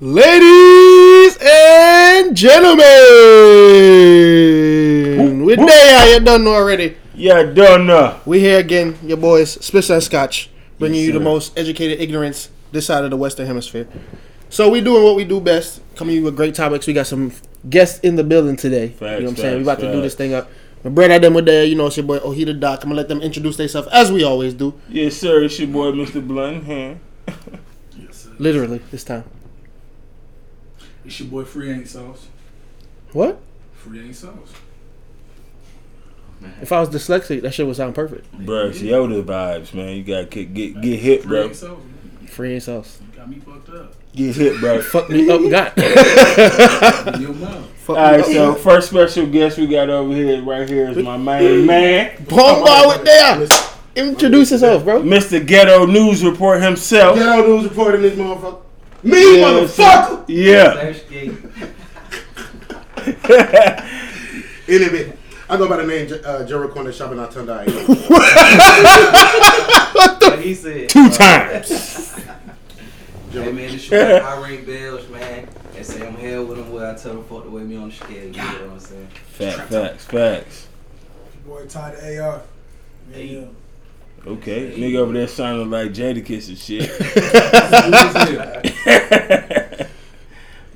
Ladies and gentlemen, with day you done already. Yeah, done know. We here again, your boys, Splish and Scotch, bringing Yes, you the most educated ignorance this side of the Western Hemisphere. So we doing what we do best, coming to you with great topics. We got some guests in the building today. you know what I'm Facts, saying? We about facts, to do this thing up. My brother them with there, you know, it's your boy Ohita Doc. I'm gonna let them introduce themselves as we always do. Yes, sir. It's your boy, Mr. Blunt. Huh? Yes, sir. Literally this time. It's your boy Free Ain't Sauce. What? Free Ain't Sauce. Oh, if I was dyslexic, that shit would sound perfect. Bro, it's Yoda vibes, man. You gotta get get, get hit, Free bro. Ain't Sauce. Free ain't sauce. You got me fucked up. Get hit, bro. Fuck me up, God. In your mouth. Fuck All me right, up. so first special guest we got over here, right here, is my main man, Bomba with there. Introduce yourself, bro. Mr. Ghetto News Report himself. Ghetto news reporting this motherfucker. Me, Yes, motherfucker. Yeah. In it, bit. I go by the name uh, Jerry Corner shopping out Tundai. Like he said, Two uh, times. Hey man, this your boy, I ring bells, man. And say I'm hell with him where I tell him fuck the way me on the scale. You know what I'm saying? Facts, facts, facts. Boy, Ty the AR. Hey. Okay, nigga over there sounding like Jadakiss and shit.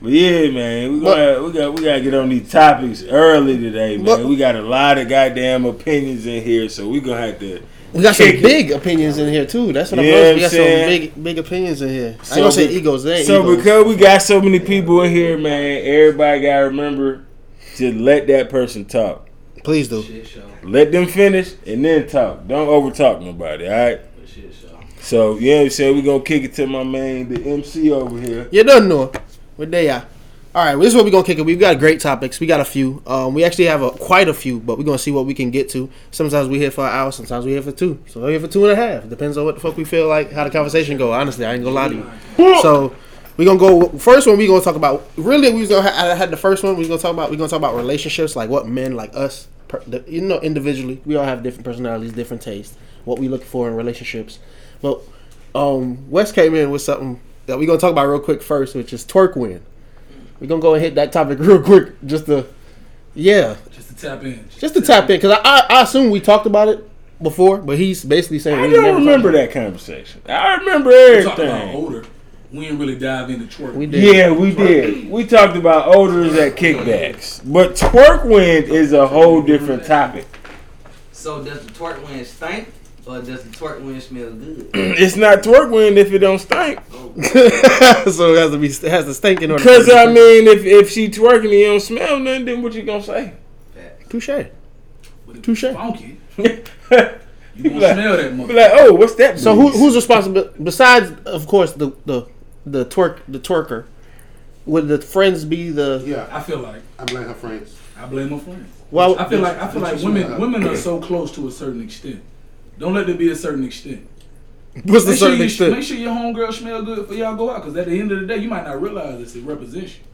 But yeah, man, we got we got we gotta get on these topics early today, man. But- we got a lot of goddamn opinions in here, so we gonna have to. We got some it. big opinions in here too. That's what I'm saying. We got some big big opinions in here. I ain't So gonna say egos. They So egos. because we got so many people in here, man, everybody gotta remember to let that person talk. Please do. Shit show. Let them finish and then talk. Don't overtalk nobody, all right? Shit show. So yeah, I'm saying we gonna kick it to my man, the MC over here. You don't know where they are. All right, well, this is what we're gonna kick it. We've got great topics. We got a few. Um, we actually have a, quite a few, but we're gonna see what we can get to. Sometimes we here for an hour. Sometimes we here for two. So we're here for two and a half. Depends on what the fuck we feel like, how the conversation go. Honestly, I ain't gonna lie to you. So we're gonna go first one. We gonna talk about really. We was gonna ha- I had the first one. We was gonna talk about. We gonna talk about relationships, like what men like us. Per, the, you know, individually, we all have different personalities, different tastes. What we look for in relationships, but um, Wes came in with something that we're gonna talk about real quick first, which is twerk win. We're gonna go and hit that topic real quick, just to, yeah, Just to tap in. just to tap in, because I, I I assume we talked about it before, but he's basically saying I don't remember that conversation. I remember We're talking about everything. older. We didn't really dive into twerk. We did. Yeah, we did. We talked about odors at kickbacks, but twerk wind is a whole different topic. So does the twerk wind stink or does the twerk wind smell good? It's not twerk wind if it don't stink. Oh, so it has to be it has to stink in order. Cause I mean, if if she twerking and you don't smell nothing, then what you gonna say? touche. Touche. funky, you gonna like, smell that be mother. like, oh, what's that? So who who's responsible besides, of course, the the the twerk the twerker? Would the friends be the? yeah, I feel like I blame her friends. I blame my friends. Well, I feel like I feel like women smell. women are so close to a certain extent. Don't let there be a certain extent. what's the Make sure, certain you, extent? make sure your homegirl smell good for y'all go out. Because at the end of the day, you might not realize it's a representation.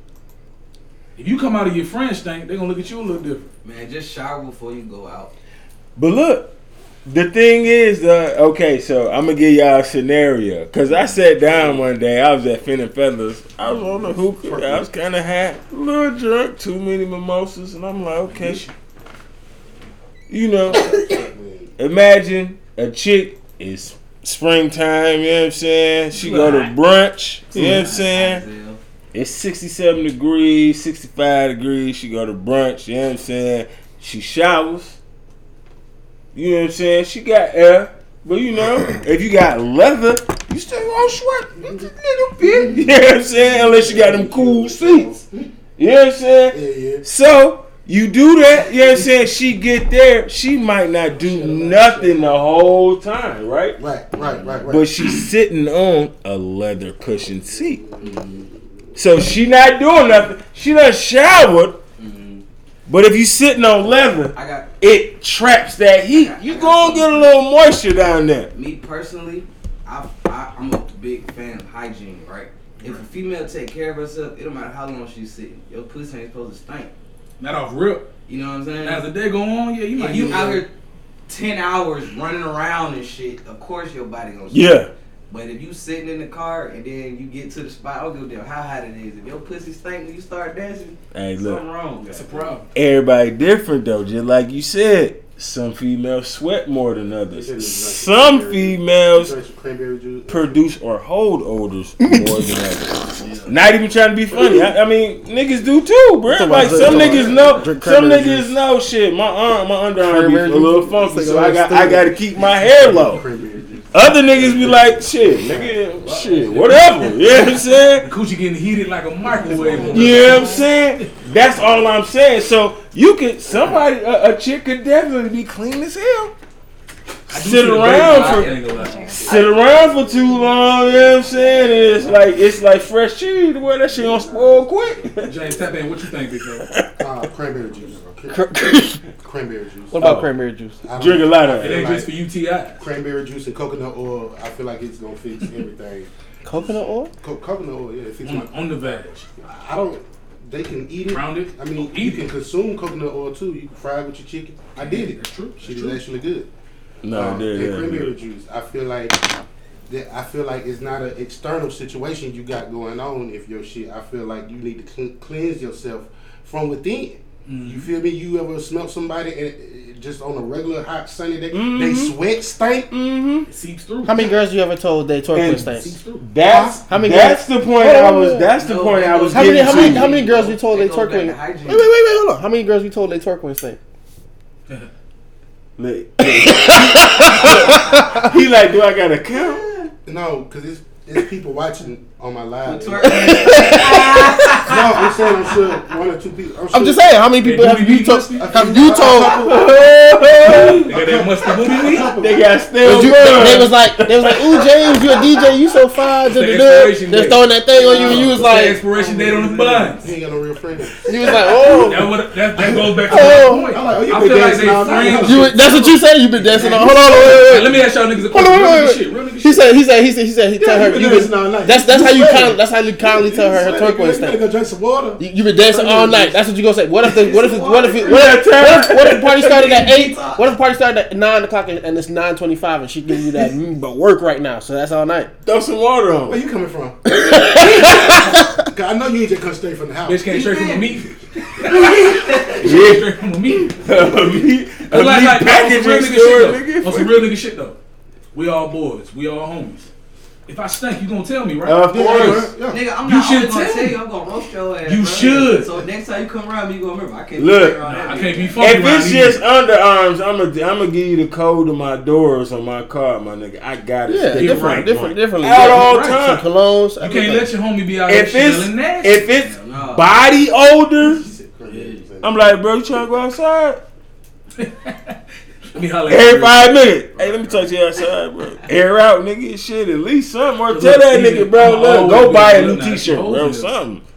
If you come out of your friends stink, they're gonna look at you a little different. Man, just shower before you go out. But look, the thing is, uh, okay, so I'm gonna give y'all a scenario. Cause I sat down one day, I was at Finn and Feathers. I was on the hookah, I was kind of high, a little drunk, too many mimosas, and I'm like, okay, you know, imagine a chick is springtime, you know what I'm saying? She go to brunch, you know what I'm saying? It's 67 degrees, 65 degrees. She go to brunch, you know what I'm saying? She showers. You know what I'm saying? She got air. But you know, if you got leather, you still gonna sweat just a little bit. You know what I'm saying? Unless you got them cool seats. You know what I'm saying? Yeah, yeah. So you do that, you know what I'm saying? She get there, she might not do nothing the whole time, right? Right, right, right, right. But she's sitting on a leather cushion seat. So she not doing nothing. She done showered. But if you sitting on leather, I got it traps that heat. You gonna get a little moisture down there. me personally. I, I I'm a big fan of hygiene, right? If a female take care of herself, it don't matter how long she's sitting. Your pussy ain't supposed to stink. Not off rip. You know what I'm saying? And as the day go on, yeah, you might if you out here ten hours running around and shit, of course your body gonna. stink. Yeah. But if you sitting in the car and then you get to the spot, I don't give a damn how hot it is. If your pussy stink when you start dancing, Hey, look. something wrong. That's a problem. Everybody different though, just like you said. Some females sweat more than others. They shouldn't Some females Drink some cranberry juice. produce or hold odors more than others. Not even trying to be funny. I, I mean, niggas do too, bro. Like some niggas know, some niggas juice. know shit. My arm, my underarm be a little funky, so like I a got, I got to keep my hair low. Cranberry juice. Other niggas be like, shit, nigga, shit, whatever. You know what I'm saying? The coochie getting heated like a microwave. You know what I'm saying? That's all I'm saying. So you could somebody a, a chick could definitely be clean as hell. Sit around for- I ain't gonna lie. Sit around for too long, you know what I'm saying? And it's like it's like fresh cheese, the way that shit gonna spoil quick. James, tap in. What you think, Big Joe? Uh, cranberry juice. Cranberry juice. What about Oh. cranberry juice? I don't- Drink a lot of It it. ain't just for UTI. Cranberry juice and coconut oil. I feel like it's gonna fix everything. Coconut oil? Co- coconut oil, yeah, it fix my. On, on the veg. I don't. They can eat it. Round it. I mean, Eat you it. can consume coconut oil too. You can fry it with your chicken. I did it. That's true. Shit That's is true. actually good. No, Um, yeah, and yeah, cranberry yeah. juice. I feel like that. I feel like it's not an external situation you got going on. If your shit, I feel like you need to cl- cleanse yourself from within. Mm-hmm. You feel me? You ever smell somebody and just on a regular hot sunny day, Mhm. they sweat stink. Mm-hmm. It seeps through. How many girls you ever told they twerk And- with Seeps. That's How many that's the point Hold I was. That's the No, point it I was How many, how many, how many girls we told they It goes twerk back with? Wait, wait, wait, wait, hold on. How many girls we told they twerk with stink? Look, he like, do I got to count? No, because it's it's people watching on my live. No, I'm saying I'm sure one or two people. I'm, sure I'm just saying, how many people have you told? Have you told? They got that musty booty meat. They got still. You, they, they was like, they was like, "Ooh, James, you a DJ? You so fine." The Just expiration date. throwing that thing on you, and you was like, expiration date on the buns. He ain't got no real friends. you was like, "Oh." That, that, that goes back to Oh. my point. I'm like, oh, you I been feel like dancing they all night. You, that's what you said. You been dancing on. Hold on, wait, wait, wait. let me ask y'all niggas a Hold on, question. Wait, wait, shit. Real nigga He said, he said, he said, he said, he tell Yeah, her. you been You dancing all night. that's that's how you kind. That's how you kindly tell her her turquoise thing. gotta- with You gotta go drink some water. You, you been dancing all night. That's what you gonna say. What if the what if it, what if it, what if, what if, what if the party started at eight? What if the party started at nine o'clock and, and it's nine twenty five and she giving you that mm, but work right now? So that's all night. Throw some water on. Where you coming from? I know you ain't just come straight from the house. Bitch came straight from the meat. Yeah. Straight from the meat. a meat, a But like, meat like, some real packaging nigga store, shit though. nigga. On some real nigga shit though. We all boys. We all homies. If I stink, you gonna tell me, right? Of course. yeah, yeah. Nigga, I'm You not should always gonna tell tell me. you. I'm gonna roast your ass. You bro. should. So next time you come around me, you gonna remember. I can't Look. be straight around Nah, that I can't be funky If around it's these just niggas. underarms, I'm gonna I'm gonna give you the code of my doors on my car, my nigga. I got it. Yeah, Stick different, right different, joint. differently. At Yeah, all right. times. Some colognes. You can't let your homie be out If here it's smelling nasty. if it's Nah. body odor, I'm like, bro, you trying to go outside? Let me holler Every five minutes. Hey, let me touch you outside, bro. Air out, nigga. Shit, at least something. Or tell that nigga, bro, look, go buy a new t-shirt, some bro. hoes. Something.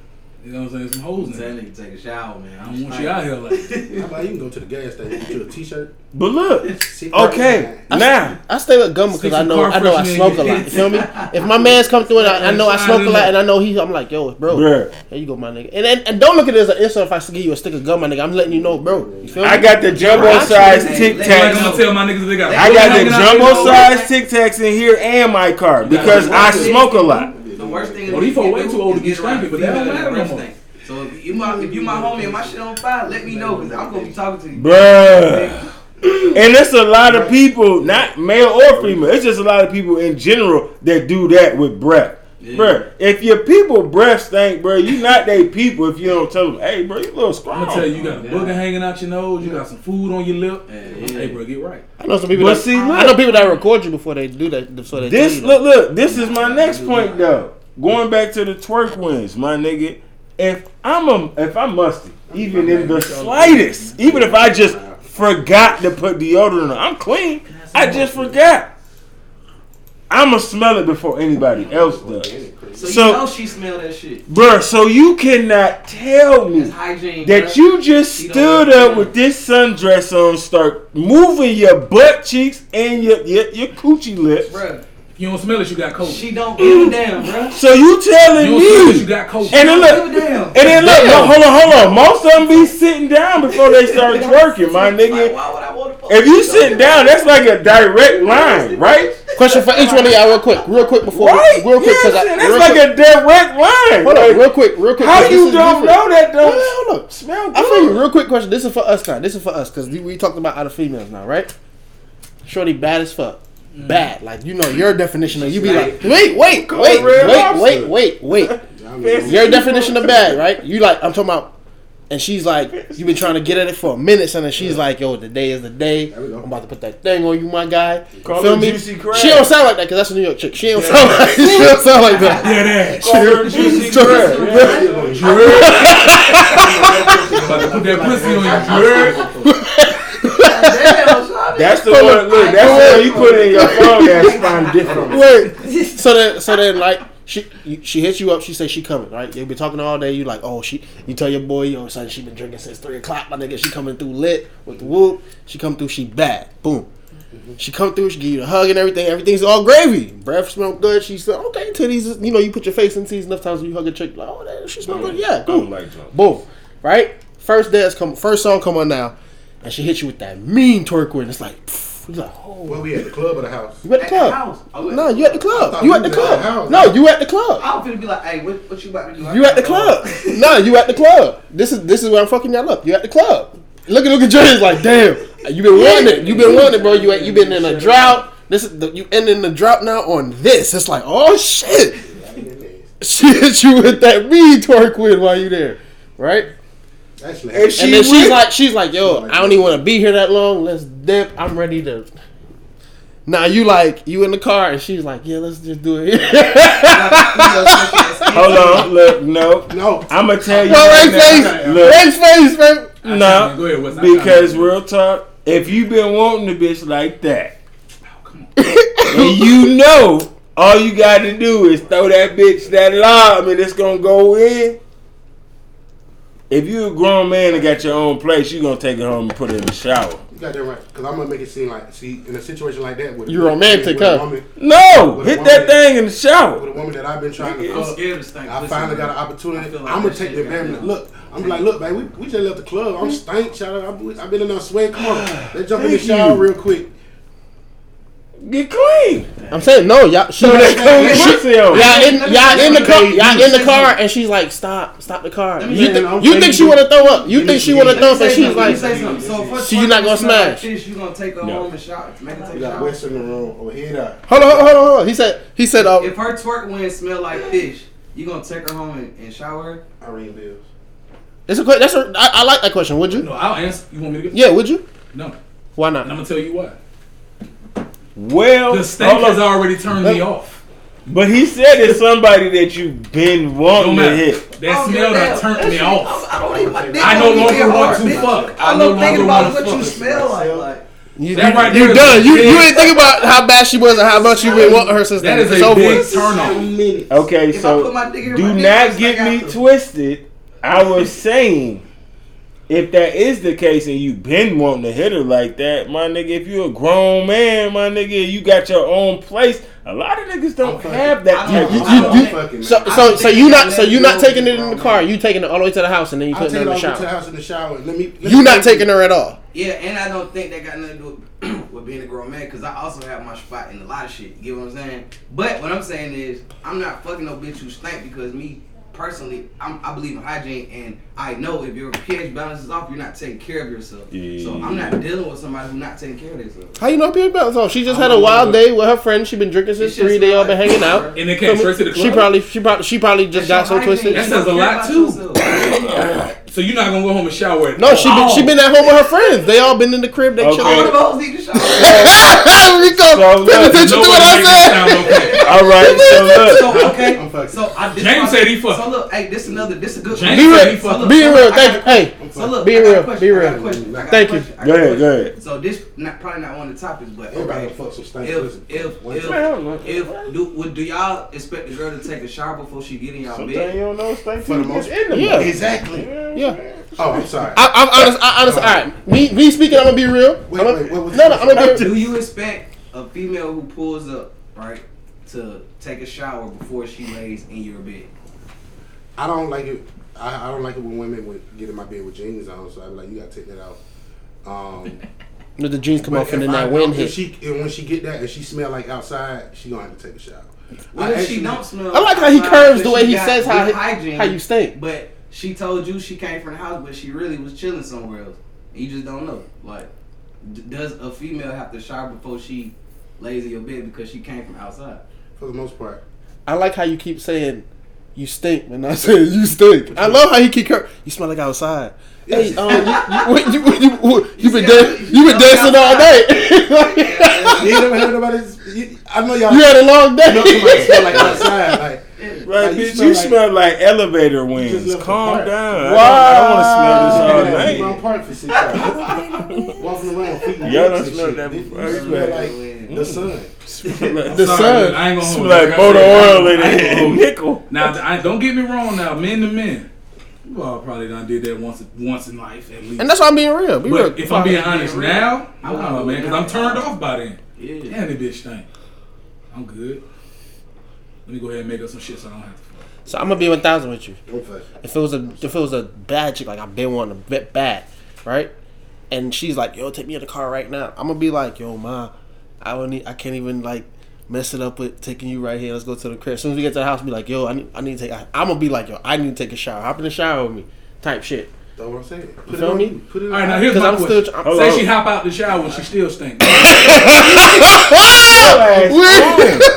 You know what I'm saying? Some hoes in Tell there. nigga take a shower, man. I don't want you out here like that. How about you can go to the gas station, get you a t-shirt. But look, sit right okay, behind. now. I stay with gum because Stick I some know car I know I freshener in smoke a your lot. You feel me? If my man's come through and I, I know I smoke a lot and I know he, I'm like, yo, bro, Bruh. there you go, my nigga. And, and and don't look at it as an insult if I give you a stick of gum, my nigga. I'm letting you know, bro. You feel me? I got the jumbo size Hey, Tic let I'm Tacs. gonna tell my niggas they got. I got the hanging jumbo size Tic Tacs in here and my car because I smoke a lot. The worst thing Well, is these folk you way too old to get around stinking, but that don't female matter no more. So if you my if you my homie and my shit on fire, let me know because I'm gonna be talking to you. Bruh. And it's a lot of people, not male or female, it's just a lot of people in general that do that with breath. Yeah. Bruh, if your people breath stink, bruh, you not they people if you don't tell them, hey, bro, you a little I'm gonna tell you, you got a Yeah. booger hanging out your nose. You got some food on your lip. Yeah, yeah. Hey, bro, get right. I know some people. But that, see, I know people that record you before they do that. Before they This look look, this is my next point though. Going back to the twerk wins, my nigga. If I'm a if I'm musty, even in the slightest, even if I just forgot to put deodorant on, I'm clean. I just forgot. I'ma smell it before anybody else does. So, So- you know she smell that shit. Bruh, so you cannot tell me hygiene. that bruh. you just stood up with this sundress on, start moving your butt cheeks and your your, your coochie lips. Bruh, you don't smell it, you got COVID. she don't give a damn, bruh. So you telling me. you don't smell it, me you got COVID. And then look, Don't give a damn. and then look, no, hold on, hold on. Most of them be sitting down before they start twerking, my Like, nigga. why would I want to fuck If you sit down, that's like a direct line, right? Question for each one of y'all, real quick, real quick before, Right? real quick, yeah, because that's real like quick, a direct line. hold on, real quick, real quick. How 'cause this you don't different. know that don't Hold on, smell good? I feel you. Real quick question. This is for us now. This is for us because we talked about other females now, right? Shorty bad as fuck. Mm. Bad. Like you know your definition of you be like wait, wait, wait, wait, wait, wait, wait. Your definition of bad, right? You like I'm talking about and she's like, you've been trying to get at it for a minute, and then she's like, yo, the day is the day. There we go. I'm about to put that thing on you, my guy. Call Feel me? Juicy She don't sound like that because that's a New York chick. She don't sound like she don't sound like that. Yeah, that. Call her juicy crab. About to put that pussy on your jerk. That's the one. Look, that's the one you put in your phone that's fine different. Wait. So then, so then, like she you- she hits you up. She says she coming. Right? You've been talking all day. You like, oh, she. You tell your boy, You yo, son, she been drinking since three o'clock. My nigga, she coming through lit with the whoop. She come through. She bad. Boom. She come through. She give you a hug and everything. Everything's all gravy. Breath smell good. She said, okay, titties. You know, you put your face in titties enough times when you hug a chick. Like, oh, that, she smell good. Yeah, cool. like. Boom. Right? First dance come first song come on now. And she hits you with that mean twerk with it's like pff, you like, oh Where we at the club or the house? you at the At the club. house. No, you at the club. You you at the was at the club. No, you at the club. I'm finna be like, hey, what, what you about to do? You at the club. No, you at the club. This is this is where I'm fucking y'all up. You at the club. Look at look at James like, damn. You been wanting it. You been wanting bro. You you been in a drought. This is the, you ending the drought now on this. It's like, oh shit. She hit you with that mean twerk with while you there, right? That's And she and then she's like, she's like, yo, I don't even want to be here that long. Let's dip. I'm ready to. Now you like you in the car, and she's like, yeah, let's just do it. Hold on, look, no. no. I'm gonna tell you. Well, right Ray now. face, Look, Ray face, man. no, Go ahead, Wes. Because real talk. If you been wanting a bitch like that, and you know all you got to do is throw that bitch that lob and it's gonna go in. If you a grown man and got your own place, you gonna take it home and put it in the shower. You got that right. Because I'm going to make it seem like, see, in a situation like that, with a- You romantic, with a huh? woman, No, With a hit that thing in the shower. with a shower. woman that I've been trying to I'm scared of stank. I pussy, finally got an opportunity. like I'm gonna take the got advantage. Look, I'm like, look, man, we, we just left the club. I'm hmm? stank. Shout out. I've I've been in there sweating. Come on, let's jump in the shower you. real quick. Get clean. I'm saying no, y'all. She, So that clean she- pussy y'all in y'all in the car, Hey, y'all in the car, and she's like, stop, stop the car. Let me You, think you think she want to throw up? You think she want to throw up? And she's like, something. Say something. So, if her you not gonna smell like smash? Fish, you gonna take her No. home and shower, make her take We a got shower. West in the room. Over here, that. hold on, hold on, hold on. He said, he said, uh, If her twerk wind smell like fish, you gonna take her home and, and shower her? Irene Bills. it's a question. that's a, I, I like that question. Would you? No, I'll answer. You want me to get? Yeah, would you? No. Why And I'm gonna tell you why. Well, The stank hold has on. already turned me off. but he said it's somebody that you've been Don't wanting to hit. That oh, smell that turned me off. I don't even. My dick I no don't even longer get want hard, to bitch. fuck. I I'm no not thinking longer about wanna what you smell like. Like You, That right you there is done. You you big- ain't think about how bad she was and how much you've been wanting her since That then. is It's a over big with. turn off. Okay, if so put my dick in do not get me twisted. I was saying, if that is the case and you been wanting to hit her like that, my nigga, if you a grown man, my nigga, you got your own place. A lot of niggas don't fucking- have that type don't- of I You- don't you- fucking, man. So so so you not so you not taking it in the car. grown You taking it all the way to the house and then you I'll putting her it in the over to the shower. house in the shower. Let me. let You me not taking her at all. Yeah, and I don't think that got nothing to do with being a grown man because I also have my spot in a lot of shit. You get what I'm saying? But what I'm saying is, I'm not fucking no bitch who stank because me personally, I'm, I believe in hygiene and I know if your pH balance is off, you're not taking care of yourself. So I'm not dealing with somebody who's not taking care of themselves. How you know Pierre Balance? Oh, she just I had a wild know. day with her friends. She been drinking since three. They all been hanging out. And they came straight to the club. She probably, she probably, she probably just got so That's your twisted. That says a lot, too. About yourself. So you're not gonna go home and shower? At No, she been, she been at home with her friends. They all been in the crib. They Okay. All the hoes need to shower. Rico, So, pay attention No to what I said. okay. All right, so look. So okay, I'm so I this James said he fucked. So look, hey, this another, this a good. James Be real. fucked. look, Be so real. Thank you. Hey, So look, Be I got a real, question, be real. a question, I got a Thank you. question, I got Go ahead, go ahead. So this not probably not one of the topics, but Everybody okay. fuck some stank If if if if do do y'all expect the girl to take a shower before she get in y'all Sometimes you don't know stink For the most- you get Yeah. Mud. Exactly. Yeah. Oh, I'm sorry. I, I'm honest. I, honest. All right. Me, me speaking. I'm gonna be real. Wait, I'm wait, what was no, no. I'm gonna be Do you expect a female who pulls up right to take a shower before she lays in your bed? I don't like it. I, I don't like it when women would get in my bed with jeans on. So I'm like, you gotta take that out. Um, Let the jeans come off and then that wind hit. she and when she get that and she smell like outside, she gonna have to take a shower. What I if she actually- don't smell? I like how he curves the way he says how hygiene, how you stink. But she told you she came from the house, but she really was chilling somewhere else. You just don't know. Like, d- does a female have to shower before she lays in your bed because she came from outside? For the most part, I like how you keep saying you stink when I say you stink. I love how you keep cur- you smell like outside. Hey, um, you, you, you, you, you, you been see how- dan- you been dancing all day. you ain't never heard nobody's. You, I know y'all. you had a long know somebody day. smell like outside. Like, Right, Like, you bitch, smell you like- smell like elevator just winds. Calm park. down. I Wow. don't, I don't want to smell I've this been all around night. park for six hours. Walking around, feet and Y'all legs done and smelled shit. that before. You smell like the sun. The Sorry, sun. I ain't gonna smell hold like you. motor I said, oil in I ain't gonna it. Nickel. Now, I, don't get me wrong. Now, men to men, you all probably done did that once once in life at least. And that's why I'm being real. Be real. but if I'm being honest real. now, I no, wanna man, because I'm turned off by then. Yeah. Damn, that bitch stink. I'm good. Let me go ahead and make up some shit so I don't have to. fuck. So I'm gonna be one thousand with you. Okay. If it was a if it was a bad chick like I've been wanting a bit bad, right? And she's like, "Yo, take me in the car right now." I'm gonna be like, "Yo, ma, I don't need. I can't even like mess it up with taking you right here. Let's go to the crib." As soon as we get to the house, be like, "Yo, I need I need to take. I'm gonna be like, yo, I need to take a shower. Hop in the shower with me." Type shit. That's what I'm saying. Put it feel on me? Put it All right, on now here's Because my I'm question. still. I'm, Say on. she hop out the shower when she still stink.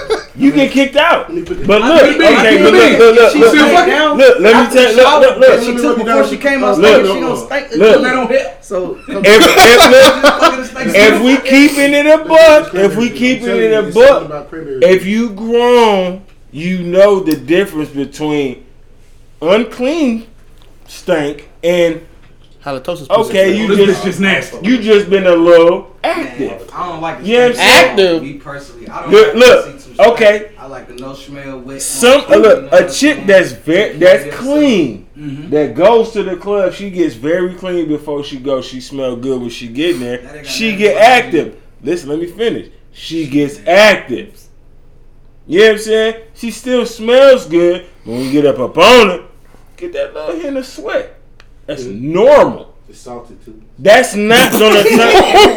You get kicked out. Let me put the- But look, could've been- okay, could've but look, been. look, look, She look, still look, fucking- look, let me tell the look, look, look. she took rub before she came out Look. she gonna stink. Look. That don't help. So If, if, look, stink. if we keeping it in a book, if we I'm keeping it you, a it's something buck, about cranberry if you grown, you know the difference between unclean stank and halitosis. Okay, you this just- just nasty. you just been a little Man, active. I don't like it. Yeah, I'm stink. Active. Me personally, I don't Look, like look, to see too okay. I like the no smell wet. Some you uh, look a chick I'm that's very that's yeah, clean Mhm. that goes to the club. She gets very clean before she goes. She smell good when she get That there. She get to do with active. Listen, let me finish. She gets active. You know what I'm saying? She still smells good. When we get up up on it, get that little hint of sweat. That's normal. It's salty too. That's not gonna turn.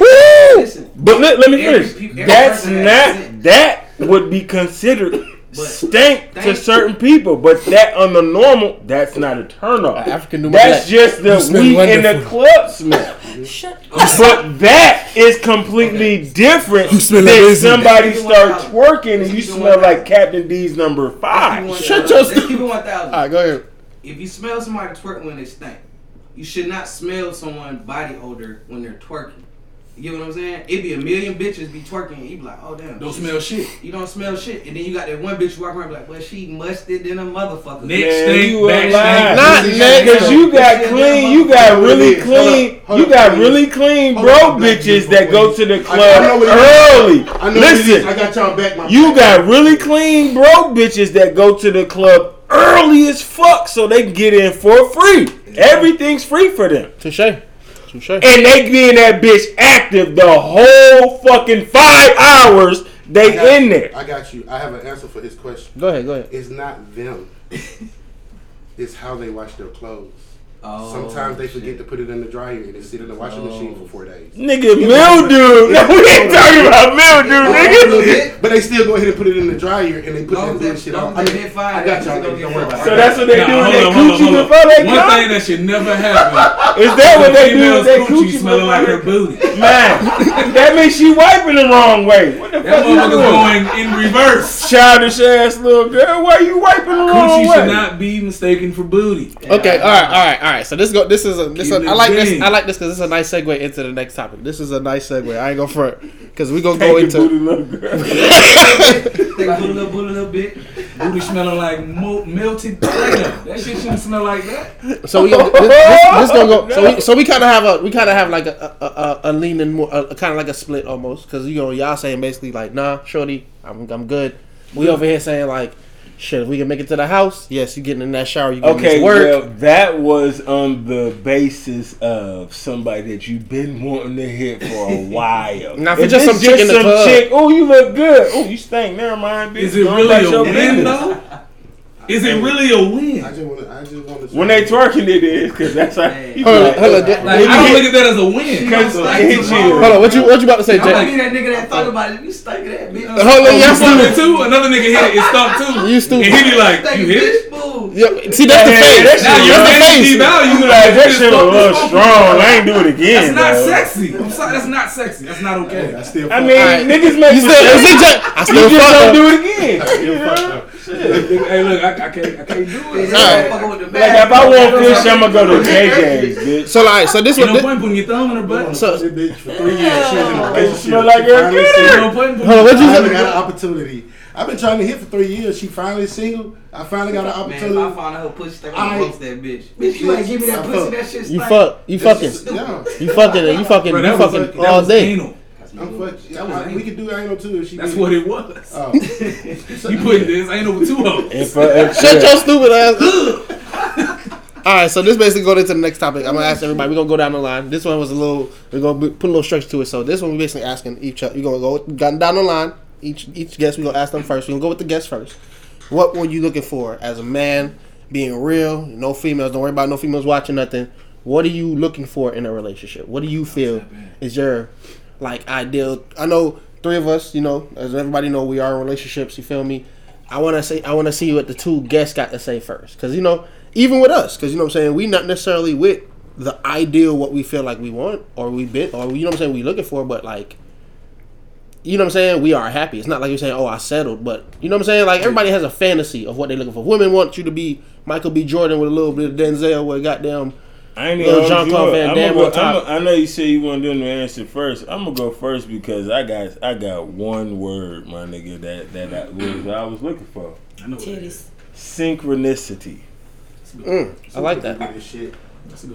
Listen, But let, let me finish. That's not that would be considered But stank to stank- certain people, but that on the normal, that's not a turn off. Uh, African Numa That's just the You smell we in the club smell. but that is completely different than amazing. somebody Let's keep it start twerking and you smell like Captain D's number five. Shut your Let's keep it one thousand. All right, go ahead. If you smell somebody twerking when they stink, you should not smell someone body odor when they're twerking. You know what I'm saying? It'd be a million bitches be twerking, and you be like, oh damn, Don't smell shit. You don't smell shit, and then you got that one bitch walking around be like, well, she musted in a motherfucker. Neck Man, stink, you back a stink. Not Pussy neck stink. Cause you got clean, you got really clean, you got really clean Hold bro bitches that go to the I- I club know what it early. I know what it is. Listen, I got y'all back. My You got really clean bro bitches that go to the club early as fuck so they can get in for free. Everything's free for them. Touche. Touche. And they be in that bitch active the whole fucking five hours they got in you. there. I got you. I have an answer for his question. Go ahead. Go ahead. It's not them. it's how they wash their clothes. Oh, Sometimes they forget shit. to put it in the dryer and it sit in the washing oh, machine for four days. Nigga, mildew. we ain't talking about mildew, nigga. But they still go ahead and put it in the dryer and they put Long that as shit on. as I, they mean, hit fire, I got they y'all. gonna niggas. get Don't worry fire. about So it. that's what they Nah, do in hold their up, hold up, coochie before they One thing that should never happen. Is that what they do Female's with their coochie coochie smelling like they her booty. Man, that means she wiping the wrong way. What the That fuck you doing? going in reverse. Childish ass little girl, why are you wiping the wrong Coochie way? should not be mistaken for booty. Okay, all right, all right, all right. So this go. This is a. This Keep a, it I like this. I like this because this is a nice segue into the next topic. This is a nice segue. I ain't gonna front because we gonna go Take the into. booty. They put little, put little bit. Booty smelling like mo- melted Play-Doh. That shit shouldn't smell like that. So we gonna, this, this, this gonna go. So we so we kind of have a we kind of have like a a, a, a leaning more a, kind of like a split almost because you know y'all saying basically like nah shorty I'm I'm good. We over here saying like shit if we can make it to the house yes you getting in that shower you Okay, to work. well, that was on the basis of somebody that you've been wanting to hit for a while. Now, if If it's just some it's chick in the club. chick, oh, you look good. Oh, you stink. Never mind, bitch. Is it Go really a your win business. though? Is it really a I win? just want to. I just want on the When they twerking, it is because that's how. Man. Hold on, hold on. Like, When I don't hit- look at that as a win. Cause You hit you. Hold on, what you what you about to say, I'm Jay? that nigga that thought about it. You stank of that bitch. Hold on, Oh, yeah, you fucked it stupid. too. Another nigga hit it. It stopped too. You stupid. And hit it like you hit it. Yeah, see, that's the Yeah, face. that Now shit you're That's the face. devalue. You like that shit was a strong. I ain't do it again. That's not though. sexy. I'm sorry. That's not sexy. That's not okay. I still. I mean, Alright. niggas make You still, mistakes. see, I You still just fuck don't do it again. You know? hey, look, I, I can't. I can't do This it. Alright. motherfucker with the Like if I want fish, I'm gonna go to JJ's, bitch. So like, so this Ain't one, no point putting your thumb in her butt. so This bitch for three years. She was in a It relationship. smell like She a finally critter. Ain't single. no point in hold on, what I you finally say? got an opportunity. I've been trying to hit for three years. She finally single. I finally got an Man, if I opportunity. find out her pussy stank, I- I'm roast that bitch. Bitch, you ain't give me that pussy. fuck. That shit You stank. fuck, you fucking, you fucking, you fucking, you fucking all was day. Anal. I'm fuck. That was I- we could do anal too if she. That's did. what it was. Oh. You putting this anal with two hoes. If, uh, if, Shut your stupid ass. All right, so this basically going into the next topic. I'm gonna ask everybody. We're gonna go down the line. This one was a little. We're gonna be- put a little structure to it. So this one we're basically asking each. Other. We're gonna go down down the line. Each each guest we're gonna ask them first. We're gonna go with the guest first. What were you looking for as a man? Being real, no females. Don't worry about no females watching nothing. What are you looking for in a relationship? What do you feel is your like ideal? I know three of us. You know, as everybody know, we are in relationships. You feel me? I want to say I want to see what the two guests got to say first, because you know, even with us, because you know what I'm saying, we not necessarily with the ideal what we feel like we want or we bit or you know what I'm saying we looking for, but like, you know what I'm saying, we are happy. It's not like you're saying, oh, I settled, but you know what I'm saying, like everybody has a fantasy of what they're looking for. Women want you to be Michael B. Jordan with a little bit of Denzel with goddamn. I ain't Little even Jean-Claude. Van Damme go- on top. I'ma- know you said you want to do the answer first. I'm gonna go first because I got I got one word, my nigga, that that I was, I was looking for. I know what it is. Synchronicity. Mm, I like that. Shit.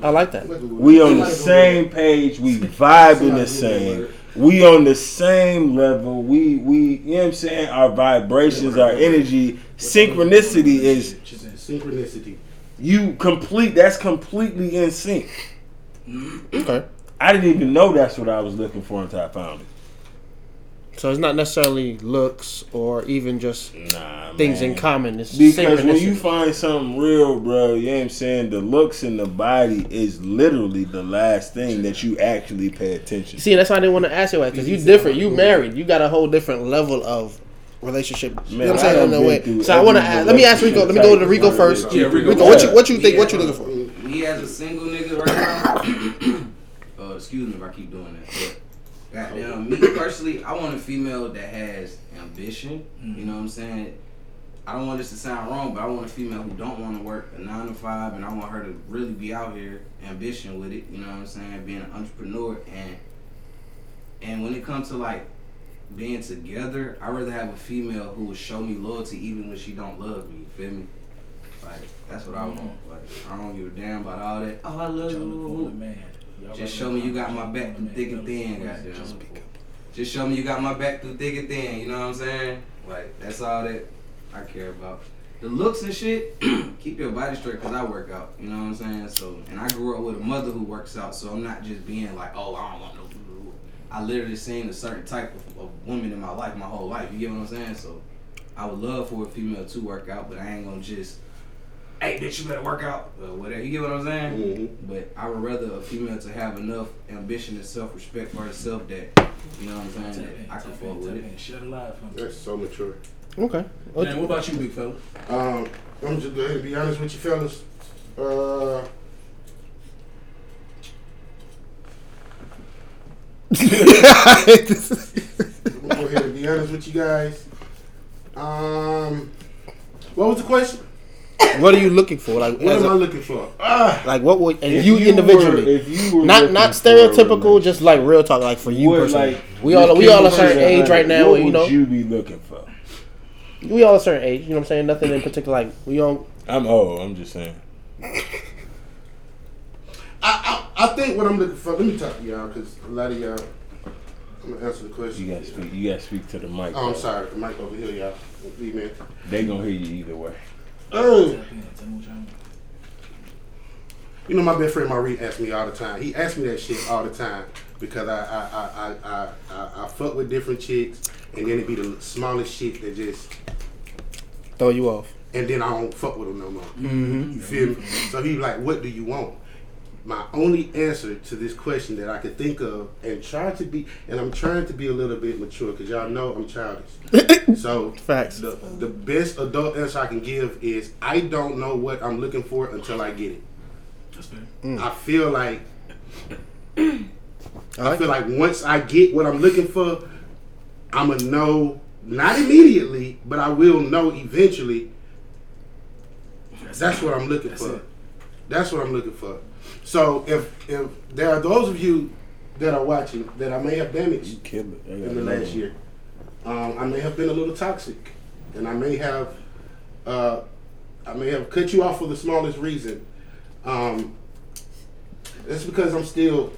I like that. We on the same page. We vibing the same. We on the same level. We we you know what I'm saying. Our vibrations, our energy, synchronicity is Synchronicity. You complete. That's completely in sync. Okay, I didn't even know that's what I was looking for until I found it. so it's not necessarily looks or even just Nah, things man. in common. It's Because when you find something real, bro, you know what I'm saying? The looks and the body is literally the last thing that you actually pay attention to. See, that's why I didn't want to ask you that because you different. You married. You got a whole different level of relationship. you know what I'm Man, I saying done in way. So I want to ask. Let me ask Rico. Let me go to Rico first. Yeah, Rico. Rico, what you what you think? What you looking for? Me as a single nigga right now. uh, excuse me if I keep doing that. But goddamn, me personally, I want a female that has ambition. You know what I'm saying? I don't want this to sound wrong, but I want a female who don't want to work a nine to five, and I want her to really be out here, ambition with it. You know what I'm saying? Being an entrepreneur, and and when it comes to like being together, I rather have a female who will show me loyalty even when she don't love me. You feel me? Like that's what I want. Like I don't give a damn about all that. Oh, I love you. man. Just show me you got my back through thick and thin, goddamn. Just show me you got my back through thick and thin. You know what I'm saying? Like that's all that I care about. The looks and shit, keep your body straight because I work out. You know what I'm saying? So, and I grew up with a mother who works out, so I'm not just being like, oh, I don't want no. I literally seen a certain type of, of woman in my life, my whole life. You get what I'm saying? So, I would love for a female to work out, but I ain't gonna just, hey, bitch, you better work out, or whatever. You get what I'm saying? Mhm. But I would rather a female to have enough ambition and self respect for herself that, you know what I'm saying, that I can fuck with it. Shut a lie for me. That's so mature. Okay. Man, what about you, big fella? Um, I'm just going to be honest with you, fellas. Uh, I'm gonna go ahead and be honest with you guys. Um, what was the question? what are you looking for? Like, What am I a- looking for? Ah, like what would and If you, were- individually, if you were not not stereotypical, just like real talk, like for you what, personally. like, we all just we all a certain real, age right now, What you know. you be looking for? we all a certain age. You know what I'm saying? Nothing in particular. Like we don't. I'm old. I'm just saying. I, I I think what I'm looking for. Let me talk to y'all because a lot of y'all. I'm gonna answer the question. You gotta speak. You gotta speak to the mic. Oh, I'm sorry. The mic over here, y'all. Leave me. They gonna hear you either way. Oh. You know, my best friend Marie asks me all the time. He asks me that shit all the time because I I, I, I, I, I, I fuck with different chicks, and then it be the smallest shit that just Throw you off. and then I don't fuck with them no more. Mm-hmm. You feel me? So he like, what do you want? My only answer to this question that I could think of, and try to be, and I'm trying to be a little bit mature because y'all know I'm childish. so Facts. the the best adult answer I can give is I don't know what I'm looking for until I get it. That's fair. Mm. I feel like I I like feel like once I get what I'm looking for, I'ma know not immediately, but I will know eventually. That's what I'm looking That's for. it. That's what I'm looking for. So if if there are those of you that are watching that I may have damaged Kill in the last one. year, um, I may have been a little toxic, and I may have uh, I may have cut you off for the smallest reason. Um, that's because I'm still.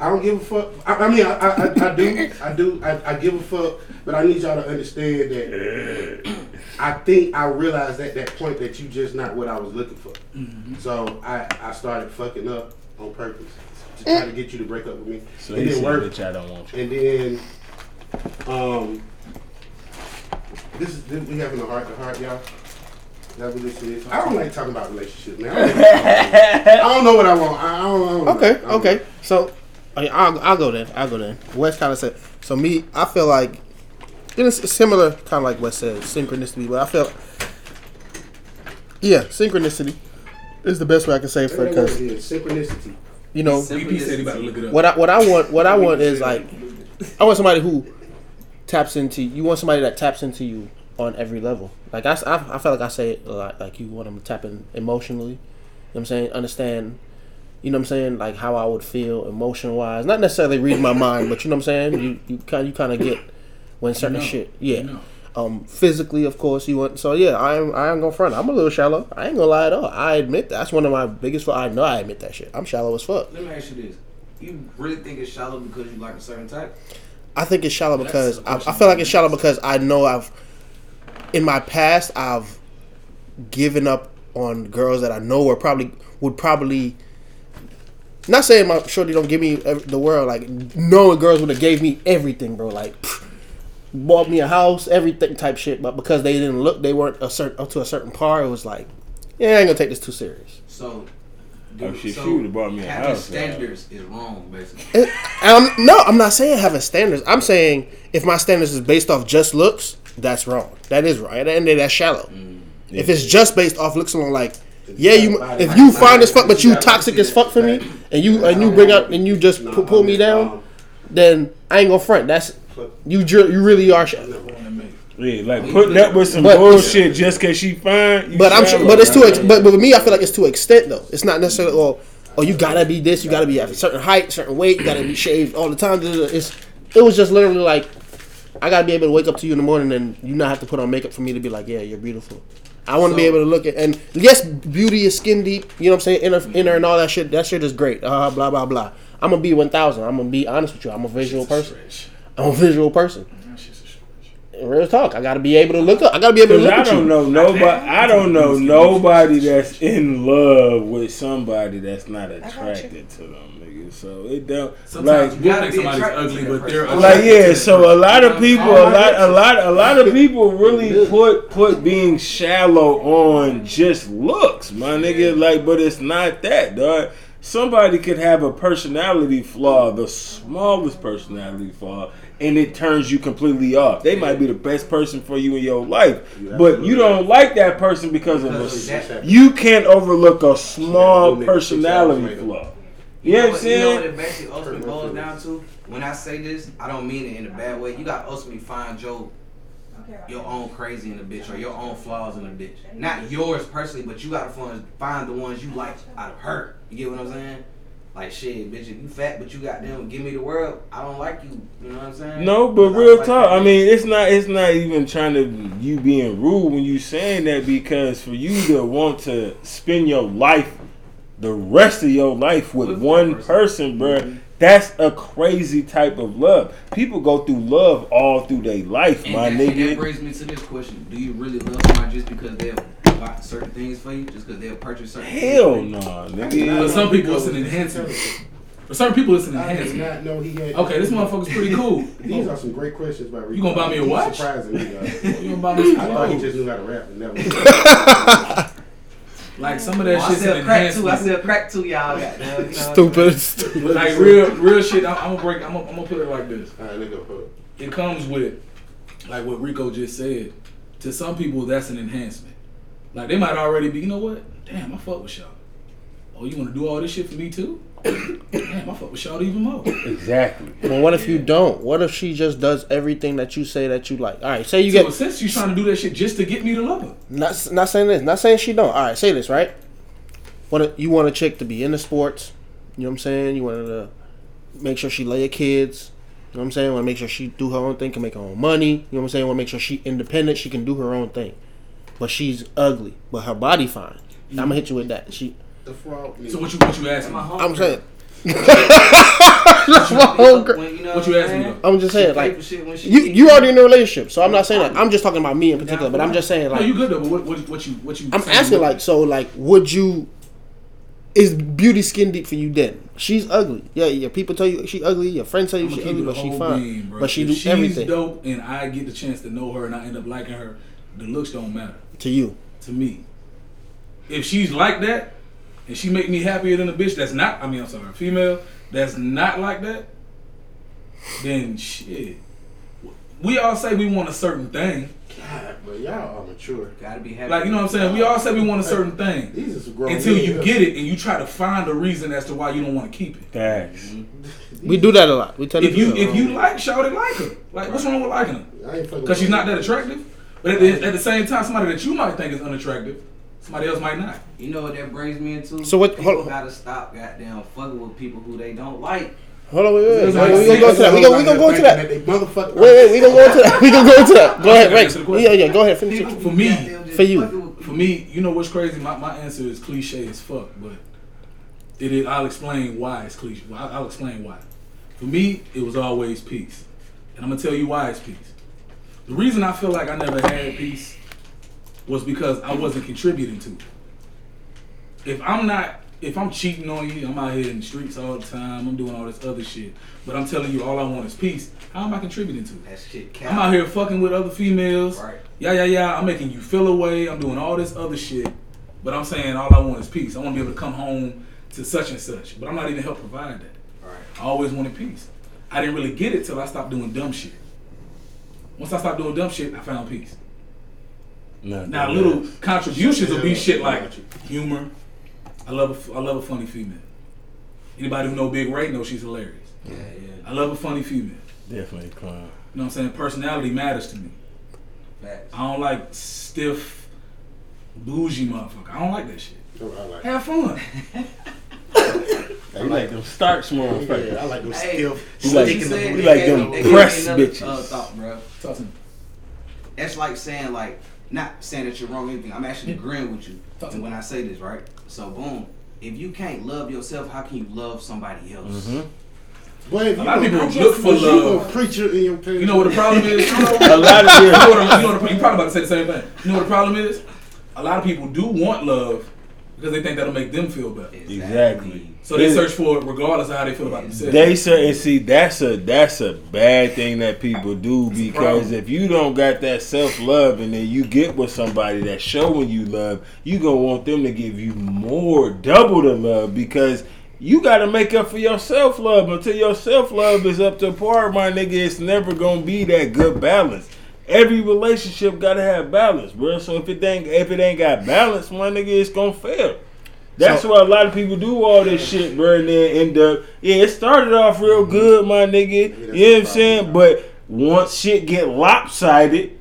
I don't give a fuck. I, I mean, I, I, I, I do, I do, I, I give a fuck, but I need y'all to understand that. I think I realized at that point that you just not what I was looking for. So I, I started fucking up on purpose to try to get you to break up with me. So it he didn't work. that y'all don't want you. And then, um, this is this, we having a heart to heart, y'all. That's what this is. I don't like talking about relationships, man. I don't, like I don't know what I want. I don't, I don't know. Okay, I don't okay. know. So I- I'll, I'll go then. I'll go then. Wes kind of said. So me, I feel like it's similar, kind of like what said, synchronicity. But I feel, yeah, synchronicity is the best way I can say it for That because is synchronicity. you know BP said he about to look it up. what I what I want what I want is like I want somebody who taps into you want somebody that taps into you on every level. Like I, I feel like I say it a lot. Like you want them to tap in emotionally. You know what I'm saying? Understand. You know what I'm saying? Like how I would feel emotion wise. Not necessarily read my mind, but you know what I'm saying? You you kind you kind of get when certain know. shit. Yeah. You know. Um, physically, of course, you want. So yeah, I am. I am gonna front. I'm a little shallow. I ain't gonna lie at all. I admit that. that's one of my biggest. I know I admit that shit. I'm shallow as fuck. Let me ask you this: You really think it's shallow because you like a certain type? I think it's shallow because I, I feel like it's shallow because I know I've in my past I've given up on girls that I know are probably would probably not saying my shorty don't give me the world like knowing girls would have gave me everything bro like bought me a house everything type shit but because they didn't look they weren't a certain up to a certain par it was like yeah I ain't gonna take this too serious So, Oh, shit, she would've bought me a having house, yeah. standards is wrong, basically. And I'm, no, I'm not saying having standards. I'm saying if my standards is based off just looks, that's wrong. That is wrong. At the end of the day, that's shallow. If it's just based off looks alone, like yeah, you if you fine as fuck, but you toxic as fuck for me, and you and you bring up and you just pull me down, then I ain't gonna front. That's you. ju- You really are shallow. Yeah, like putting up with some But- bullshit just cause she fine. But I'm sure, but it's to ex- but, but with me, I feel like it's to extent though. It's not necessarily oh oh you gotta be this, you gotta be at a certain height, certain weight, you gotta be shaved all the time. It's it was just literally like I gotta be able to wake up to you in the morning and you not have to put on makeup for me to be like yeah you're beautiful. I want to be able to look at and yes, beauty is skin deep. You know what I'm saying? Inner, inner and all that shit. That shit is great. Uh, blah blah blah. I'm gonna be one thousand. I'm gonna be honest with you. I'm a visual person. I'm a visual person. Real talk. I gotta be able to look up. I gotta be able to Cause look I at don't you. know nobody. I don't know nobody that's in love with somebody that's not attracted to them, nigga. So it don't Sometimes like you gotta think somebody's ugly, but they're person. like yeah. So a lot of people, a lot, a lot, a lot of people really put put being shallow on just looks, my nigga. Like, but it's not that, dog. Somebody could have a personality flaw, the smallest personality flaw, and it turns you completely off. They might be the best person for you in your life, You but you don't like that person because of Because a of that. you can't overlook a small Yeah, personality flaw. You You know know what I'm what, you know what saying? it basically ultimately boils down to? When I say this, I don't mean it in a bad way. You got to ultimately find your your own crazy in a bitch or your own flaws in a bitch. Not yours personally, but you got to find find the ones you like out of her. You get what I'm saying? Like shit, bitch. If you fat, but you got them, give me the world. I don't like you. You know what I'm saying? No, but real like talk. that I mean, it's not. It's not even trying to you being rude when you saying that because for you to want to spend your life, the rest of your life with With one one person, bro. Mhm. That's a crazy type of love. People go through love all through their life, And my that, and that brings me to this question: Do you really love somebody just because they'll buy certain things for you, just because they'll purchase certain? Hell things no, for you? nigga. But some people it's an enhancement. For certain people, it's an I did enhancement. not know he had. Okay, this motherfucker's pretty cool. These are some great questions by Rico. You gonna buy me a He's watch? Surprising me, guys. You gonna buy me some I thought he just knew how to rap and never. Like some of that shit. I shit's an sell crack too. I enhancement. sell crack too, y'all. Goddamn, you know Stupid. Stupid. Like real, real shit. I'm, I'm gonna break. I'm gonna, I'm gonna put it like this. All right, let go. Hold It comes with, like what Rico just said. To some people, that's an enhancement. Like they might already be. You know what? Damn, I fuck with y'all. Oh, you want to do all this shit for me too? Damn, I fuck with y'all even more. Exactly. But what if you don't? What if she just does everything that you say that you like? All right, say you get. So get since she's trying to do that shit just to get me to love her, not not saying this, not saying she don't. All right, say this right. What if you want a chick to be into sports? You know what I'm saying? You want her to make sure she lay her kids. You know what I'm saying? Want to make sure she do her own thing, can make her own money. You know what I'm saying? Want to make sure she independent, she can do her own thing. But she's ugly, but her body fine. I'm gonna hit you with that. She, The fraud. so what you what you asking? My me? I'm saying. That's my whole gr- What you asking me? I'm just saying, pay like for shit when she you need you already in a relationship, so I'm not saying that. I'm just talking about me in particular. But I'm just saying, No, like, you good though. But what what, what you what you? I'm asking like so like would you is beauty skin deep for you then? She's ugly. Yeah, yeah. People tell you she ugly, your friends tell you I'ma she ugly, it but she whole fine. beam, bro. but she if do she's everything dope and I get the chance to know her and I end up liking her, the looks don't matter to you. to me. If she's like that and she make me happier than a bitch that's not I mean I'm sorry, a female that's not like that, then shit. We all say we want a certain thing. God, but y'all are mature. Gotta be happy. Like you know what I'm saying? We all say we want a certain thing. These are some grown Until you get it and you try to find a reason as to why you don't want to keep it. Facts. Mm-hmm. We do that a lot. We tell If you if you like Shawty, like her. Like what's wrong with liking her? I ain't fucking Because she's not that attractive. But at the, at the same time, somebody that you might think is unattractive, somebody else might not. You know what that brings me into? So what- People hold on. gotta stop goddamn fucking with people who they don't like. Hold on, wait, wait, wait. It's wait, like we gonna go into that. We gonna we gonna go into that. Wait, wait, we gonna go into that. We gonna go into that. Go ahead, Okay, Rex. answer the question. Yeah, yeah. Go ahead, finish it. For me, for you. For me, you know what's crazy? My, my answer is cliche as fuck, but it is. I'll explain why it's cliche. I'll, I'll explain why. For me, it was always peace, and I'm gonna tell you why it's peace. The reason I feel like I never had peace was because I wasn't contributing to it. If I'm not, if I'm cheating on you, I'm out here in the streets all the time. I'm doing all this other shit, but I'm telling you, all I want is peace. How am I contributing to it? That shit I'm out here fucking with other females. Right. Yeah, yeah, yeah. I'm making you feel away. I'm doing all this other shit. But I'm saying all I want is peace. I want to be able to come home to such and such. But I'm not even help provide that. Right. I always wanted peace. I didn't really get it till I stopped doing dumb shit. Once I stopped doing dumb shit, I found peace. No, Now, no, little no. contributions will be Yeah, shit like humor. I love a, f- I love a funny female. Anybody who know Big Ray knows she's hilarious. Yeah, yeah. I love a funny female. Definitely clown. You know what I'm saying? Personality matters to me. Facts. I don't like stiff, bougie motherfucker. I don't like that shit. Oh, I like. Have fun. You like them starch motherfuckers. Yeah, I like them Hey, stiff. You like- She sticking said the you they like them me- they press another, bitches. Uh, thought, bro. Talk to me. That's like saying like not saying that you're wrong or anything. I'm actually agreeing with you. And when I say this, right? So boom. If you can't love yourself, how can you love somebody else? Mm-hmm. But if A you lot of people look for was you love. a preacher in your past. You know what the problem is? A lot of what, you know what, you probably about to say the same thing. You know what the problem is? A lot of people do want love because they think that'll make them feel better. Exactly. So they search for it regardless of how they feel about themselves. They say and see that's a that's a bad thing that people do a because if you don't got that self love and then you get with somebody that's showing you love, you gonna want them to give you more, double the love because you gotta make up for your self love. Until your self love is up to par, my nigga, it's never gonna be that good balance. Every relationship gotta have balance, bro. So if it ain't if it ain't got balance, my nigga, it's gonna fail. That's So- why a lot of people do all this shit, bro, and then end up. Yeah, it started off real good, my nigga. that's You know what I'm saying? problem. But once shit get lopsided,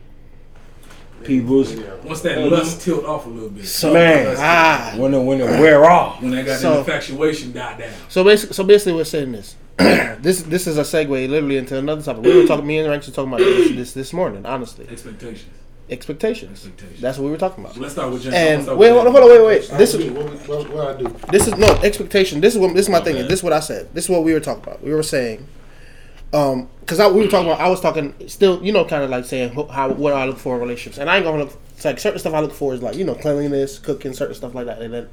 people's Yeah. Once that Mhm. lust tilt off a little bit, So man, ah. when it when it wear off. when that got So- that infatuation died down. So basically, so basically, we're saying this. this this is a segue literally into another topic. We were talking. Me and Ranks were talking about this this, this morning. Honestly, Expectations. Expectations. Expectations. That's what we were talking about. So let's start with James. And gonna start wait, with hold on, James. hold on, wait, wait. This This is what, we- what, what I do. this is no expectation. This is what this is my thing. Okay. This is what I said. This is what we were talking about. We were saying, um, because we were talking about. I was talking still, you know, kind of like saying how what I look for in relationships, and I ain't gonna look. It's like certain stuff I look for is like you know cleanliness, cooking, certain stuff like that. And then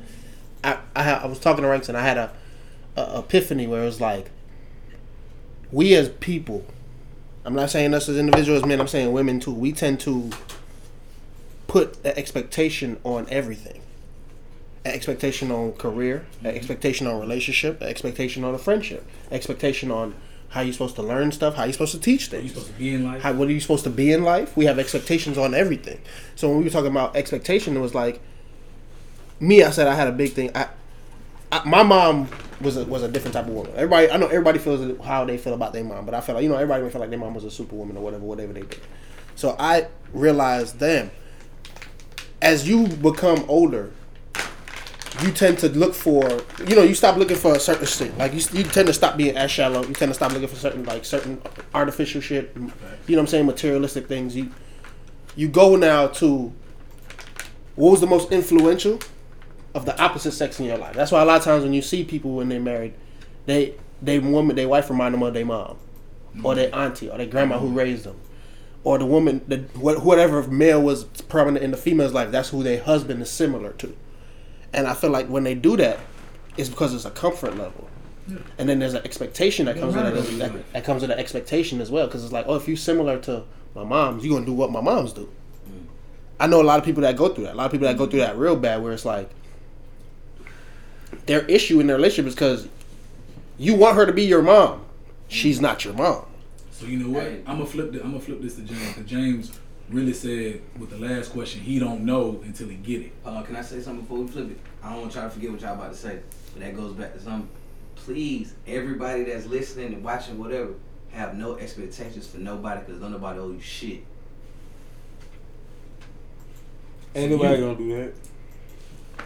I I, I was talking to Ranks and I had a a epiphany where it was like, we as people, I'm not saying us as individuals, men, I'm saying women too. We tend to put an expectation on everything. An expectation on career, an mm-hmm. expectation on relationship, an expectation on a friendship, expectation on how you're supposed to learn stuff, how you're supposed to teach You things. supposed to be in life. How, what are you supposed to be in life? We have expectations on everything. So when we were talking about expectation, it was like me. I said I had a big thing. I, I my mom was a, was a different type of woman. Everybody, I know everybody feels how they feel about their mom, but I feel like you know everybody may feel like their mom was a superwoman or whatever, whatever they did. So I realized, damn, as you become older, you tend to look for, you know, you stop looking for a certain shit. Like you, you tend to stop being as shallow. You tend to stop looking for certain like certain artificial shit. Mm, you know what I'm saying? Materialistic things. You you go now to what was the most influential of the opposite sex in your life. That's why a lot of times when you see people when they're married, they they woman they wife remind them of their mom, or their mm. auntie, or their grandma who raised them, or the woman the whatever male was prominent in the female's life. That's who their husband is similar to, and I feel like when they do that, it's because it's a comfort level. And then there's an expectation that comes with it. That, that comes with an expectation as well, because it's like, oh, if you're similar to my mom's, you're gonna do what my moms do. Mm. I know a lot of people that go through that. A lot of people that go through that real bad, where it's like their issue in their relationship is because you want her to be your mom. She's mm. not your mom. So you know what? Hey. I'm gonna flip. The, I'm gonna flip this to James. Cause James really said with the last question, he don't know until he get it. Uh, can I say something before we flip it? I don't want y'all to forget what y'all about to say, but that goes back to something. Please, everybody that's listening and watching, whatever, have no expectations for nobody because don't nobody owe you shit. Ain't nobody gonna do that.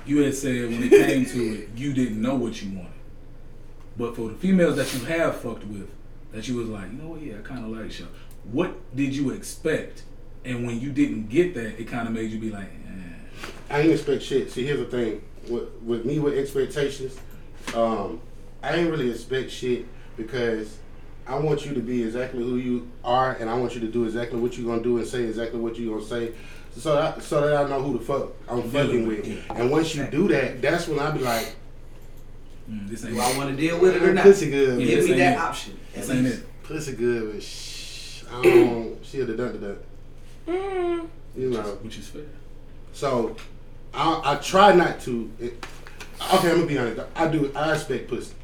You had said when it came to it, you didn't know what you wanted. But for the females that you have fucked with, that you was like, you know what? Yeah, I kind of like you. What did you expect? And when you didn't get that, it kind of made you be like, eh. I ain't expect shit. See, here's the thing. With, with me with expectations, um, I ain't really expect shit because I want you to be exactly who you are, and I want you to do exactly what you're gonna do and say exactly what you're gonna say, so that so that I know who the fuck I'm fucking with. And once you do that, that's when I be like, mm, this ain't Do I want to deal with it or not? pussy good, Yeah, Give this me that it. option. This ain't it. pussy good, but shh, I don't. She'll have done to that. You know. Which is fair. So I, I try not to. It, okay, I'm gonna be honest. I do. I expect pussy.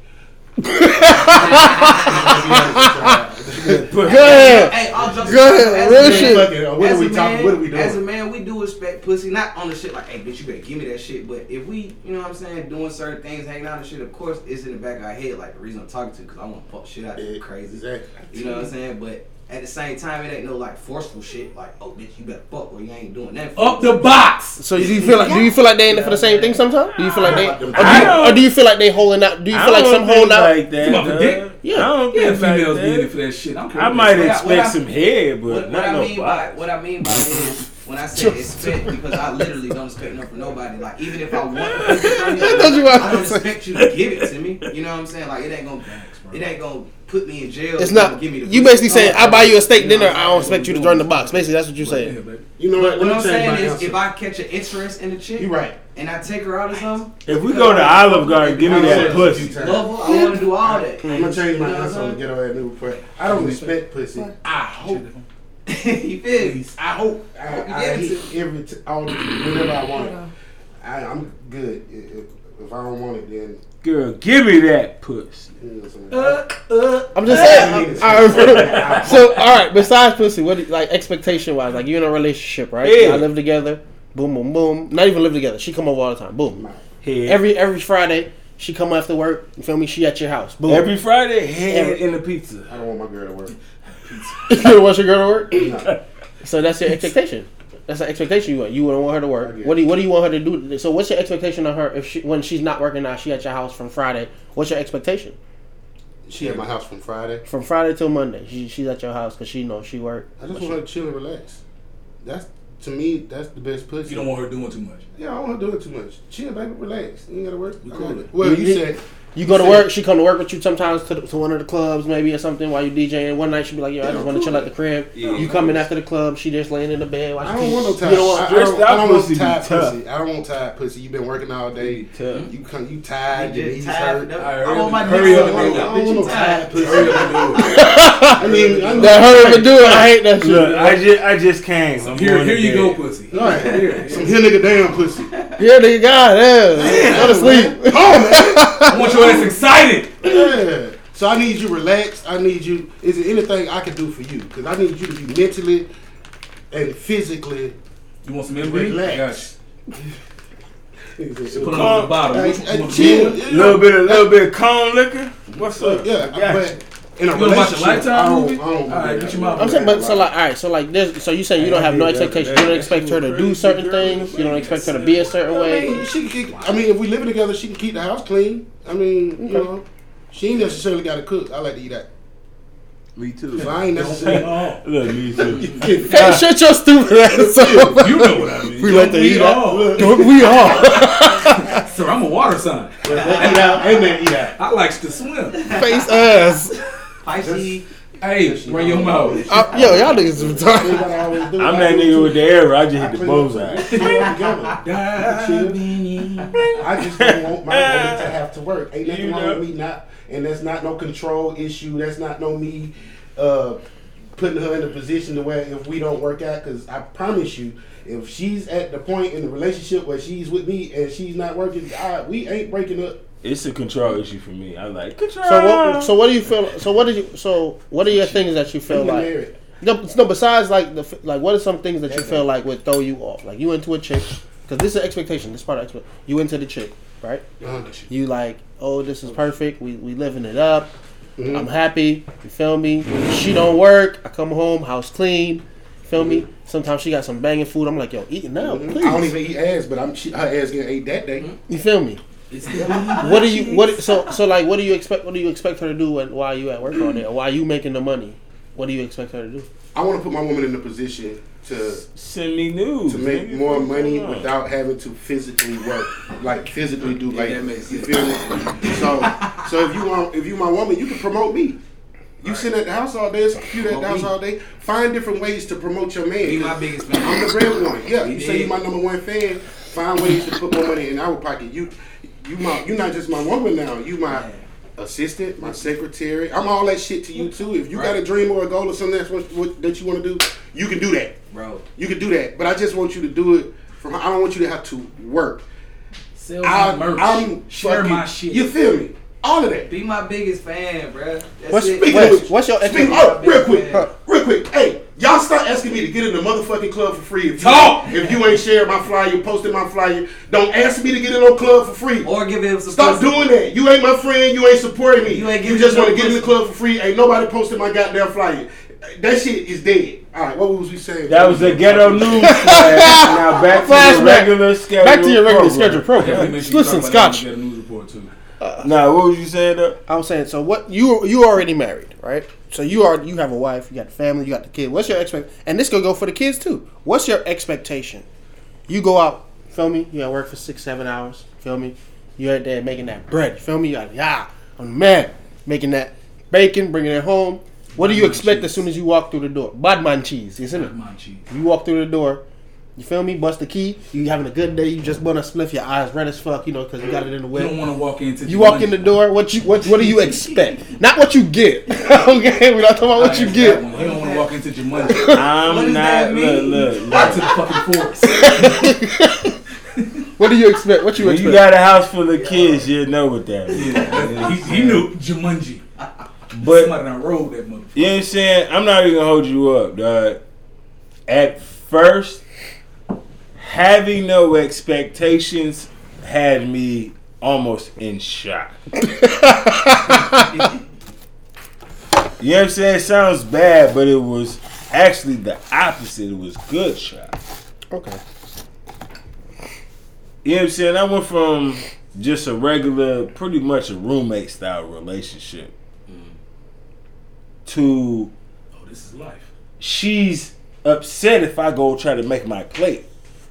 Go ahead. Hey, all jokes Go aside, ahead, as real a man- shit. Fuck it, What as are we a talking? man- What are we As a man, we do respect pussy, not on the shit like, hey, bitch, you better give me that shit. But if we, you know what I'm saying, doing certain things, hanging out and shit, of course, it's in the back of our head, like the reason I'm talking to, because I want to fuck shit out of you crazy. Exactly. You know what I'm saying? But at the same time, it ain't no like forceful shit, like, oh, bitch, you better fuck, or you ain't doing that. Up the box. So do you feel like do you feel like they in there for the same thing sometimes? Do you feel like they, or do you, I don't- or do you feel like they holding out? Do you feel like some think holding out? like that. You about to dog. dick? Yeah. I don't Yeah, think like females be in it for that shit. I'm I might What expect what I- some head, but What, what not I no mean by what I mean by that is when I say expect because I literally don't expect nothing from nobody. Like even if I want, something from you, That's what I I don't expect you to give it to me. You know what I'm saying? Like it ain't gonna, it ain't gonna put me in jail. It's if you don't. Give me the You pussy. basically saying I buy you a steak You dinner. what I don't expect you to join the box. Basically, that's what you're saying. You know what? what I'm saying is, if I catch an interest in the chick, you're right. and I take her out or something, If we go to Olive Garden, give me I that said pussy. it a few love her, I want to do all that. I'm gonna change my You know what answer on I'm the ghetto ass nigga prayer. I don't respect pussy. I hope. you feel me? I hope. I, Hope you I get hit every t- all the, whenever I want it. I, I'm good. If, if- if I don't want it, then Girl, give me that pussy. you know. Uh, I'm just saying. All right. so all right. Besides pussy, what do you- like expectation wise? Like you're in a relationship, right? Yeah. Y'all live together. Boom, boom, boom. Not even live together. She come over all the time. Boom. Head. Every every Friday, she come after work. You feel me? She at your house. Boom. Every Friday, head Every- in the pizza. I don't want my girl to work. you want your girl to work? No. So that's your expectation. That's the expectation you want. You wouldn't want her to work. What do you What do you want her to do? So what's your expectation of her if she when she's not working now? She at your house from Friday. What's your expectation She at my house from Friday. from Friday till Monday? She, she's at your house because she knows she work. I just want her to chill and relax. That's to me. That's the best pussy. You don't want her doing too much. Yeah, I don't want her doing too much. Chill, baby, relax. You ain't gotta work. We cool. Well, You you said You go to work, she come to work with you sometimes to, the, to one of the clubs maybe or something while you DJing. One night she be like, yo, I just want to chill at the crib. Yeah. You come in after the club, she just laying in the bed. I don't want no You tired. don't I, I don't, I don't want pussy be tired tough. pussy. I don't want tired pussy. You've been working all day. Tough. You come, you tired. You Your knees tired. hurt. All right, I'm on my hurry up and do it. I don't want no tired pussy. Hurry up and do it. I mean, I know. That hurt him to do it. I hate that shit. Look, I just I just came. I'm Here, here you go, pussy. Right. Here, Some here nigga damn pussy. Yeah, nigga, God, yeah. Go to sleep. I want your ass excited. Yeah. So I need you relaxed. I need you. Is there anything I can do for you? Because I need you to be mentally and physically. You want some MD? I got Relax. you. Put on the bottom. Hey, Which one hey, you want? chill. Chill. Little bit, a little bit of cone liquor. What's up? Yeah, I got but in a You wanna watch a relationship, Lifetime I don't, movie? I don't. All right, get your mouth I'm saying, but so like, all right, so like, this, so you say you don't have no expectations. You don't expect her to do certain things. You don't expect her to be a certain way. I way. mean, she can keep, I mean, if we living together, she can keep the house clean. I mean, you know, she ain't necessarily got to cook. I like to eat that. Me too. So I ain't Don't be necessarily. all. Look, me too. Hey, shut your stupid ass up. You know what I mean. We like to eat be all. Don't we all? Sir, I'm a water sign. eat out. Amen. Eat out. I likes to swim. Face ass. Pisces. Hey, run your mouth. Uh, yo, y'all niggas is That's retarded. I always do. I'm that nigga with the arrow. I just hit the clean bullseye. up- clean up together. I just don't want my woman to have to work. Ain't nothing You wrong with me not, and that's not no control issue. That's not no me uh, putting her in a position to where if we don't work out, because I promise you, if she's at the point in the relationship where she's with me and she's not working, I, we ain't breaking up. It's a control issue for me. I like control. So what? So what do you feel? So what did you? So what are your things that you feel like? No, no. Besides, like the like, what are some things that you feel like would throw you off? Like you into a chick, because this is an expectation. This is part of expect. You into the chick, right? You like, oh, this is perfect. We we living it up. Mhm. I'm happy. You feel me? She don't work. I come home, house clean. Feel me? Sometimes she got some banging food. I'm like, yo, eating now, mhm. please. I don't even eat ass, but I'm she, her ass getting ate that day. You feel me? It's the What do you what? So so like, what do you expect? What do you expect her to do when, while you at work on it, or while you making the money? What do you expect her to do? I want to put my woman in a position to Send me news. to make nigga. more money without having to physically work, like physically do like that makes you feel me. So, so if you want, if you my woman, you can promote me. You sit at the house all day, you at the house all day. Find different ways to promote your Be man. my biggest fan. I'm the breadwinner. Yeah, You you say did. you my number one fan. Find ways to put more money in our pocket. You, you my, you not just my woman now. You my assistant, my secretary. I'm all that shit to you too. If you got a dream or a goal or something that's what, what that you want to do, you can do that. Bro. You can do that, but I just want you to do it from. I don't want you to have to work. Sell I, some merch. I'm Share fucking- my shit. You feel me? All of that. Be my biggest fan, bro. That's What's- it. Speaking Wes, of which, what's your speak, expectation? oh, real quick, Huh. real quick. Hey, y'all start asking me to get in the motherfucking club for free. If you, Talk! If you ain't sharing my flyer, posting my flyer, don't ask me to get in no club for free. Or give him some Stop pussy. doing that. You ain't my friend. You ain't supporting me. You ain't You just want to get in the club for free. Ain't nobody posting my goddamn flyer. That shit is dead. All right, what was we saying? That was the ghetto news. Now back to the Flashback. regular schedule. Back to your regular program. schedule program. make sure you Listen, talk about that Scotch. When we get a news report too. Nah, what was you saying though? I was saying, so what you you already married, right? So you are you have a wife, you got the family, you got the kid. What's your expect? And this could go for the kids too. What's your expectation? You go out, feel me? You at work for six, seven hours, feel me? You're out there making that bread, feel me? You're like, yeah, I'm the man, making that bacon, bringing it home. What do you expect cheese. as soon as you walk through the door? Badman cheese, you see me? My cheese. You walk through the door, you feel me? Bust the key. You having a good day. You just want to spliff your eyes red as fuck, you know, because you got it in the way. You don't want to walk into. You walk in the door. What you what what do you expect? Not what you get. okay, we're not talking about what you get. You don't want to walk into Jumanji. What I'm not. that Look, mean? look, look. To the fucking forest. What do you expect? What you When expect? you got a house full of kids, you know what that is. Yeah, he, he knew Jumanji. But Somebody done rode that motherfucker. you know what I'm saying? I'm not even gonna hold you up, dog. At first, having no expectations had me almost in shock. You know what I'm saying? It sounds bad, but it was actually the opposite. It was good shock. okay. You know what I'm saying? I went from just a regular, pretty much a roommate style relationship to Oh, this is life. she's upset if I go try to make my plate.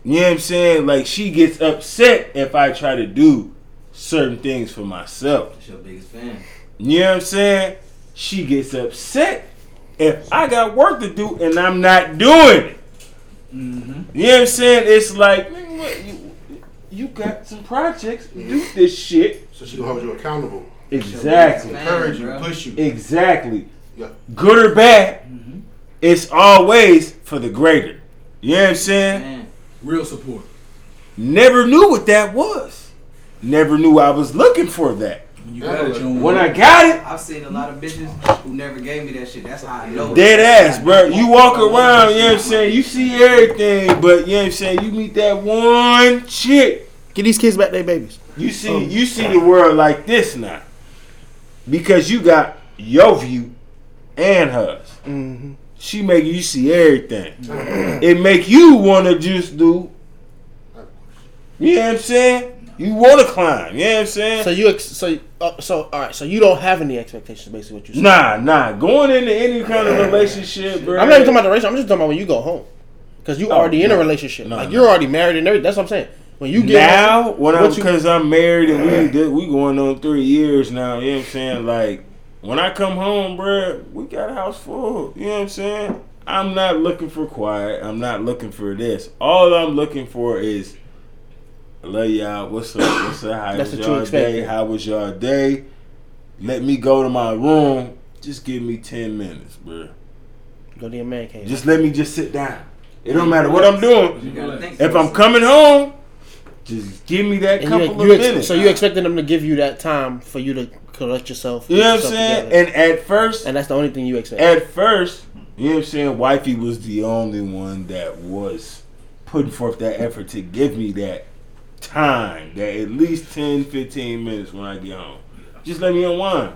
You know what I'm saying? Like she gets upset if I try to do certain things for myself. That's your biggest fan. You know what I'm saying? She gets upset if I got work to do and I'm not doing it. Mm-hmm. You know what I'm saying? It's like, man, what, you, you got some projects, do this shit. So she gonna hold you accountable, Exactly. Man, encourage you, push you. Exactly. Yeah. Good or bad, it's always for the greater. You know what I'm saying? Man, Real support. Never knew what that was. Never knew I was looking for that. When you got it, you When want I got it, I've seen a lot of bitches who never gave me that shit. That's how I know. dead ass, bro. You walk around, you know what I'm saying? You see everything, but you know what I'm saying? You meet that one chick. Get these kids back their babies. You see, you see the world like this now, because you got your view and hers. Mm-hmm. She make you see everything. it make you want to just do. You know what I'm saying? You want to climb. You know what I'm saying? So you ex- so uh, so all right. So you don't have any expectations, basically. What you saying? nah, nah. Going into any kind of relationship, bro. I'm not even talking about the relationship. I'm just talking about when you go home, because you Oh, already in a relationship. No, like no. you're already married and everything. That's what I'm saying. When you get now, home, when I'm because I'm married and we we going on three years now. You know what I'm saying? Like when I come home, bro, we got a house full. You know what I'm saying? I'm not looking for quiet. I'm not looking for this. All I'm looking for is, I love y'all. What's up? What's up? How That's was what you y'all day? How was y'all day? Let me go to my room. Just give me ten minutes, bro. go to your man cave. Just let me just sit down. It don't matter what I'm doing. You gotta think If I'm coming home, just give me that and couple you, of ex- minutes. so you expecting them to give you that time for you to collect yourself. You know what I'm saying? together. And at first, And that's the only thing you expect. at first, you know what I'm saying? Wifey was the only one that was putting forth that effort to give me that time, that at least 10, 15 minutes when I get home. Just let me unwind.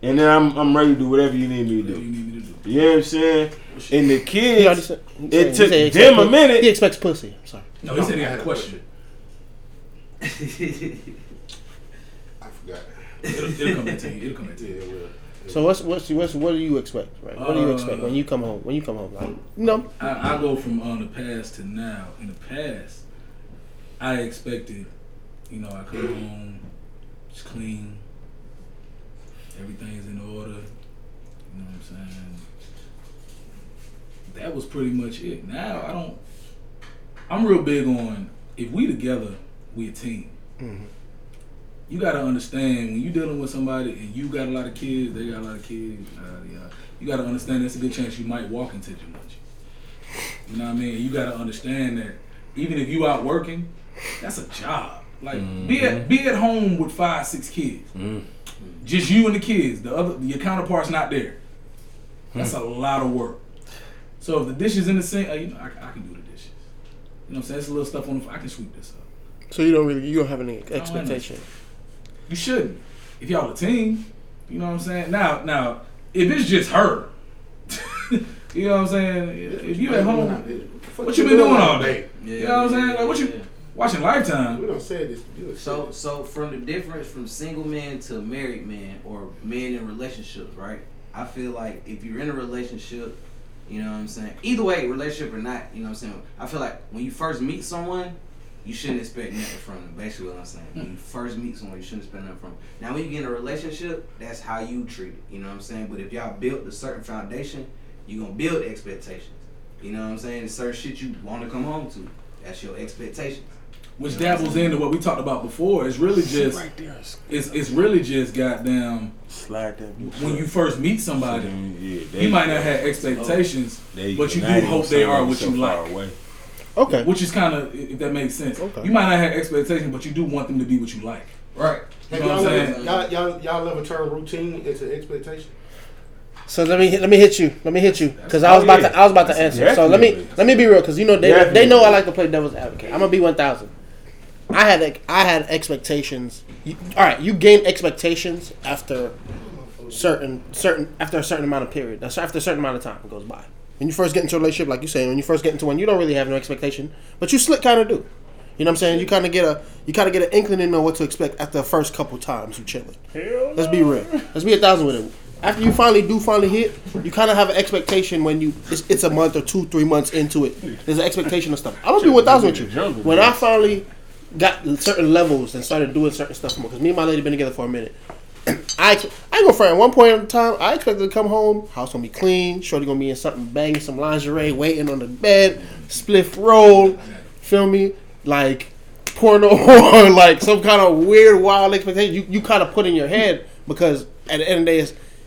And then I'm, I'm ready to do whatever you need me to do. need me to do. You know what I'm saying? And the kids, said, he it took said them expect a minute. He expects pussy. I'm sorry. No, he said he had a question. I forgot. It'll, it'll come back to you. It'll come back to you. it will. So what's what's what's what do you expect? Right? What do you Uh, expect when you come home? When you come home, like you know, I, I go from um, the past to now. In the past, I expected, you know, I come home, it's clean, everything's in order. You know what I'm saying? That was pretty much it. Now I don't. I'm real big on if we together, we a team. Mhm. You gotta understand when you're dealing with somebody and you got a lot of kids, they got a lot of kids. yada, yada, You gotta understand there's a good chance you might walk into Jumanji. You know what I mean? You gotta understand that even if you out working, that's a job. Like be at be at home with five, six kids. Mm. Just you and the kids. The other your counterpart's not there. That's a lot of work. So if the dishes in the sink, uh, you know, I, I can do the dishes. You know what I'm saying? It's a little stuff on the I can sweep this up. so you don't really you don't have any expectation. You shouldn't. If y'all a team, you know what I'm saying? Now now if it's just her, you know what I'm saying? If you at home What you been doing all day? Yeah, You know what I'm saying? Like, what you- yeah. watching We don't say this. So, so from the difference from single men to married men or men in relationships, right? I feel like if you're in a relationship, you know what I'm saying. Either way, relationship or not, you know what I'm saying. I feel like when you first meet someone, you shouldn't expect nothing from them. Basically, what I'm saying. When you first meet someone, you shouldn't expect nothing from them. Now, when you get in a relationship, that's how you treat it. You know what I'm saying. But if y'all built a certain foundation, you're gonna build expectations. You know what I'm saying. There's certain shit you want to come home to. That's your expectations. which dabbles into what we talked about before, it's really just right there. it's it's really just goddamn Slide that. when you first meet somebody, Yeah, there you might not have expectations, There but you do hope they are what so you like. away. Okay. Which is kind of if that makes sense. Okay. You might not have expectations, but you do want them to be what you like. Right. You know y'all, what I'm ever, saying? y'all, y'all, y'all ever turn routine into expectation? So let me hit- let me hit you. Let me hit you because I was Oh, about to I was about to answer. So let me let me be real because you know they they know I like to play devil's advocate. I'm gonna be one thousand. I had like, I had expectations. You, all right, you gain expectations after certain certain after a certain amount of period. That's after a certain amount of time goes by. When you first get into a relationship, like you say, when you first get into one, you don't really have no expectation, but you slick kind of do. You know what I'm saying? You kind of get a you kind of get an inkling and know what to expect after the first couple times you chilling. Hell Let's be real. Let's be a thousand with it. After you finally do finally hit, you kind of have an expectation when you it's, it's a month or two, three months into it. There's an expectation of stuff. I'm gonna be one thousand with you. When I finally got certain levels and started doing certain stuff more. Because me and my lady been together for a minute. I I gonna front. At one point in time, I expected to come home, house gonna be clean, shorty gonna be in something banging some lingerie, waiting on the bed, spliff roll, feel me, like porno or like some kind of weird wild expectation. You you kind of put in your head because at the end of the day,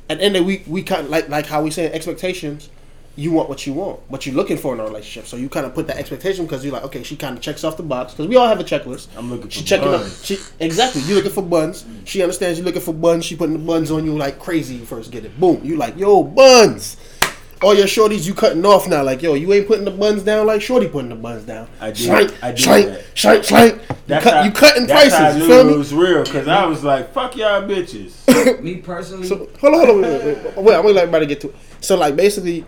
at the end of the week we kind of like like how we say expectations. You want what you want, what you're looking for in a relationship. So you kind of put that expectation because you're like, okay, she kind of checks off the box because we all have a checklist. I'm looking She for checking up. buns. She exactly. You looking for buns. She understands you looking for buns. She putting the buns on you like crazy. You first get it. Boom. You like yo buns. All your shorties you cutting off now. Like yo, you ain't putting the buns down like shorty putting the buns down. I did- Shank, I did shank, that. shank, shank. You, That's cut, how- you cutting that's how I prices. You knew feel it was real because I was like, "Fuck y'all bitches." Me personally, So hold on, hold on, wait, wait, wait. wait I'm gonna let everybody get to it. So like basically,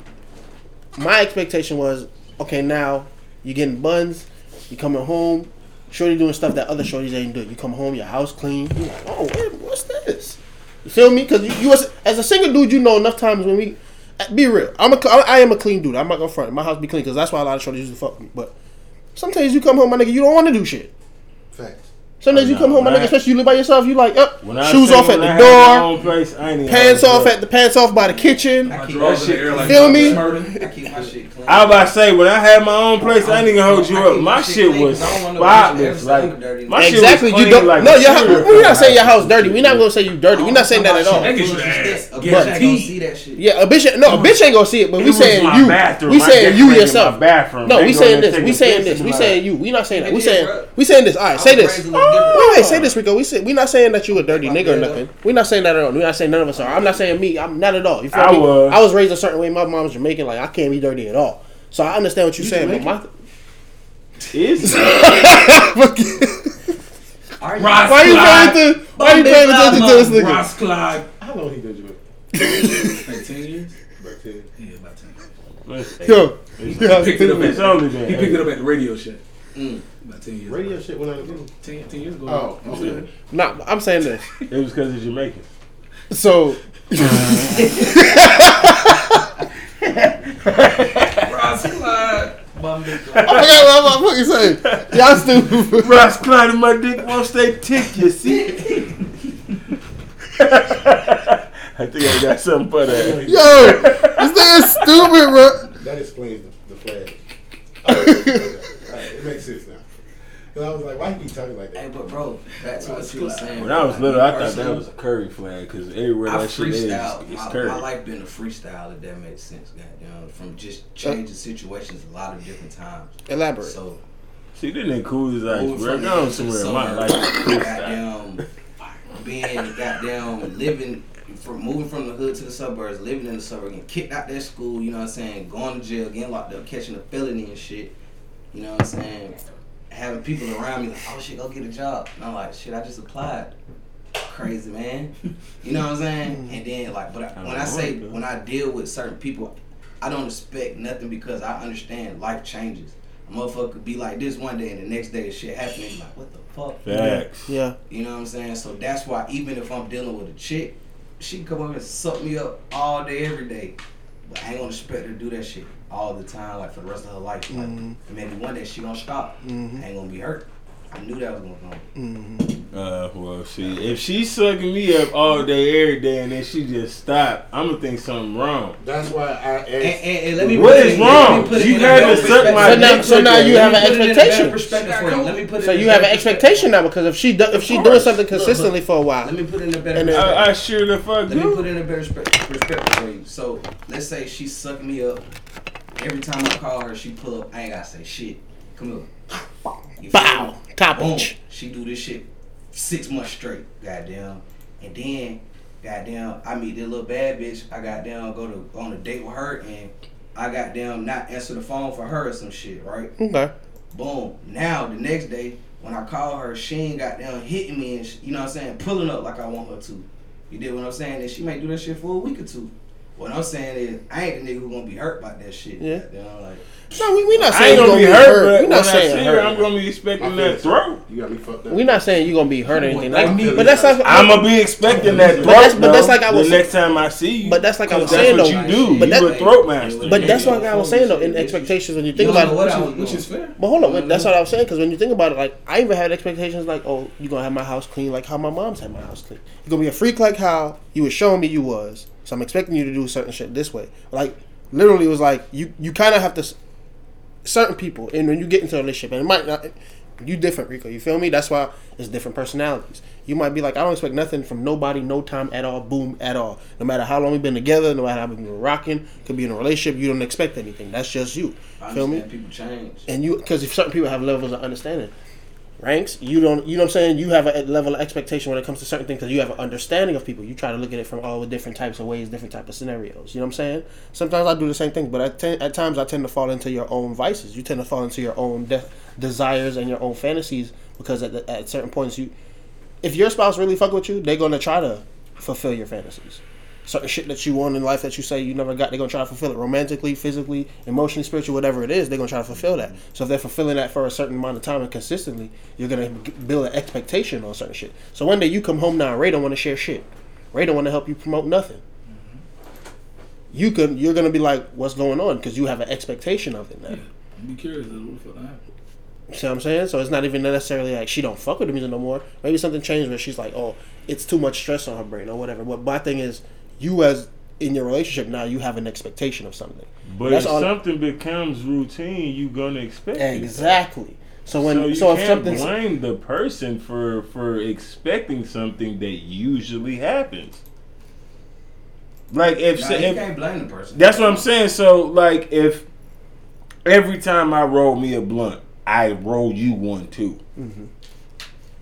my expectation was okay. Now you're getting buns, you coming home, shorty doing stuff that other shorties ain't doing. You come home, your house clean. You like, oh, what's this? You feel me? Because you, you was, as a single dude, you know enough times when we uh, be real. I'm a, I am a clean dude. I'm not gonna front. My house be clean because that's why a lot of shorties used to fuck me. But sometimes you come home, my nigga, you don't want to do shit. Facts. Sometimes oh, you Oh, come home, my when nigga, I- especially you live by yourself. You like, up, shoes off at the I door, place, I ain't pants off at the pants off by the kitchen. I keep, drawers that in the shit- Feel me? I keep my shit clean. I was about to say when I had my own place, I ain't even hold you up. My my shit was clean was 'cause I don't want no bitch ever spotless. Like dirty. my shit was Exactly. You clean don't. like no, a your, cereal we're not saying your house dirty. We're not gonna say you dirty. We're not saying that at all. That gets you Bullshit the sticks. ass. A bitch ain't gonna see that shit. Yeah, a bitch. ain't- No, a bitch ain't gonna see it. But we saying you. bathroom. We saying you yourself. Bathroom. No, we saying this. We saying this. We saying you. We not saying that. We Yeah, saying bro. we saying this. All right, say this. raised a little different. Wait, wait, say this, Rico. We say we not saying that you a dirty nigga or nothing. We not saying that at all. We not saying none of us are. I'm not saying me. I'm not at all. You feel I me? was. I was raised a certain way. My mom's Jamaican. Like I can't be dirty at all. So I understand what you're saying. But my Is Ross why you Clyde. paying attention? Why you paying attention to this nigga? Ross Clyde. How long he been doing? Like 10 years? About ten. Yeah, about 10 years. Yo, He Yeah, picked it up at, only he picked it up at the radio shack. Mm. About 10 years. Radio shit went out of 10, 10 years ago. Oh, okay. saying. nah. I'm saying this. It was because of Jamaican. So Ross Clyde. Bum dick I Clyde. forgot what I'm fucking saying. Y'all stupid. Ross Klein and my dick won't stay tick, you see? I think I got something for that. Yo, this thing is stupid, bro. That explains the, the flag. Alright, it makes sense now. Cause I was like, why you keep talking like Hey, that? but bro, back to what you were saying. When I was little, I thought that was a curry flag because everywhere I that shit is, it's My, curry. my life been a freestyle, if that makes sense. Goddamn, from just changing situations a lot of different times. Elaborate. So See, this nigga cool as ice, moving bro. from Go on the somewhere. summer, My life is freestyle. goddamn, being goddamn living from moving from the hood to the suburbs, living in the suburbs, getting kicked out that school. You know what I'm saying? Going to jail, getting locked up, catching a felony and shit. You know what I'm saying? Having people around me like, oh shit, go get a job. And I'm like, shit, I just applied. Crazy man. You know what I'm saying? Mm. And then like, but I, when I say when I deal with certain people, I don't expect nothing because I understand life changes. A motherfucker could be like this one day and the next day shit happening. Like, what the fuck? Facts. Yeah. You know what I'm saying? So that's why even if I'm dealing with a chick, she can come up and suck me up all day, every day. But I ain't gonna expect her to do that shit all the time, like for the rest of her life. Like, Mhm. and maybe one day she gonna stop. Mhm. I ain't gonna be hurt. I knew that was gonna come. Mhm. Uh, well, see, if she's sucking me up all day, every day, and then she just stop, I'm gonna think something wrong. That's why I asked. And, and, and let me What put is it, let me wrong? put it You had to suck my So now, so now you have an Let me put it in a better expectation. perspective for you. Let me put it So in you have an expectation now because if she do, if she doing something Look, look. consistently for a while, Let me put it in a better And perspective. I, I sure the fuck Let me put in a better perspective for you. So let's say she's sucking me up. Every time I call her, she pull up. I ain't gotta say shit. Come here. Bow, top Boom. She do this shit six months straight. Goddamn. And then, goddamn, I meet this little bad bitch. I goddamn go to on a date with her and I got goddamn not answer the phone for her or some shit, right? Okay. Boom. Now the next day, when I call her, she ain't got down hitting me and sh- you know what I'm saying, pulling up like I want her to. You did what I'm saying? And she may do that shit for a week or two. What I'm saying is, I ain't the nigga who gonna be hurt by that shit. Yeah. You know, like. No, we we not I saying ain't you gonna be hurt, but We're when not I saying see hurt. her, I'm gonna be expecting that feelings throat. You got me fucked up. We're not saying you're gonna be hurt or anything. Like, Like, but that's like I'm gonna be expecting that throat. But that's- but that's like I was- the next time I see you. But that's like I was that's saying, what though. you do. But you a throat master. But that's what I was saying though. In expectations, when you think about don't know what it, I Which was is, which doing. is fair. but hold on, that's what I was saying. Because when you think about it, like I even had expectations like, oh, you're gonna have my house clean like how my mom's had my house clean. You're gonna be a freak like how you was showing me you was. So I'm expecting you to do certain shit this way. Like literally, it was like you you kind of have to. Certain people, and when you get into a relationship, and it might not, you different, Rico. You feel me? That's why it's different personalities. You might be like, I don't expect nothing from nobody, no time at all, boom, at all. No matter how long we've been together, no matter how we've been rocking, could be in a relationship, you don't expect anything. That's just you. I Feel me? people change. and you because if certain people have levels of understanding ranks you don't you know what i'm saying? You have a level of expectation when it comes to certain things because you have an understanding of people. You try to look at it from all the different types of ways different type of scenarios. You know what i'm saying? Sometimes i do the same thing but at, ten, at times i tend to fall into your own vices. You tend to fall into your own de- desires and your own fantasies because at, the, at certain points you if your spouse really fuck with you they're going to try to fulfill your fantasies certain shit that you want in life that you say you never got, they're gonna try to fulfill it romantically, physically, emotionally, spiritually, whatever it is, they're gonna try to fulfill that. So if they're fulfilling that for a certain amount of time and consistently, you're gonna build an expectation on certain shit. So one day you come home now, and Ray don't want to share shit. Ray don't want to help you promote nothing. Mm-hmm. You could, you're gonna be like, what's going on? Because you have an expectation of it now. Be curious as to what fuck happened. See what I'm saying? So it's not even necessarily like she don't fuck with the music no more. Maybe something changed where she's like, oh, it's too much stress on her brain or whatever. But my thing is, you as in your relationship now, you have an expectation of something. But That's if all- something becomes routine, you're gonna expect it. Exactly. So when so you so, can't something's blame the person for for expecting something that usually happens. Like if, Nah, say- you if can't blame the person. that's what I'm saying. So like if every time I roll me a blunt, I roll you one too. Mm-hmm.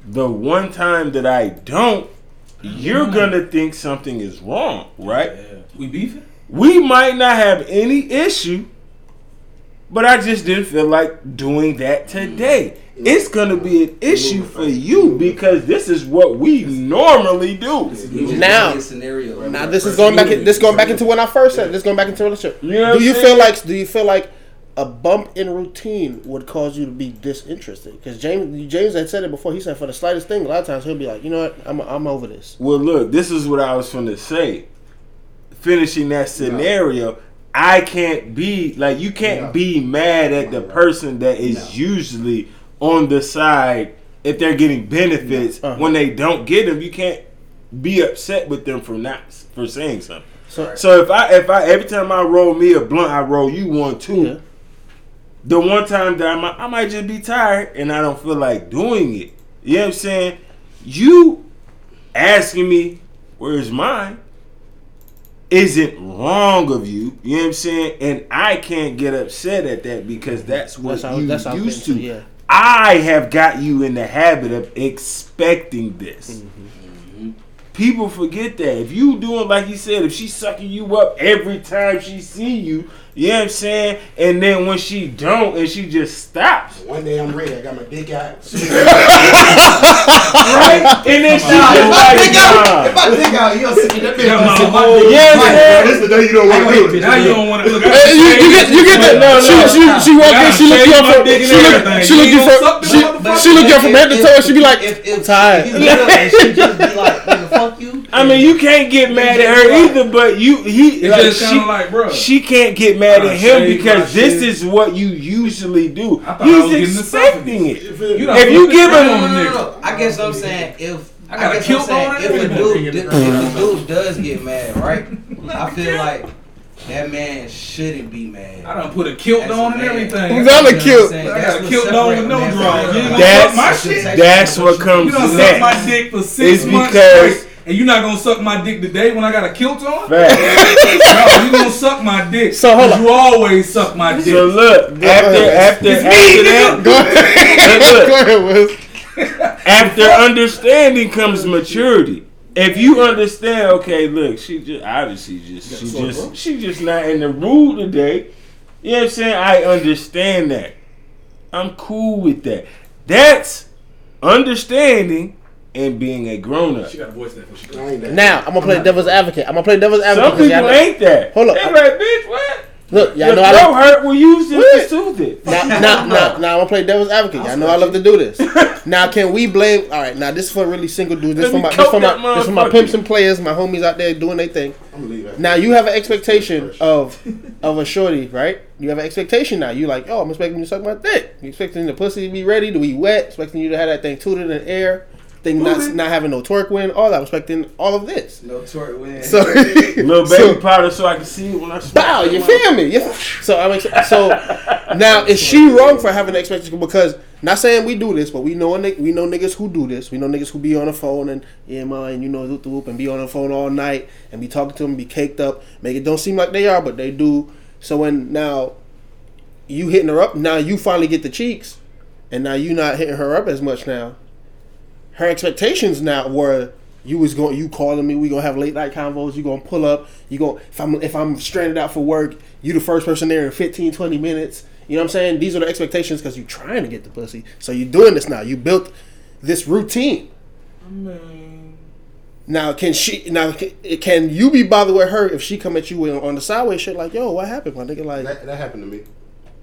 The one time that I don't, you're gonna think something is wrong, right? Yeah. We beefing? We might not have any issue, but I just didn't feel like doing that today. Mm. It's gonna be an issue for you because this is what we normally do. Now- scenario. right? now this is going back. This going back into when I first said this going back into relationship. You know do you feel like do you feel like a bump in routine would cause you to be disinterested? Because James James had said it before. He said for the slightest thing, a lot of times he'll be like, you know what, I'm I'm over this. Well, look, this is what I was going to say. Finishing that scenario, I can't be like you can't No. be mad at the person that is No. usually on the side if they're getting benefits Uh-huh. when they don't get them. You can't be upset with them for not for saying something. So So if I if I every time I roll me a blunt, I roll you one too. yeah. The one time that I might, I might just be tired and I don't feel like doing it. You know what I'm saying? You asking me where's mine isn't wrong of you. You know what I'm saying? And I can't get upset at that because that's what That's how you that's used things- to. Yeah. I have got you in the habit of expecting this. Mm-hmm. People forget that. If you doing like you said, if she's sucking you up every time she see you, you know what I'm saying? And then when she don't and she just stops. One day I'm ready. I got my dick out. Right? And then she Nah, just if I like, dig out, nah. if I dig out, you'll see that bitch. Yeah, my- sit my my dick- Yeah, man. This is the day you don't want to do it. Now you don't want to look. Hey, you, you get you get that. No, no. she, she, she walk in, she look you up from she look she look you from she, she look you up from head to toe she be like if, if, tired. If you get up and she just be like, nigga, fuck you. I mean, you can't get mad at her either, but you he like, just she, like, bro. she can't get mad at him because this shit. is what you usually do. I thought I was He's the expecting it. You You If you give him- no, no, no, no. I guess what I'm saying if I got a guess what I'm saying, if a dude, if the dude does get mad, right? I feel like that man shouldn't be mad. I done put a kilt As on and everything. Who's on the You know what I'm kilt? saying? I got a what kilt on with no man drawers. You real. ain't gonna That's- suck my shit. That's what comes You done suck my dick for six It's months because- straight, and you're not gonna suck my dick today when I got a kilt on? Fact. no, you gonna suck my dick. So, hold 'cause on. You always suck my dick. So look, after after It's me, after that, Go ahead. Look. Go ahead, Wiz. after understanding comes maturity. If you understand, okay, look, she just obviously just she just she just not in the mood today. You know what I'm saying? I understand that. I'm cool with that. That's understanding and being a grown up. She got to voice that she. Ain't that. Now I'm gonna play devil's advocate. I'm gonna play devil's advocate. Some 'cause people ain't that. Hold up. They like, bitch, what? Look, y'all Your know I throat like. hurt. We use this Wait. to soothe it. Now, now, now, now, I'm gonna play devil's advocate. Y'all know I love to do this. Now, can we blame? All right, now this is for really single dudes. This Let for my, this for my, this for my pimps and players, my homies out there doing their thing. I'm gonna leave that. Now you have an expectation of of a shorty, right? You have an expectation now. You like, oh, I'm expecting you to suck my dick. You expecting the pussy to be ready, to be wet, expecting you to have that thing tooted in the air, thing not not having no torque win, all that. I'm expecting all of this. No torque win. So, Little baby so- powder so I can see it when I smack Bow, that you motherfucker. feel me? You- So I'm ex- so now is she wrong for having an expectation? Because not saying we do this, but we know a ni- we know niggas who do this. We know niggas who be on the phone and yeah, man, and you know whoop the whoop and be on the phone all night and be talking to them, be caked up, make it don't seem like they are, but they do. So when now you hitting her up, now you finally get the cheeks, and now you not hitting her up as much now. Her expectations now were you was going you calling me, we gonna have late night convos, you gonna pull up, you going if I'm if I'm stranded out for work, you the first person there in 15, 20 minutes. You know what I'm saying? These are the expectations because you're trying to get the pussy. So you're doing this now. You built this routine. Now can she? Now can, can you be bothered with her if she come at you with- on the sideways shit like, "Yo, what happened, my nigga?" Like That, that happened to me.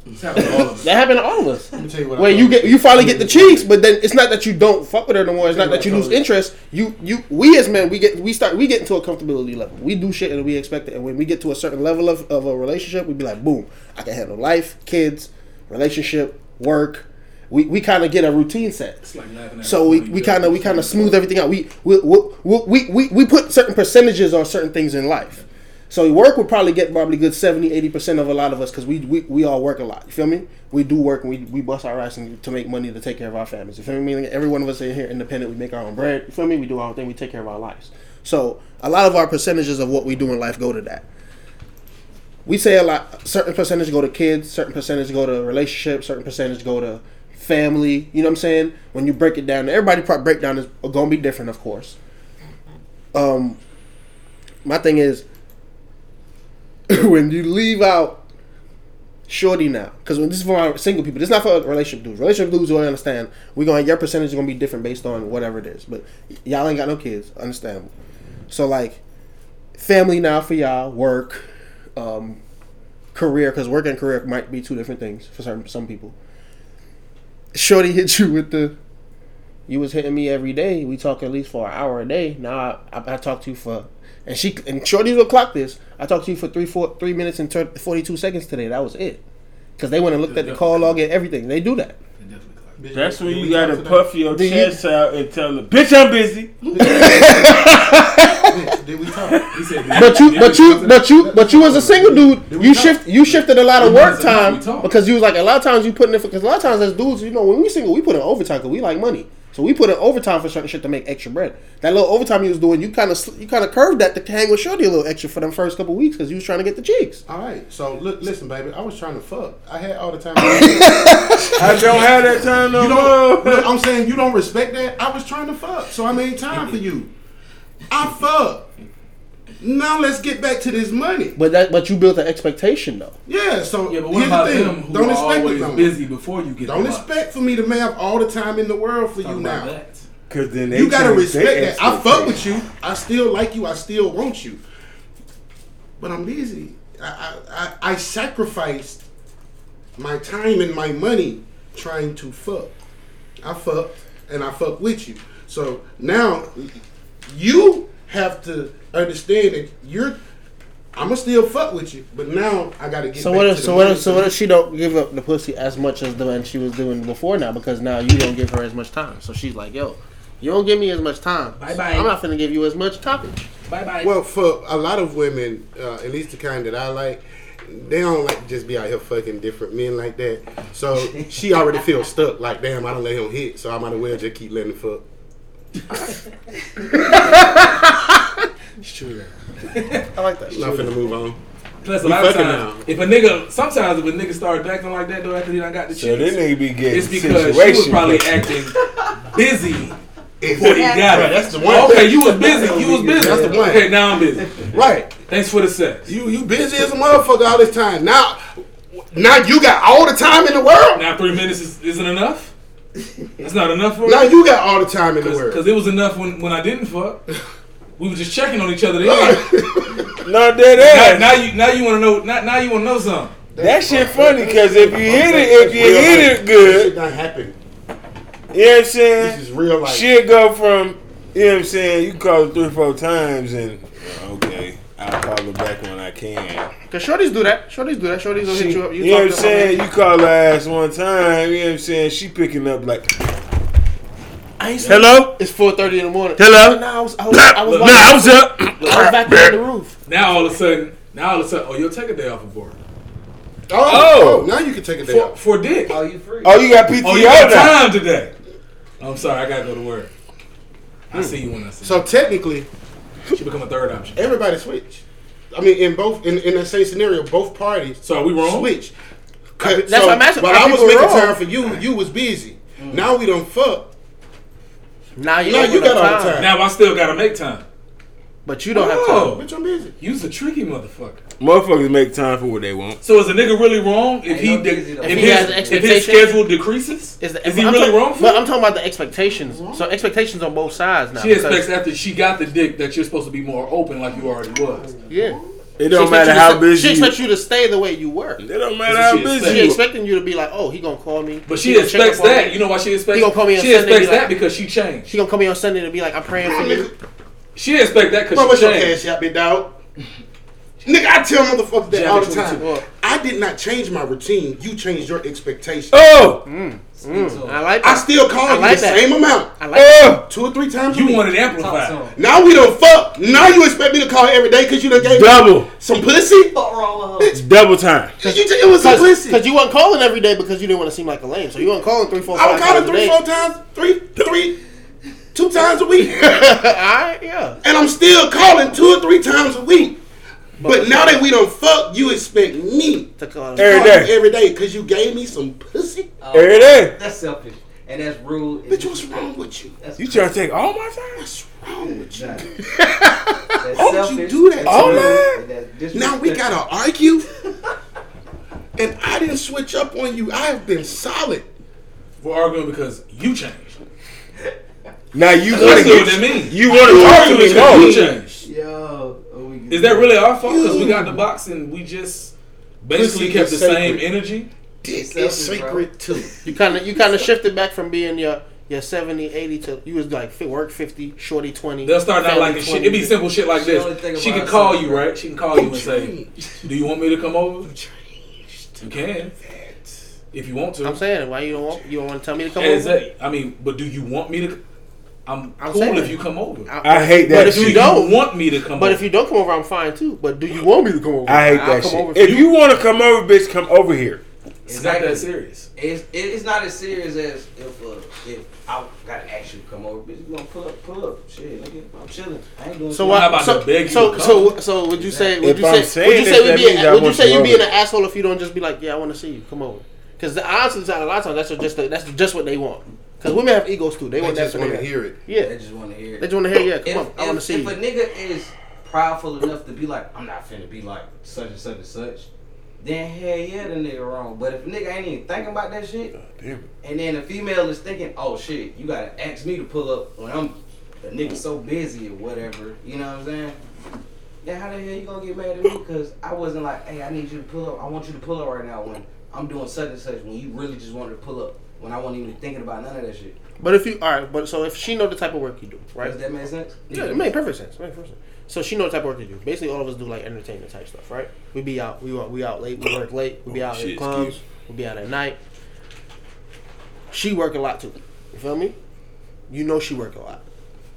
That happened to all of us. Let me tell you what. Where you get you finally get the cheeks, but then it's not that you don't fuck with her no more. It's not that you lose interest. You you we as men we get we start we get into a comfortability level. We do shit and we expect it. And when we get to a certain level of, of a relationship, we be like, boom, I can handle life, kids, relationship, work. We, we kind of get a routine set. It's like So we, we kind of we kind of smooth everything out. We we, we we we we put certain percentages on certain things in life. So work would probably get probably good 70, 80 percent of a lot of us because we, we we all work a lot. You feel me? We do work and we, we bust our ass to make money to take care of our families. You feel me? Every one of us in here independent. We make our own bread. You feel me? We do our own thing. We take care of our lives. So a lot of our percentages of what we do in life go to that. We say a lot. Certain percentage go to kids. Certain percentage go to relationships. Certain percentage go to family. You know what I'm saying? When you break it down, everybody breakdown is gonna be different, of course. Um, my thing is when you leave out shorty now, because when this is for our single people, this is not for relationship dudes. Relationship dudes will understand. We're gonna your percentage is gonna be different based on whatever it is. But y'all ain't got no kids, understandable. So like, family now for y'all, work, um, career, because work and career might be two different things for some some people. Shorty hit you with the. You was hitting me every day. We talk at least for an hour a day. Now I, I, I talk to you for, and she and Shorty will clock this. I talked to you for three four three minutes and forty two seconds today. That was it. Because they went and looked at the call log and everything. They do that. It definitely clock. Bitch, That's when you gotta talk puff your Do you- chest out and tell her, bitch, I'm busy. did we talk? He said, But you, but you, but you, but you as a single dude, you shift, you shifted a lot of work time because you was like a lot of times you putting in because a lot of times as dudes, you know, when we single, we put in overtime because we like money. So we put in overtime for certain shit to make extra bread. That little overtime you was doing, you kind of you kind of curved that to hang with Shorty a little extra for them first couple weeks because you was trying to get the cheeks. All right. So look, listen, baby. I was trying to fuck. I had all the time. I don't have that time no You don't. more. Look, I'm saying you don't respect that. I was trying to fuck, so I made time for you. I fuck. Now let's get back to this money. But that, but you built an expectation though. Yeah. So Yeah, but what here's about the thing. them who don't are expect always no busy before you get Don't expect for me to have all the time in the world for Talk you now. that. Cause then they You gotta respect that. I fuck with you. I still like you. I still want you. But I'm busy. I I, I, I sacrificed my time and my money trying to fuck. I fucked and I fuck with you. So now you have to understand that you're. I'ma still fuck with you, but now I gotta get. So back what to if the so what if so what if she don't give up the pussy as much as the one she was doing before now because now you don't give her as much time. So she's like, yo, you don't give me as much time. Bye-bye. I'm not finna give you as much topic. Bye bye. Well, for a lot of women, uh, at least the kind that I like, they don't like just be out here fucking different men like that. So she already feels stuck. Like, damn, I don't let him hit, so I might as well just keep letting him fuck. It's true. I like that. I'm finna move on. Plus, a We lot of times, now. if a nigga, sometimes if a nigga started acting like that though after he done got the So cheeks, this nigga be getting it's because she was probably acting busy before he got Right, it. that's the one. Okay, you was busy. You was busy. That's the one. Okay, now I'm busy. Right. Thanks for the sex. You you busy as a motherfucker all this time. Now, now you got all the time in the world. Now three minutes is, isn't enough. That's not enough for Now you. you got all the time in the world. Because it was enough when, when I didn't fuck. We were just checking on each other. Then. No, dead now, ass. now you now you want to know. Now, now you want to know something. That shit funny because if you hit it, if you hit life. it good, Shit not happen. you know what I'm saying? This is real life. Shit go from, you know what I'm saying? You call it three, or four times and, okay, I'll call her back when I can. Cause shorties do that. Shorties do that. Shorties will hit you up. You, know what I'm saying? You call her ass one time, you know what I'm saying? She picking up like, I ain't hello? It's four thirty in the morning. Hello? Nah, I was I was, I was, Nah, I was up. I was back on the roof. Now all of a sudden, now all of a sudden, oh, you'll take a day off of work Oh, Oh. oh, now you can take a day for, off. for dick. Oh, you free? Oh, you got PTO Oh, you got now. time today. I'm sorry, I gotta go to work. I hmm. see you when I see you. So technically, you. She become a third option. everybody switch. I mean, in both in, in that same scenario, both parties So are we wrong? switch. Uh, that's what I'm asking. While Are I was making wrong? time for you, you was busy. Mm. Now we don't fuck. Now you, Now don't you have got all the time. Now I still gotta make time. but you don't have Oh. time. Bitch, I'm busy. You's a tricky motherfucker. Motherfuckers make time for what they want. So is a nigga really wrong if he de- if, If he his, has if his schedule decreases? Is, the, Is he I'm really talk- wrong for But it? I'm talking about the expectations. So expectations on both sides now. She expects after she got the dick that you're supposed to be more open like you already was. Yeah. It She don't expects matter you to how busy. She expects you to stay the way you were. It don't matter how busy. expects. She expecting you to be like, oh, he gonna call me. But she He gonna check expects up on that. me. You know why she expects? He gonna call me on she Sunday, expects be like- that because she changed. She gonna call me on Sunday to be like, I'm praying for you. Nigga, She expect that Bro, because what's she your changed. cash out, big dog? Nigga, I tell motherfuckers that Jab all the time. the I did not change my routine. You changed your expectations. Oh, Mm, I like That. I still call I you like the that. same amount. I like that. oh, Two or three times a You week. want it amplified. Now we don't fuck. Now you expect me to call every day because you done gave me double, some pussy? Fuck wrong with her? double time. You it was some pussy. Because you weren't calling every day because you didn't want to seem like a lame. So you weren't calling three, four, I was calling three, four times, three, three, two times a week. Alright, yeah. and I'm still calling two or three times a week. But now that we don't fuck, you expect me to call, every call day. you every day because you gave me some pussy? Oh, Every day. That's selfish. And that's rude. Bitch, what's wrong with you? That's You trying to take all my time? What's wrong with you? That's Why would you do that That's to rude, me? and that's Now we gotta argue? and I didn't switch up on you. I have been solid. We're arguing because you changed. Now you That's want what to that get means. you want to talk to me You changed. Yo, oh, we Is that really our fault? Because we got the box and we just basically Pussy kept the is same energy. Dick Selfish, is sacred too. You kind of you kind of shifted back from being your your 70, 80 to you was like fit work 50, shorty 20. They'll start out family like shit. 20. It be simple shit like She only this. She about can call herself, you, bro. right? She can call you and say, "Do you want me to come over?" You can, if you want to. I'm saying, why you don't want you don't want to tell me to come As over? that- I mean, but do you want me to? I'm, I'm cool saying. if you come over. I hate that. But that if do you don't- want me to come But over? if you don't come over, I'm fine too. But do you want me to come over? I hate I'll that come shit. over If you want to come over, bitch, come over here. it's not that serious. It's it's not as serious as if uh, if I gotta ask you to come over, bitch. You gonna pull up, pull up. Shit, nigga, I'm chilling. I ain't doing So what? About so, to beg you so, to so, so, would you say? Would If you I'm say? Would you say we that be? means Would you say you you being an asshole if you don't just be like, yeah, I want to see you, come over? Because the honestly, a lot of times that's just that's just what they want. Because women have egos too. They, They want just that want to hear it. Yeah, They just want to hear. It. They just want to hear. It. Yeah, come If, on, I want to if, see if you. a nigga is proudful enough to be like, I'm not finna be like such and such and such, then hell yeah, the nigga wrong. But if a nigga ain't even thinking about that shit, and then the female is thinking, oh shit, you gotta ask me to pull up when I'm a nigga so busy or whatever, you know what I'm saying? Then how the hell you gonna get mad at me? Cause I wasn't like, hey, I need you to pull up. I want you to pull up right now when I'm doing such and such. When you really just wanted to pull up when I wasn't even thinking about none of that shit. But if you all right, but so if she know the type of work you do, right? Does that make sense? Yeah, it made perfect sense. It made perfect sense. So she know the type of work you do. Basically, all of us do like entertainment type stuff, right? We be out, we we out late, we work late, we be oh, out in shit, clubs, we be out at night. She work a lot too. You feel me? You know she work a lot.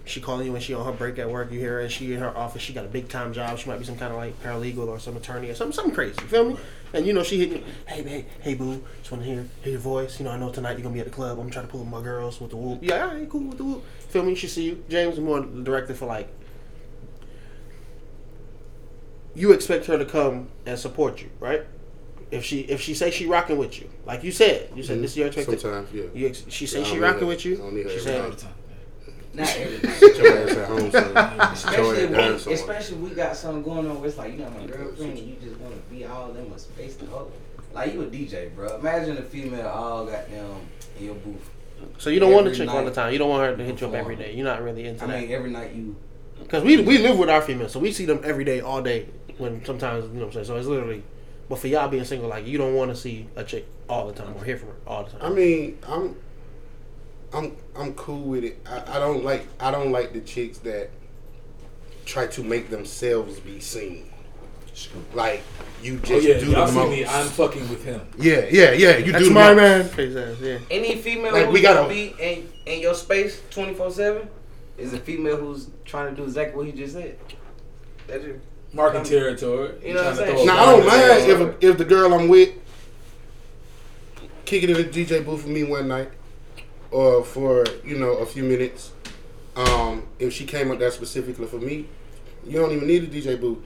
She calling you when she on her break at work. You hear her. She in her office. She got a big time job. She might be some kind of like paralegal or some attorney or something, something crazy. You feel me? And you know she hit you. Hey, hey, hey, boo. Just want to hear hear your voice. You know I know tonight you're gonna be at the club. I'm trying to pull up my girls with the whoop. Yeah, all right, cool with the whoop. Feel me? She see you. James is more directed for like. You expect her to come and support you, right? If she if she say she rocking with you, like you said, you said mm-hmm. this is your expectation. Sometimes, yeah. You ex- she say I she rocking with you. I don't need her She said, All the time. Not everything. Sit your ass at home, son. Especially, Your if we, especially we got something going on where it's like, you know, my girlfriend, and you just want to be all in my space to hold. Like, you a DJ, bro. Imagine a female all goddamn in your booth So you don't want a Every chick all the time. You don't want her to hit you up every day. You're not really into it. I mean, that. every night you. Because we we live with our females, so we see them every day, all day. When sometimes you know what I'm saying. So it's literally. But for y'all being single, like you don't want to see a chick all the time or hear from her all the time. I mean, I'm, I'm, I'm cool with it. I, I don't like, I don't like the chicks that try to make themselves be seen. Like you Oh just yeah, do y'all the see most. me. I'm fucking with him. yeah, yeah, yeah. You That's do my man. Yeah. Any female Like, who's we gotta- gonna be in, in your space twenty four seven is a female who's trying to do exactly what he just said. That's it. Marking territory. you know what I'm saying? throw Now I don't bomb. mind if a, if the girl I'm with kicking in the DJ booth for me one night, or for you know a few minutes. Um, if she came up that specifically for me, you don't even need a DJ booth.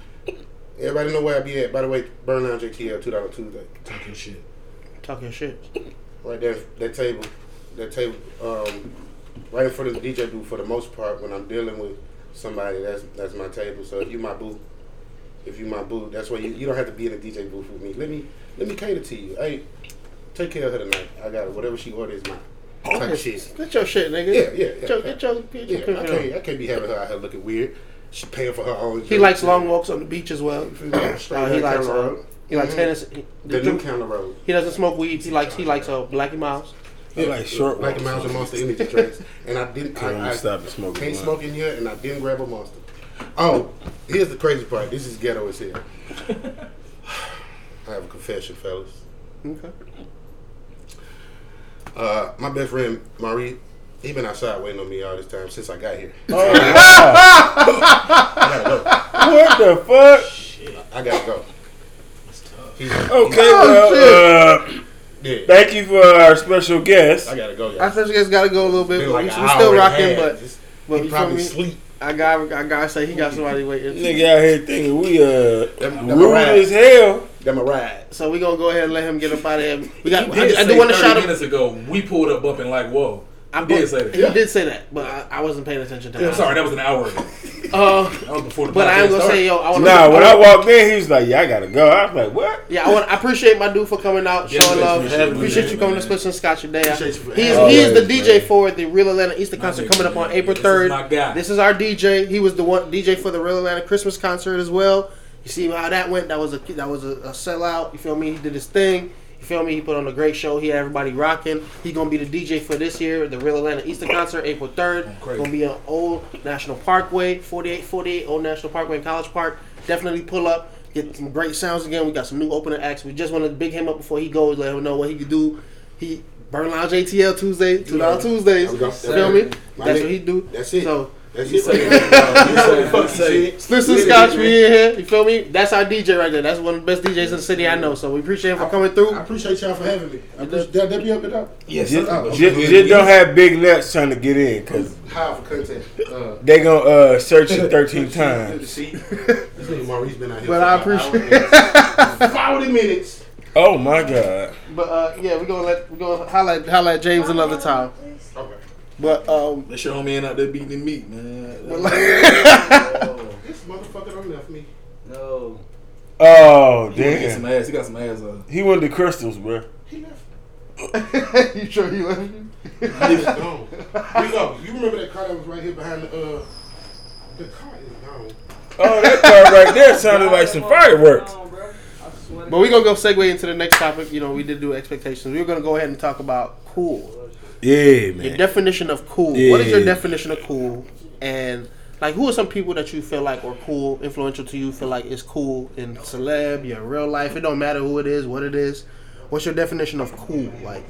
Everybody know where I be at. By the way, Burn Lounge ATL two dollar Tuesday. Talking shit. Talking shit. Right there, that table, that table, um, right in front of the DJ booth for the most part. When I'm dealing with somebody, that's that's my table. So if you my boo, if you my boo, that's why you, you don't have to be in a DJ booth with me. Let me let me cater to you. Hey, take care of her tonight. I got it. Whatever she orders, mine. Type of shit. Get your shit, nigga. Yeah, yeah, Get yeah. your, get your, get your Yeah, I can't, I can't be having her out here looking weird. She paying for her own. He likes long walks on the beach as well. Straight Uh, he likes uh, Road. he likes Mhm. Hennessy. the new counter road. He doesn't smoke weed. He likes he likes uh, Black and Milds. I like short like walks. a mouse and monster energy drinks. And I didn't. Can't I, I stop the smoking. can't blunt. smoke in here, and I didn't grab a monster. Oh, here's the crazy part. This is ghetto as hell. I have a confession, fellas. Okay. Uh, my best friend Maurice, he been outside waiting on me all this time since I got here. Oh, wow. I gotta what the fuck? go. I gotta go. that's He's, Okay, Oh, well, uh, yeah, thank you for our special guest. I gotta go. I Y'all. think you guys gotta go a little bit. Been like we an we still hour and a rocking, but Just- but he you feel probably me? sleep. I got I gotta say he got somebody waiting. Nigga out here thinking we uh Them, them rude a as hell. Them a ride. So we gonna go ahead and let him get up out of here. We got. He I, did I say do want to shout out. minutes ago. We pulled up bumping like whoa. I did say that. He did say that, but I, I wasn't paying attention to Yeah. I'm sorry, that was an hour ago. Uh, That was before the but I am gonna started. say, yo, I want Nah, when I walked in, he was like, "Yeah, I gotta go." I was like, "What?" Yeah, I want. I appreciate my dude for coming out, Yeah, showing thanks love. for having me, Appreciate man, you coming man. to Split and Scotch today. Appreciate you He is, having he is the Always, DJ man. for the Real Atlanta Easter concert coming up on man. April This is third. my guy. This is our DJ. He was the one DJ for the Real Atlanta Christmas concert as well. You see how that went? That was a that was a, a sellout. You feel me? He did his thing. You feel me? He put on a great show. He had everybody rocking. He gonna be the DJ for this year, the Real Atlanta Easter concert, April third. Gonna be on Old National Parkway, 4848 Old National Parkway in College Park. Definitely pull up. Get some great sounds again. We got some new opener acts. We just want to big him up before he goes. Let him know what he could do. He Burn Lounge ATL Tuesday, two dollar Tuesdays. Go. You feel me? That's what he do. That's it. So That's He it. said, right he there. said, Fuck he you said, said. Listen, Scotch, we in here. You feel me? That's our DJ right there. That's one of the best DJs in the city I know. So we appreciate him for coming through. I appreciate y'all for having me. I appreciate, that, that be up and up. yes, Just, sir. just, just don't have big nuts trying to get in, cause High for content. Uh, they gonna uh, search you thirteen times. see. This nigga Maurice been out here. But I appreciate hour Forty minutes. Oh my god! But uh, yeah, we're gonna let we're gonna highlight highlight James another time. Okay. But um, That your homie ain't out there beating the meat, man. This motherfucker don't left me. No. Oh He wanna get some damn! ass. He got some ass. Uh, He went to crystals, bro. He left. you sure he left you? He is gone. You know, you remember that car that was right here behind the uh the car is gone. Oh, that car right there sounded like some fireworks. But we're gonna go segue into the next topic. You know, we did do expectations. We are gonna go ahead and talk about cool. Yeah, man. Your definition of cool. What is your definition of cool? And like, who are some people that you feel like are cool, influential to you? Feel like is cool in celeb, your real life. It don't matter who it is, what it is. What's your definition of cool? Like,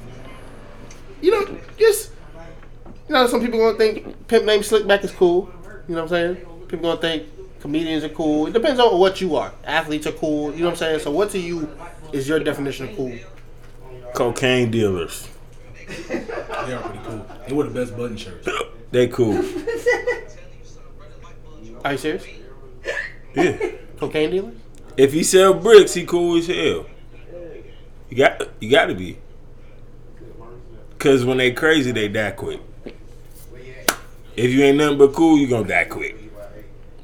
you know, just you know, some people gonna think pimp name Slickback is cool. You know what I'm saying? People gonna think comedians are cool. It depends on what you are. Athletes are cool. You know what I'm saying? So, what to you is your definition of cool? Cocaine dealers. they are pretty cool. They were the best button shirts. They cool. Are you serious? Yeah. Cocaine dealers? If he sell bricks, he cool as hell. You got you got to be. Cause when they crazy, they die quick. If you ain't nothing but cool, you gonna die quick.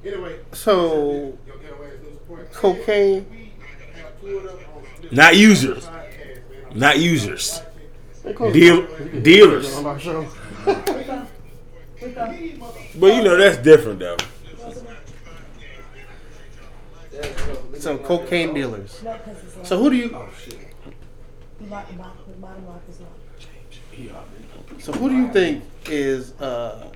Anyway, So, your getaway is news report. cocaine. Have pulled up on this Not users. Not users. Deal, dealers. On our show. But you know that's different though. So cocaine dealers. So who do you? So who do you think is uh?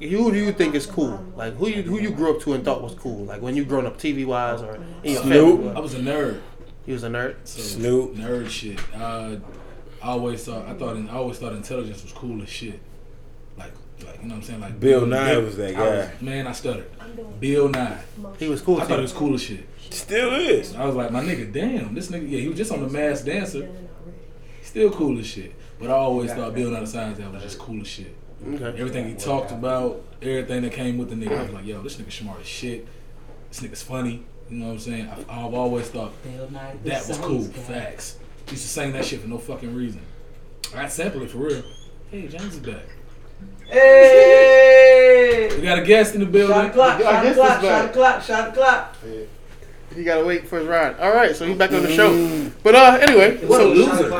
Who do you think is cool? Like who you who you grew up to and thought was cool? Like when you growing up TV wise or in your Snoop. family? I was a nerd. He was a nerd. So Snoop. Nerd shit. Uh, I always thought I thought I always thought intelligence was cool as shit. Like like you know what I'm saying? Like Bill Nye was that I was- guy. man, I stuttered. Bill Nye. He was cool. I to thought you. it was cool as shit. Still is. I was like, my nigga, damn, this nigga, yeah, he was just on the Masked Dancer. Still cool as shit. But I always thought Bill Nye the Science Guy was just cool as shit. Okay. Everything he talked about, everything that came with the nigga, I was like, yo, this nigga smart as shit. This nigga's funny. You know what I'm saying? I, I've always thought that was cool. Facts. Used to sing that shit for no fucking reason. I sample it for real. Hey, James is back. Hey! We got a guest in the building. Shot the clock, shot the clock, shot the clock, shot the clock. He gotta wait for his ride. All right, so he's back on the show. But uh, anyway, What a loser.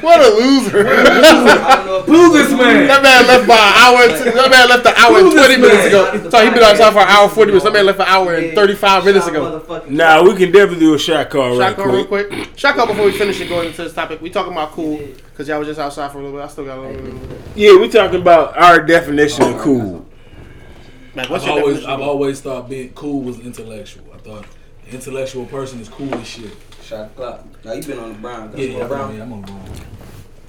what a loser! I don't know if Who this man? That man left by an hour. and- That man left an hour and Who this twenty minutes ago. So he been outside for an hour forty minutes. That man left an hour and thirty-five minutes ago. Nah, we can definitely do a shot call Shot call real quick. quick. Shot call before we finish it. Going into this topic, we talking about cool because y'all was just outside for a little bit. I still got a little bit. Yeah, we talking about our definition of cool. Man, what's I've your always, definition? I've always thought being cool was intellectual. Uh, I thought an intellectual person is cool as shit. Shot the clock. Now you been on the Brown. Yeah, Yeah, yeah, Brown. yeah, I'm on the Brown.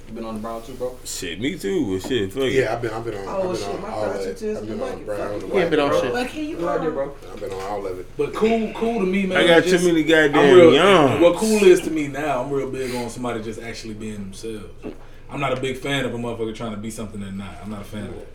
You been on the Brown too, bro. Shit, me too. Shit, fuck. Yeah, I've been, I've been on, Oh, I've been shit, on my all God, of you it. just I've been on it, Brown, fuck the it. He ain't been on white, shit. Like, can you right there, bro? I've been on all of it. But cool, cool to me, man. I got is too many goddamn real. young. What cool is to me now, I'm real big on somebody just actually being themselves. I'm not a big fan of a motherfucker trying to be something they're not. I'm not a fan of that.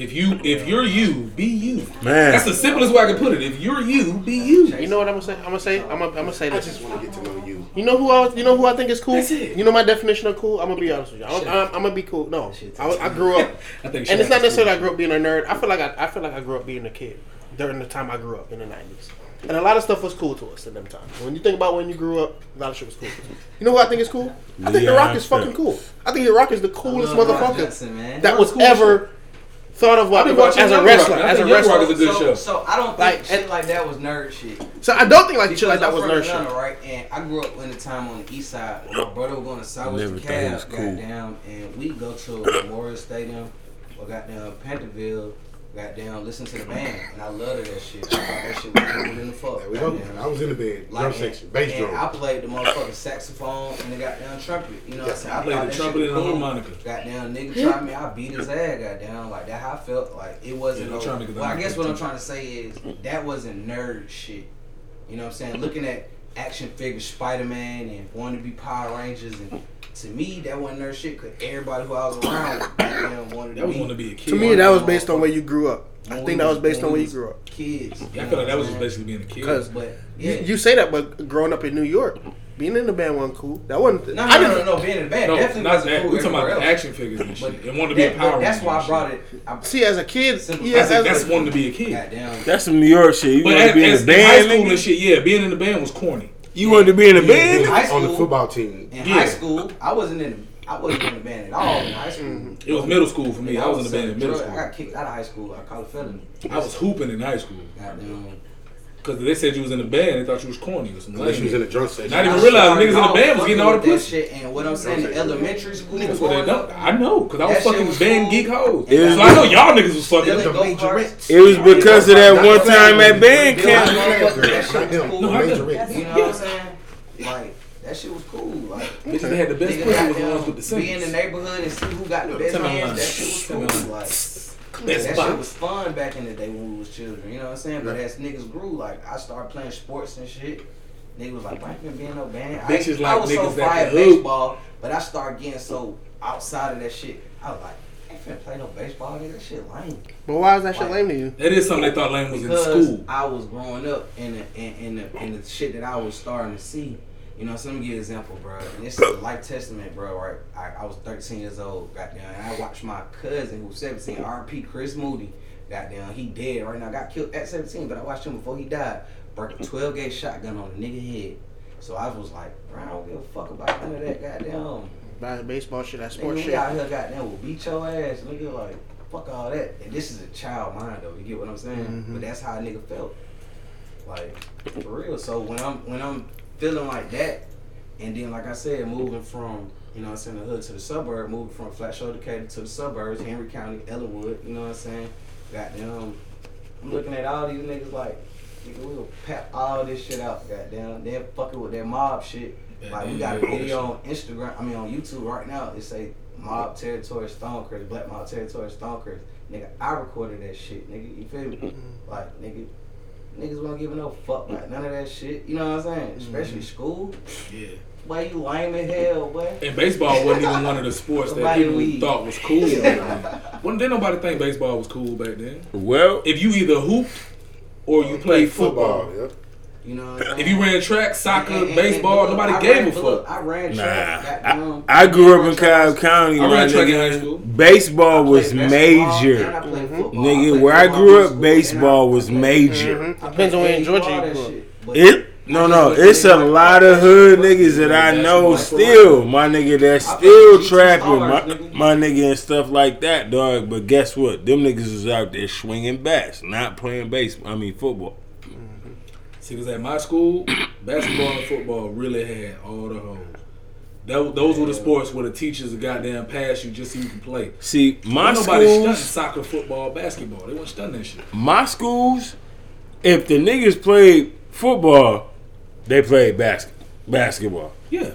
If you, if you're you, be you. Man. That's the simplest way I can put it. If you're you, be you. You know what I'm gonna say? I'm gonna say. I'm gonna, I'm gonna say I just want to get to know you. You know who I? You know who I think is cool? That's it. You know my definition of cool. I'm gonna be honest with you. I'm, I'm, I'm gonna be cool. No, I, I grew up, I think. and it's not is necessarily I grew up being a nerd. I feel like I, I feel like I grew up being a kid during the time I grew up in the '90s, and a lot of stuff was cool to us in them times. When you think about when you grew up, a lot of shit was cool. You know who I think is cool? I think The Rock is fucking cool. I think The Rock is the coolest motherfucker Johnson, man. that was cool ever thought of I've as a wrestler. Rock. As a think Young Rock wrestler. is a good so, show. so I don't think Like, shit like that was nerd shit. So I don't think like shit like that was I'm nerd Atlanta, shit. right? And I grew up in the time on the east side. My brother was going to Southwest Never thought Cab, cool. goddamn, and we go to Memorial Stadium or goddamn Panthersville, goddamn, listen to the band, and I loved that shit. I that shit was cool in the fuck. There we go. I was in the bed, drum Like, section, and, bass and I played the motherfucking saxophone and the goddamn trumpet. You know what I'm saying? I played the trumpet and the cool. harmonica. Goddamn, nigga tried me. I beat his ass. Goddamn, like that. How I felt like it wasn't. Yeah, no, don't try me 'cause well, I'm guess what I'm trying to say is that wasn't nerd shit. You know what I'm saying? Looking at action figures, Spider Man, and wanting to be Power Rangers, and to me that wasn't their shit. Cause everybody who I was around, goddamn, wanted to That was be want to be a kid. To me, that was based on where you grew up. I think that was based on where you grew up. Kids. Yeah, I feel like that was just basically being a kid. 'Cause- But You, yeah. you say that, but growing up in New York, being in the band wasn't cool. That wasn't. no, I no, didn't. no, no, being in the band no, definitely not wasn't that. cool We're talking about else. action figures and shit. And wanted to be a power That's why I brought it. I, See, as a kid, Simple yeah, That's, as, that's wanting to be a kid. goddamn. That's some New York shit. You But want as, to be in as, a in high school and shit, yeah, being in the band was corny. You wanted to be in a In band? high On the football team. in Yeah. high school, I wasn't in. I wasn't in the band at all in high school. Mm-hmm. It was middle school for me. I was in the band in middle school. I got kicked out of high school. I called it felony. I was hooping in high school Goddamn. Because they said you was in the band. They thought you was corny or something. Unless you was in the drum section. Not even I realize niggas in the band was getting all the fucking pussy. Shit, and what I'm saying, in elementary school, Niggas what they growing know. up, I know because I was That shit fucking was band cool. geek hoes. It so I know y'all niggas was fucking. Stealing them. go-karts. It was because of that one time at band Bill camp. Clinton, That shit Not was him, cool. No, I Major know. You know what I'm saying? Like that shit was cool. Like Bitches that had the best nigga pussy was the goddamn ones with the be in the neighborhood and see who got the best Tell hands. That shit was cool. Like Best that shit was fun back in the day when we was children. You know what I'm saying? But as niggas grew, like I started playing sports and shit. Niggas was like, "Why you been being no band?" Bitches I, I like was so niggas that fire at baseball, but I started getting so outside of that shit. I was like, "I ain't finna play no baseball. Nigga. That shit lame." but why is that shit lame to you? That is something they thought lame was in school. I was growing up in the in, in the in the shit that I was starting to see. You know, so let me give you an example, bro. And this is a life testament, bro. Right, I, I was 13 years old, goddamn, and I watched my cousin who was 17, RP Chris Moody, goddamn, he dead right now, got killed at 17, but I watched him before he died, break a 12 gauge shotgun on a nigga head. So I was like, bro, I don't give a fuck about none of that, goddamn. ba- baseball shit, that sports shit. out here goddamn will beat your ass, nigga. Like, fuck all that. And this is a child mind though. You get what I'm saying? Mhm. But that's how a nigga felt. Like, for real. So when I'm when I'm feeling like that, and then like I said, moving from you know what I'm saying the hood to the suburb, moving from Flat Shoals Decatur to the suburbs, Henry County, Ellenwood. You know what I'm saying? Goddamn, I'm looking at all these niggas like. Nigga, we'll pap all this shit out, goddamn. They're fucking with that mob shit. Like we got a video on Instagram, I mean on YouTube right now. It say Mob Territory Stonecrest, Black Mob Territory Stonecrest. Nigga, I recorded that shit, nigga. You feel me? Like nigga, niggas won't give no fuck about none of that shit. You know what I'm saying? Mm-hmm. Especially school. Yeah. Why you lame as hell, boy. And baseball wasn't even one of the sports that people weed. thought was cool. When didn't nobody think baseball was cool back then? Well, If you either hooped or you played football. Football, yeah. You know what I'm saying? If you ran track, soccer, And- and- baseball, and look, nobody I gave ran, a but look, fuck. I ran track. goddamn. I, I grew up in. Cobb County. I ran track in high school. Baseball was played basketball, and major. I played mm-hmm. Nigga, where I grew up, baseball was major. Depends on where in Georgia you that grew up. It no no, it's a lot of hood niggas that I know still, my nigga that's still trapping, my, my nigga and stuff like that, dog. But guess what? Them niggas was out there swinging bats, not playing baseball. I mean football. See, because at my school, basketball and football really had all the hoes. That, those were the sports where the teachers would goddamn pass you just so you can play. See, my Ain't nobody schools, soccer, football, basketball. They weren't stunting that shit. my schools, if the niggas played football, they played basket basketball. Yeah.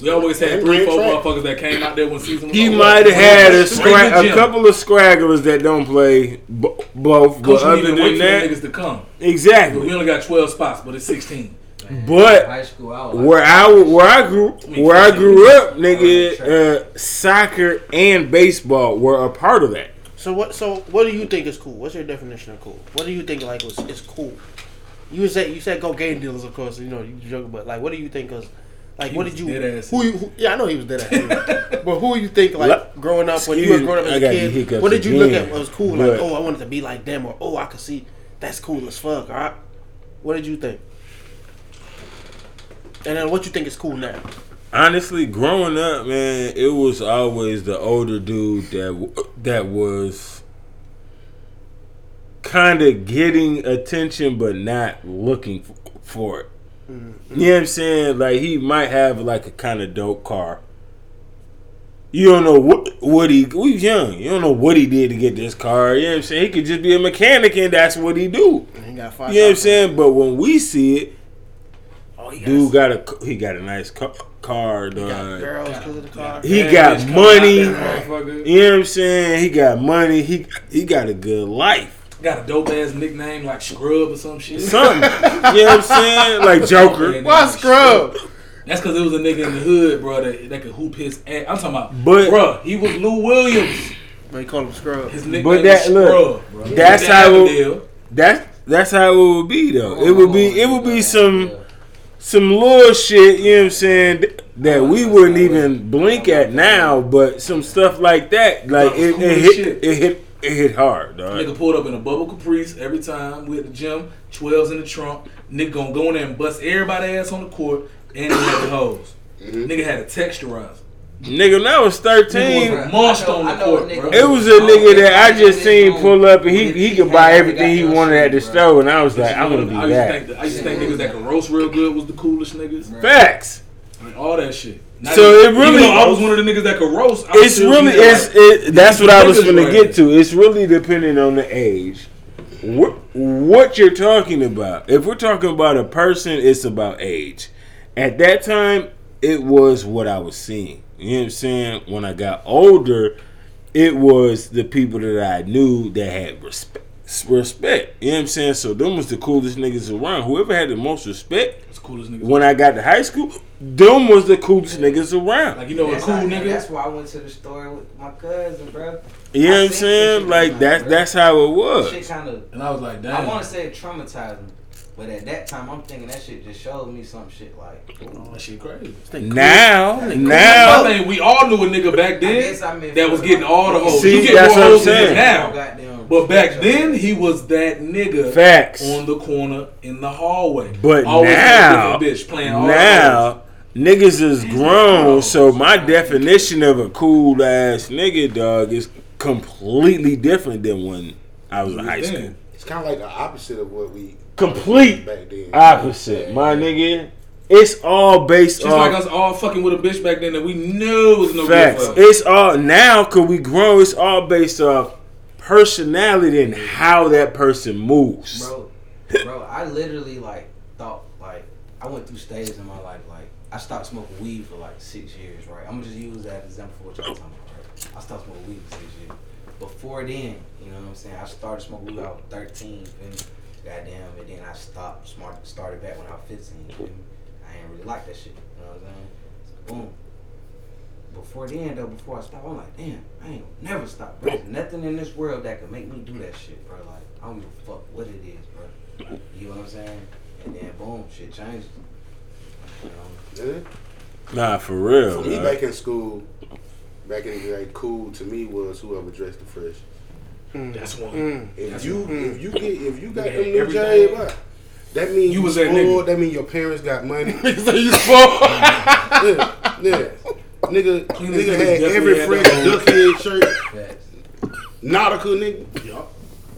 We always had three, ran four track. motherfuckers that came out there when season was He might have had a, scra- a couple of scragglers that don't play b- both, but Coach other need to wait than for the that, niggas to come. exactly. We only got 12 spots, but it's 16. But High school, I like, where I where I grew where I grew up, nigga, uh, soccer and baseball were a part of that. So what? So what do you think is cool? What's your definition of cool? What do you think like was is cool? You said you said cocaine dealers, of course. You know you joking, but like, what do you think was like? He what did you? dead ass. Who, you? Who, yeah, I know he was dead ass. but who you think like growing up when you were growing up as a kid? What did you look at? What was cool? but- Like, oh, I wanted to be like them, or oh, I could see that's cool as fuck. All right. What did you think? And then what you think is cool now? Honestly, growing up, man, it was always the older dude that that was kind of getting attention but not looking for it. You know what I'm saying? Like he might have like a kind of dope car. You don't know what what he we was young. You don't know what he did to get this car. You know what I'm saying? He could just be a mechanic and that's what he do. And he got. You know what I'm saying? But when we see it, Oh, he got, dude got a he got a nice ca- car, he got girls because of the car. He Bad got money. out. You know what I'm saying? He got money. He he got a good life. Got a dope ass nickname like Scrub or some shit. Something. you know what I'm saying? Like Joker. Why scrub? That's because it was a nigga in the hood, bro, that, that could hoop his ass. I'm talking about, But- bro, he was Lou Williams. They call him scrub. His nickname But was that- look, Scrub, bro. that's He was how- Avondale. That's that's how it would be though. Oh, it would be it would be some some little shit, you know what I'm saying, that we wouldn't even blink at now, but some stuff like that, like Nah, it, it hit it hit it hit hard, dog. Nigga pulled up in a bubble caprice every time. We at the gym, 12s in the trunk. Nigga gonna go in there and bust everybody ass on the court and he had the hose. Mm-hmm. Nigga had a texturizer. Nigga, when I was Nigga thirteen, was monster on the court, bro. It was a nigga that I just seen pull up and he he could buy everything he wanted at the store, and I was like, I'm gonna be I that. think I used to think niggas that could roast real good was the coolest niggas. Facts. Like, all that shit. Not So even- it really- I was one of the niggas that could roast. I It's really be like, it's it, that's what I was gonna get to. It's really depending on the age. What what you're talking about? If we're talking about a person, it's about age. At that time, it was what I was seeing. You know what I'm saying? When I got older, it was the people that I knew that had respect. Respect, you know what I'm saying? So them was the coolest niggas around. Whoever had the most respect It's coolest niggas. when I got to high school, them was the coolest niggas around. like you know a cool nigga. That's why I went to the store with my cousin, bro. You know what I I'm saying? Like shit that's bro. that's how it was. Shit kind of. and I was like, damn. I want to say it traumatized me, but at that time, I'm thinking that shit just showed me some shit like. Oh, that shit crazy. Now, I now, think we all knew a nigga back then guess I that was getting all the hoes. See, you get that's more what I'm hoes than now. Oh, goddamn. But back then, he was that nigga facts. on the corner in the hallway. But Always had a now, bitch playing all the now, niggas is grown, so my definition of a cool ass nigga dog is completely different than when I was in high school. Then, It's kind of like the opposite of what we Complete back then. opposite, my nigga. It's all based Just like on us all fucking with a bitch back then that we knew was no facts. good for us. It's all now cause we grown. It's all based off personality and how that person moves. bro, bro, I literally like thought like I went through stages in my life. I stopped smoking weed for like six years, right? I'm gonna just use that as example for what y'all talking about. Right? I stopped smoking weed for six years. Before then, you know what I'm saying? I started smoking weed when I was 13. feel me? Goddamn, and then I stopped. Smart started back when I was 15. feel me? I ain't really like that shit. You know what I'm saying? So, boom. Before then, though, before I stopped, I'm like, damn, I ain't never stop, bro. There's nothing in this world that can make me do that shit, bro. Like, I don't give a fuck what it is, bro. You know what I'm saying? And then, boom, shit changes. You know? Nah, for real. For me, dog. back in school, back in the day, cool to me was whoever dressed the fresh. That's one. Mm. If That's you if you get if you got Nigga them new everything. J, that means You you was was that nigga. spoiled. That means your parents got money. so you spoiled. yeah, yeah. Nigga, Clean nigga had every fresh that on. duckhead shirt, Facts. nautical nigga. Yup.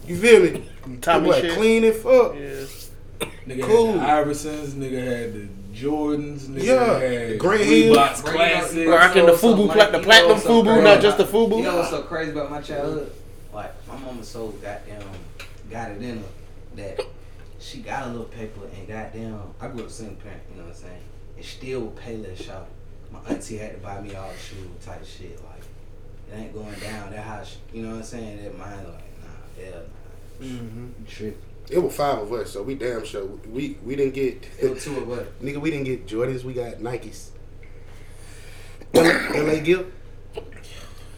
You feel me? Tommy Like, shit. clean it fuck. Yeah. Nigga Cool. had the Iversons, nigga had the Jordans, nigga Yeah, had the Grant Hill. Reeboks Bro, you know- Classics. bro, Rocking the FUBU, so pla- like, the platinum so FUBU, crazy not just the FUBU. You know what's so crazy about my childhood? Like, my mama so goddamn got it in her that she got a little paper and goddamn, I grew up single parent, you know what I'm saying? And still would pay less shop. My auntie had to buy me all the shoes type shit. Like, it ain't going down. That how, she, you know what I'm saying? That mine, like, nah, hell nah. Mm-hmm. You tripping. It was five of us, so we damn sure we we didn't get It was two of us. nigga. We didn't get Jordans. We got Nikes. LA Gear.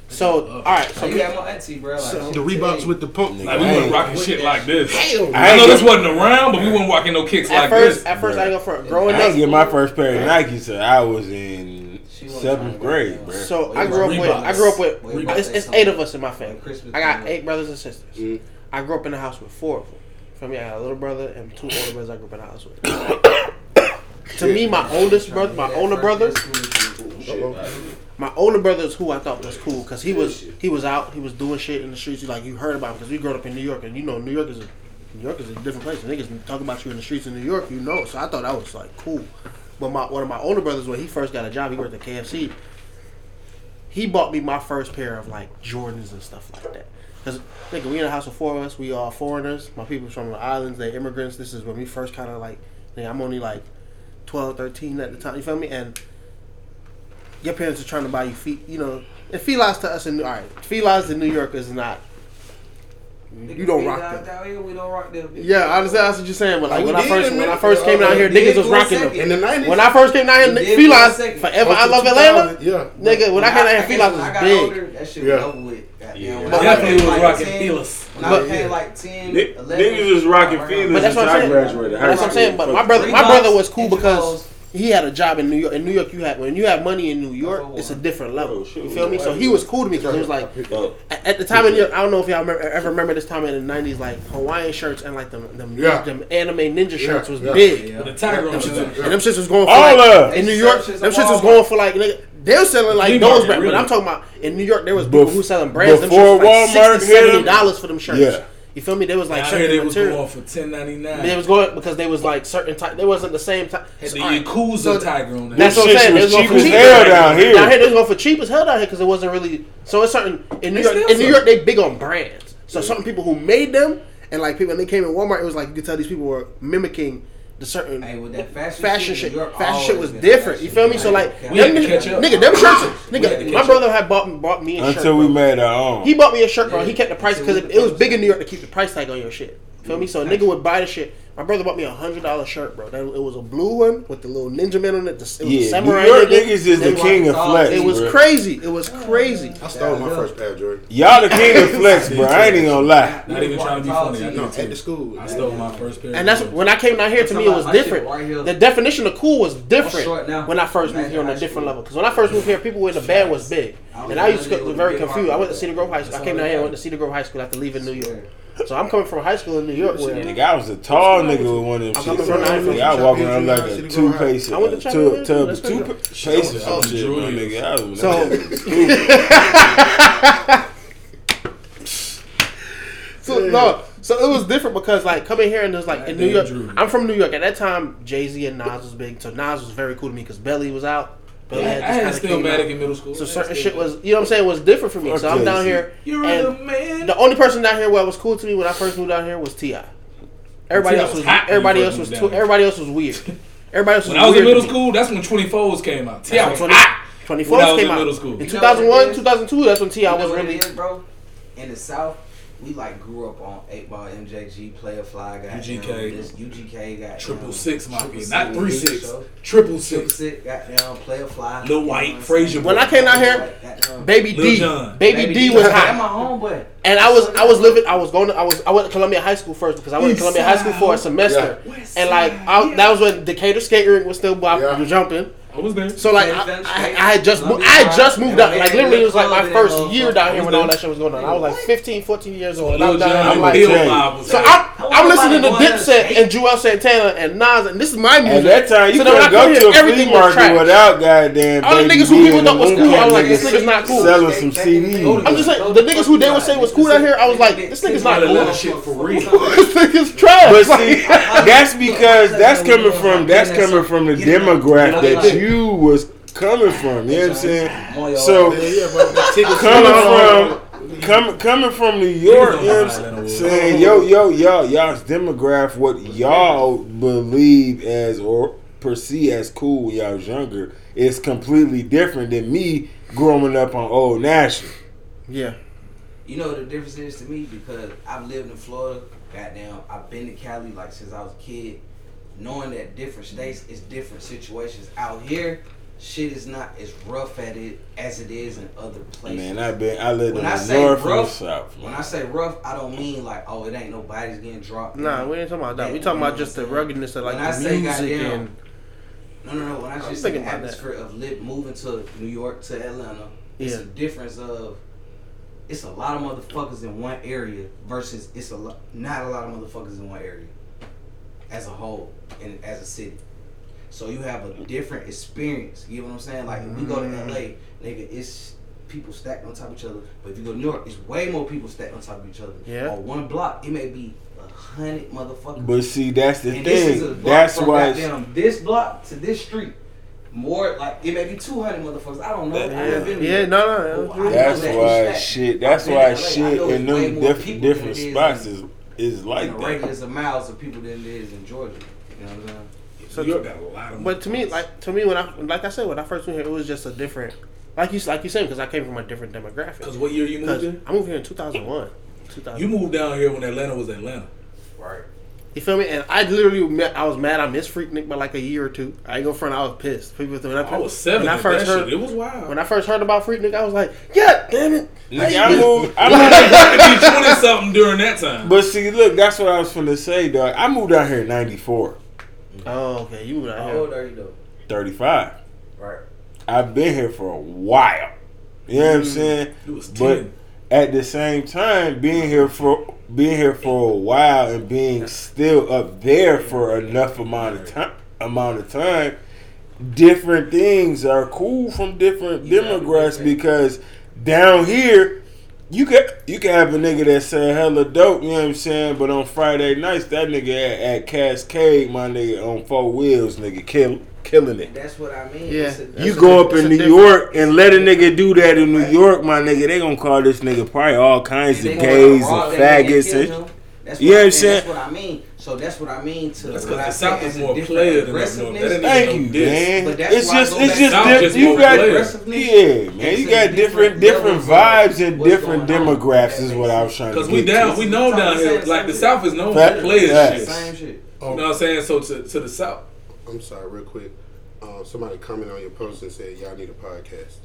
So, all right. So So you got my auntie, bro. Like, So- The would Reeboks with the pump. Like we I wasn't rocking shit like this. Hell, I ain't know this wasn't around, but we wasn't rocking no kicks at like first, this. at first, I ain't gonna front. Growing I didn't get my first pair of Nikes so I was in seventh grade, bro. So Well, I grew up got with I grew up with Well, it's, it's eight of us in my family. I got eight brothers and sisters. Mhm. I grew up in the house with four of them. For me, I had a little brother and two older brothers I grew up in the house with. to me, my oldest brother, my older brother, my older brother is who I thought was cool because he was he was out, he was doing shit in the streets. Like you heard about because we grew up in New York, and you know New York is a New York is a different place. Niggas talk about you in the streets in New York, you know. So I thought that was like cool. But my one of my older brothers, when he first got a job, he worked at KFC. He bought me my first pair of like Jordans and stuff like that. Cause nigga, we in a house of four of us. We all foreigners. My people from the islands. They immigrants. This is when we first kind of like. I'm only like 12, 13 at the time. You feel me? And your parents are trying to buy you feet. You know, and felines to us in all right. Felines in New York is not. You don't rock them. Here, we don't rock them. Yeah, I understand. That's what you're saying. But like when I first when I first came down here, niggas was rocking them. In the nineties. When I first came down here, felines forever. I love Atlanta. Yeah. Nigga, when I came down here, felines was big. that shit was over with. Goddamn. Yeah. But I Definitely was like rocking 10, feelers. When I But- became like 10, Ni- 11, Niggas was rocking I feelers But that's what I'm I saying. graduated. high That's what I'm saying. But my brother, my brother was cool because he had a job in New York. In New York, you had when you have money in New York, it's a different level. Oh. You feel me? So he was cool to me because it was like at at the time in New York, I don't know if y'all remember, ever remember this time in the '90s, like Hawaiian shirts and like them them, Yeah. them anime ninja shirts was yeah. big. Yeah. The tiger on And them shits was going for All like, in New York. sell Them shits was going for like nigga, they were selling like those market, brands. But. I'm talking about in New York, there was people Bef- who selling brands. Them before shits was like Walmart 60 70 dollars for them shirts. Yeah. You feel me? They was like I heard certain they was going for ten ninety nine. They was going because they was like certain type. They wasn't the same type. Had the So, Yakuza so tiger on that. That's what I'm saying. They was was going cheap for as hell down here. Down here, they was going for cheap as hell down here because it wasn't really. So it's certain in New York. In New. York, they big on brands. So certain people who made them and like people, when they came in Walmart, it was like you could tell these people were mimicking the certain Hey, with that fashion, fashion shit, shit. Fashion shit was been different. You feel me? So like, We had them to nigga, catch up. nigga, them shirts, We had to nigga. My catch brother had bought bought me a shirt. Until we bro. made our own. He bought me a shirt, bro. He kept the price because it, it was became big in New York to keep the price tag on your shit. Feel me? So a nigga would buy the shit. My brother bought me a hundred dollar shirt, bro. That, it was a blue one with the little ninja man on it. The, it was a Yeah, New samurai York nigga. niggas is the was- king of flex. It was bro. crazy. It was crazy. I stole my first pair of Jordan. Y'all the king of flex, bro. I ain't even gonna lie. Not even trying to be funny. I No, did at the school. I stole my first pair. And that's when I came down here. To me, it was different. right. The definition of cool was different when I first moved here on a different level. Because when I first moved here, people in the band was big, and I used to get very confused. I went to. Cedar Grove High School. I came all down here, I went to Cedar Grove High School after leaving New York. So I'm coming from high school in New York where Nigga, I was a tall nigga with one of them I'm coming from Nigga, the I was walking around like a two High. pace, I went to China two, with two, you. That's two paces Oh, of shit, my Julius. nigga. I was So- So no, so it was different because like coming here and there's like in New York. I'm from New York at that time. Jay Z and Nas was big, so Nas was very cool to me because Belly was out. I, Belly I just had kinda still came in middle school. So I certain shit was, you know what I'm saying, was different for me. So I'm down here. You're and the man. The only person down here what was cool to me when I first moved down here was Ti. Everybody T.I. else was was everybody else was too, everybody else was weird. Everybody else was when I was in middle school, that's when 24s came out. T.I. was 20, hot. 24s when I came in out. middle school. In 2001, what it is? 2002, that's when T.I. was really. bro? In the South, we like grew up on 8 Ball, MJG, Playa Fly, guy, UGK. this UGK, got Triple six mafia, Triple not three so- triple Triple six. Six, goddamn, Playa Fly. Lil Wyte, what Frazier? When I came out here, Baby D, Baby, D was hot. my homeboy. And I was I was living I was going to, I was I went to Columbia High School first because I went to Columbia High School for a semester. And like Side, I, yeah. that was when Decatur skating rink was still bop, Yeah. jumping. I was there. So like I, I, I had just moved, I had just moved out. Like literally it was like my first year down here when all that shit was going on. I was like 15, 14 years old. And I'm down here, I'm like, Bill tell you. Bob so. I'm, I'm listening to going to Dipset and Juelz Santana and Nas, and this is my music. At that time, you So then when I couldn't go to a flea market without goddamn. All the niggas who people thought was cool, I was like, niggas this nigga's not cool. Selling some CDs. I'm just saying, the niggas who they would say was cool down here, I was like, this nigga's not cool. let shit for real. this nigga's trash. But see, that's because that's coming from that's coming from the demographic that you was coming from. You know what I'm saying? So Yeah, but the tickets coming from coming coming from New York, you know what I'm saying? Yo, yo, yo, y'all's demographic, what y'all believe as or perceive as cool when y'all was younger is completely different than me growing up on Old National. yeah. You know the difference is to me because I've lived in Florida. Goddamn, I've been to Cali like since I was a kid. Knowing that different states is different situations. Out here, shit is not as rough at it as it is in other places. Man, I've been I lived When in I the say north and the rough, south. when I say rough, I don't mean like oh it ain't nobody's getting dropped. Nah, we ain't talking about that. We talking about just the ruggedness of like When I the say music goddamn, and No, no, no. When I I'm just say the about that. atmosphere of live, moving to New York to Atlanta, it's Yeah. a difference of it's a lot of motherfuckers in one area versus it's a lot not a lot of motherfuckers in one area as a whole and as a city. So you have a different experience. You know what I'm saying? Like if we go to Mm. LA, nigga, it's people stacked on top of each other. But if you go to New York, it's way more people stacked on top of each other. Yeah. On one block, it may be a hundred motherfuckers. But see, that's the And this is a thing. block That's from why. goddamn this block to this street. More like it may be two hundred motherfuckers. I don't know. I yeah, been yeah, there. no, no, no. That's that why that. shit. That's why in LA. Shit in it's way them more diff- different than it is spots in- is is in like the that. radius of miles of people than it is in Georgia. You know what I'm saying? So- New York got a lot of. But to me, like to me, when I like I said, when I first moved here, it was just a different, like you like you said, because I came from a different demographic. because what year you moved Because in? I moved here in two thousand one. 2000. You moved down here when Atlanta was Atlanta. Right. You feel me? And I literally met, I was mad. I missed Freaknik by like a year or two. I ain't gonna front. I was pissed. People when I, I was seven. When I first heard, shit. It was wild. when I first heard about Freaknik, I was like, yeah, damn it. Nigga, I moved. I I moved to be twenty something during that time. but see, look, that's what I was finna say, dog. I moved out here in '94, Oh, okay. You moved out How here. old are you though? 35. Right. I've been here for a while. You know what I'm mm. saying? It was But ten. At the same time, being here for being here for a while and being still up there for enough amount of time, amount of time, different things are cool from different demographics because down here. You can you can have a nigga that sell hella dope, you know what I'm saying? But on Friday nights, that nigga at, at Cascade, my nigga on four wheels, nigga kill, killing it. That's what I mean. Yeah. A- You go diff- up in New different- York and let a nigga do that in New York, my nigga, they gonna call this nigga probably all kinds and of gays and faggots kill and him. That's You know what I'm saying? That's what I mean. So that's what I mean to That's what I because the South is is a more different player than up north. That Thank you, diss. man. But that's It's just it's just South diff- just you got. Aggressiveness. yeah, man. You got different different different vibes and different demographics Is what I was trying to Because we down, to. we know down here, like the. South is known for players shit. Same shit. You know what I'm saying? So to, to the South. I'm sorry, real quick. Uh, somebody commented on your post and said y'all need a podcast.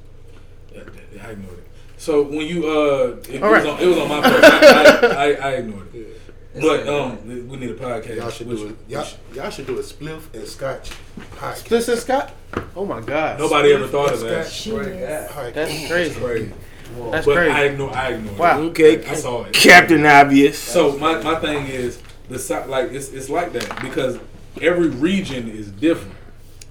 Yeah, yeah, I ignored it. So when you uh, it, All was right. on, it was on my post. I, I, I, I ignored it. Yeah. But um, we need a podcast. Y'all should which- do it. Y'all, y'all should do a spliff and scotch podcast. Split and Scott? Oh my god. Nobody ever thought of that. and Swear to scotch. That's crazy. Crazy. That's but crazy. I ignore. I ignore. Wow. It. Okay, I saw it. Captain Obvious. So my, my thing is the like it's it's like that because every region is different.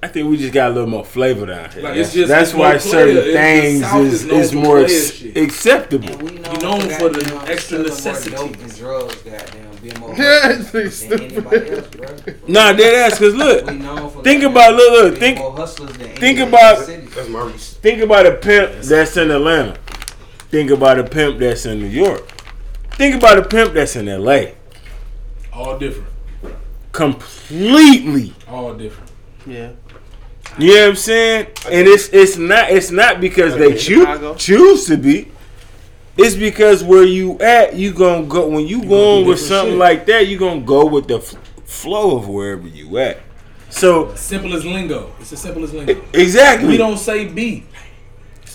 I think we just got a little more flavor down here. Like, it's that's just- that's it's why certain player. Things is, is is more ex- acceptable. And we know You known for the goddamn extra selling more necessity. dope and drugs, goddamn, being more Yeah, hustlers it's than anybody else. Nah, dead ass. Cause look, We known for think about look, look, think more hustlers than think about- else in the city. That's Maurice. think about a pimp that's in Atlanta. Think about a pimp that's in New York. Think about a pimp that's in L.A. All different. Completely. All different. Yeah. You know what I'm saying? And it's it's not it's not because they choose choose to be. It's because where you at, you gonna go when you gonna going with something shit. like that. You gonna go with the f- flow of wherever you at. So Simple as lingo. It's as simple as lingo. exactly, We don't say B.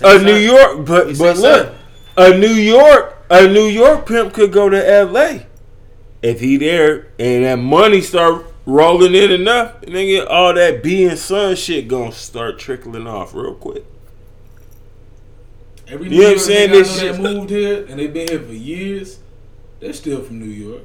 a New York, but but look, son. a New York, a New York pimp could go to L.A. if he there and that money start rolling in enough, nigga, all that B and son shit gonna start trickling off real quick. Every You know what I'm saying? York nigga This know that shit- moved here and they've been here for years. They're still from New York.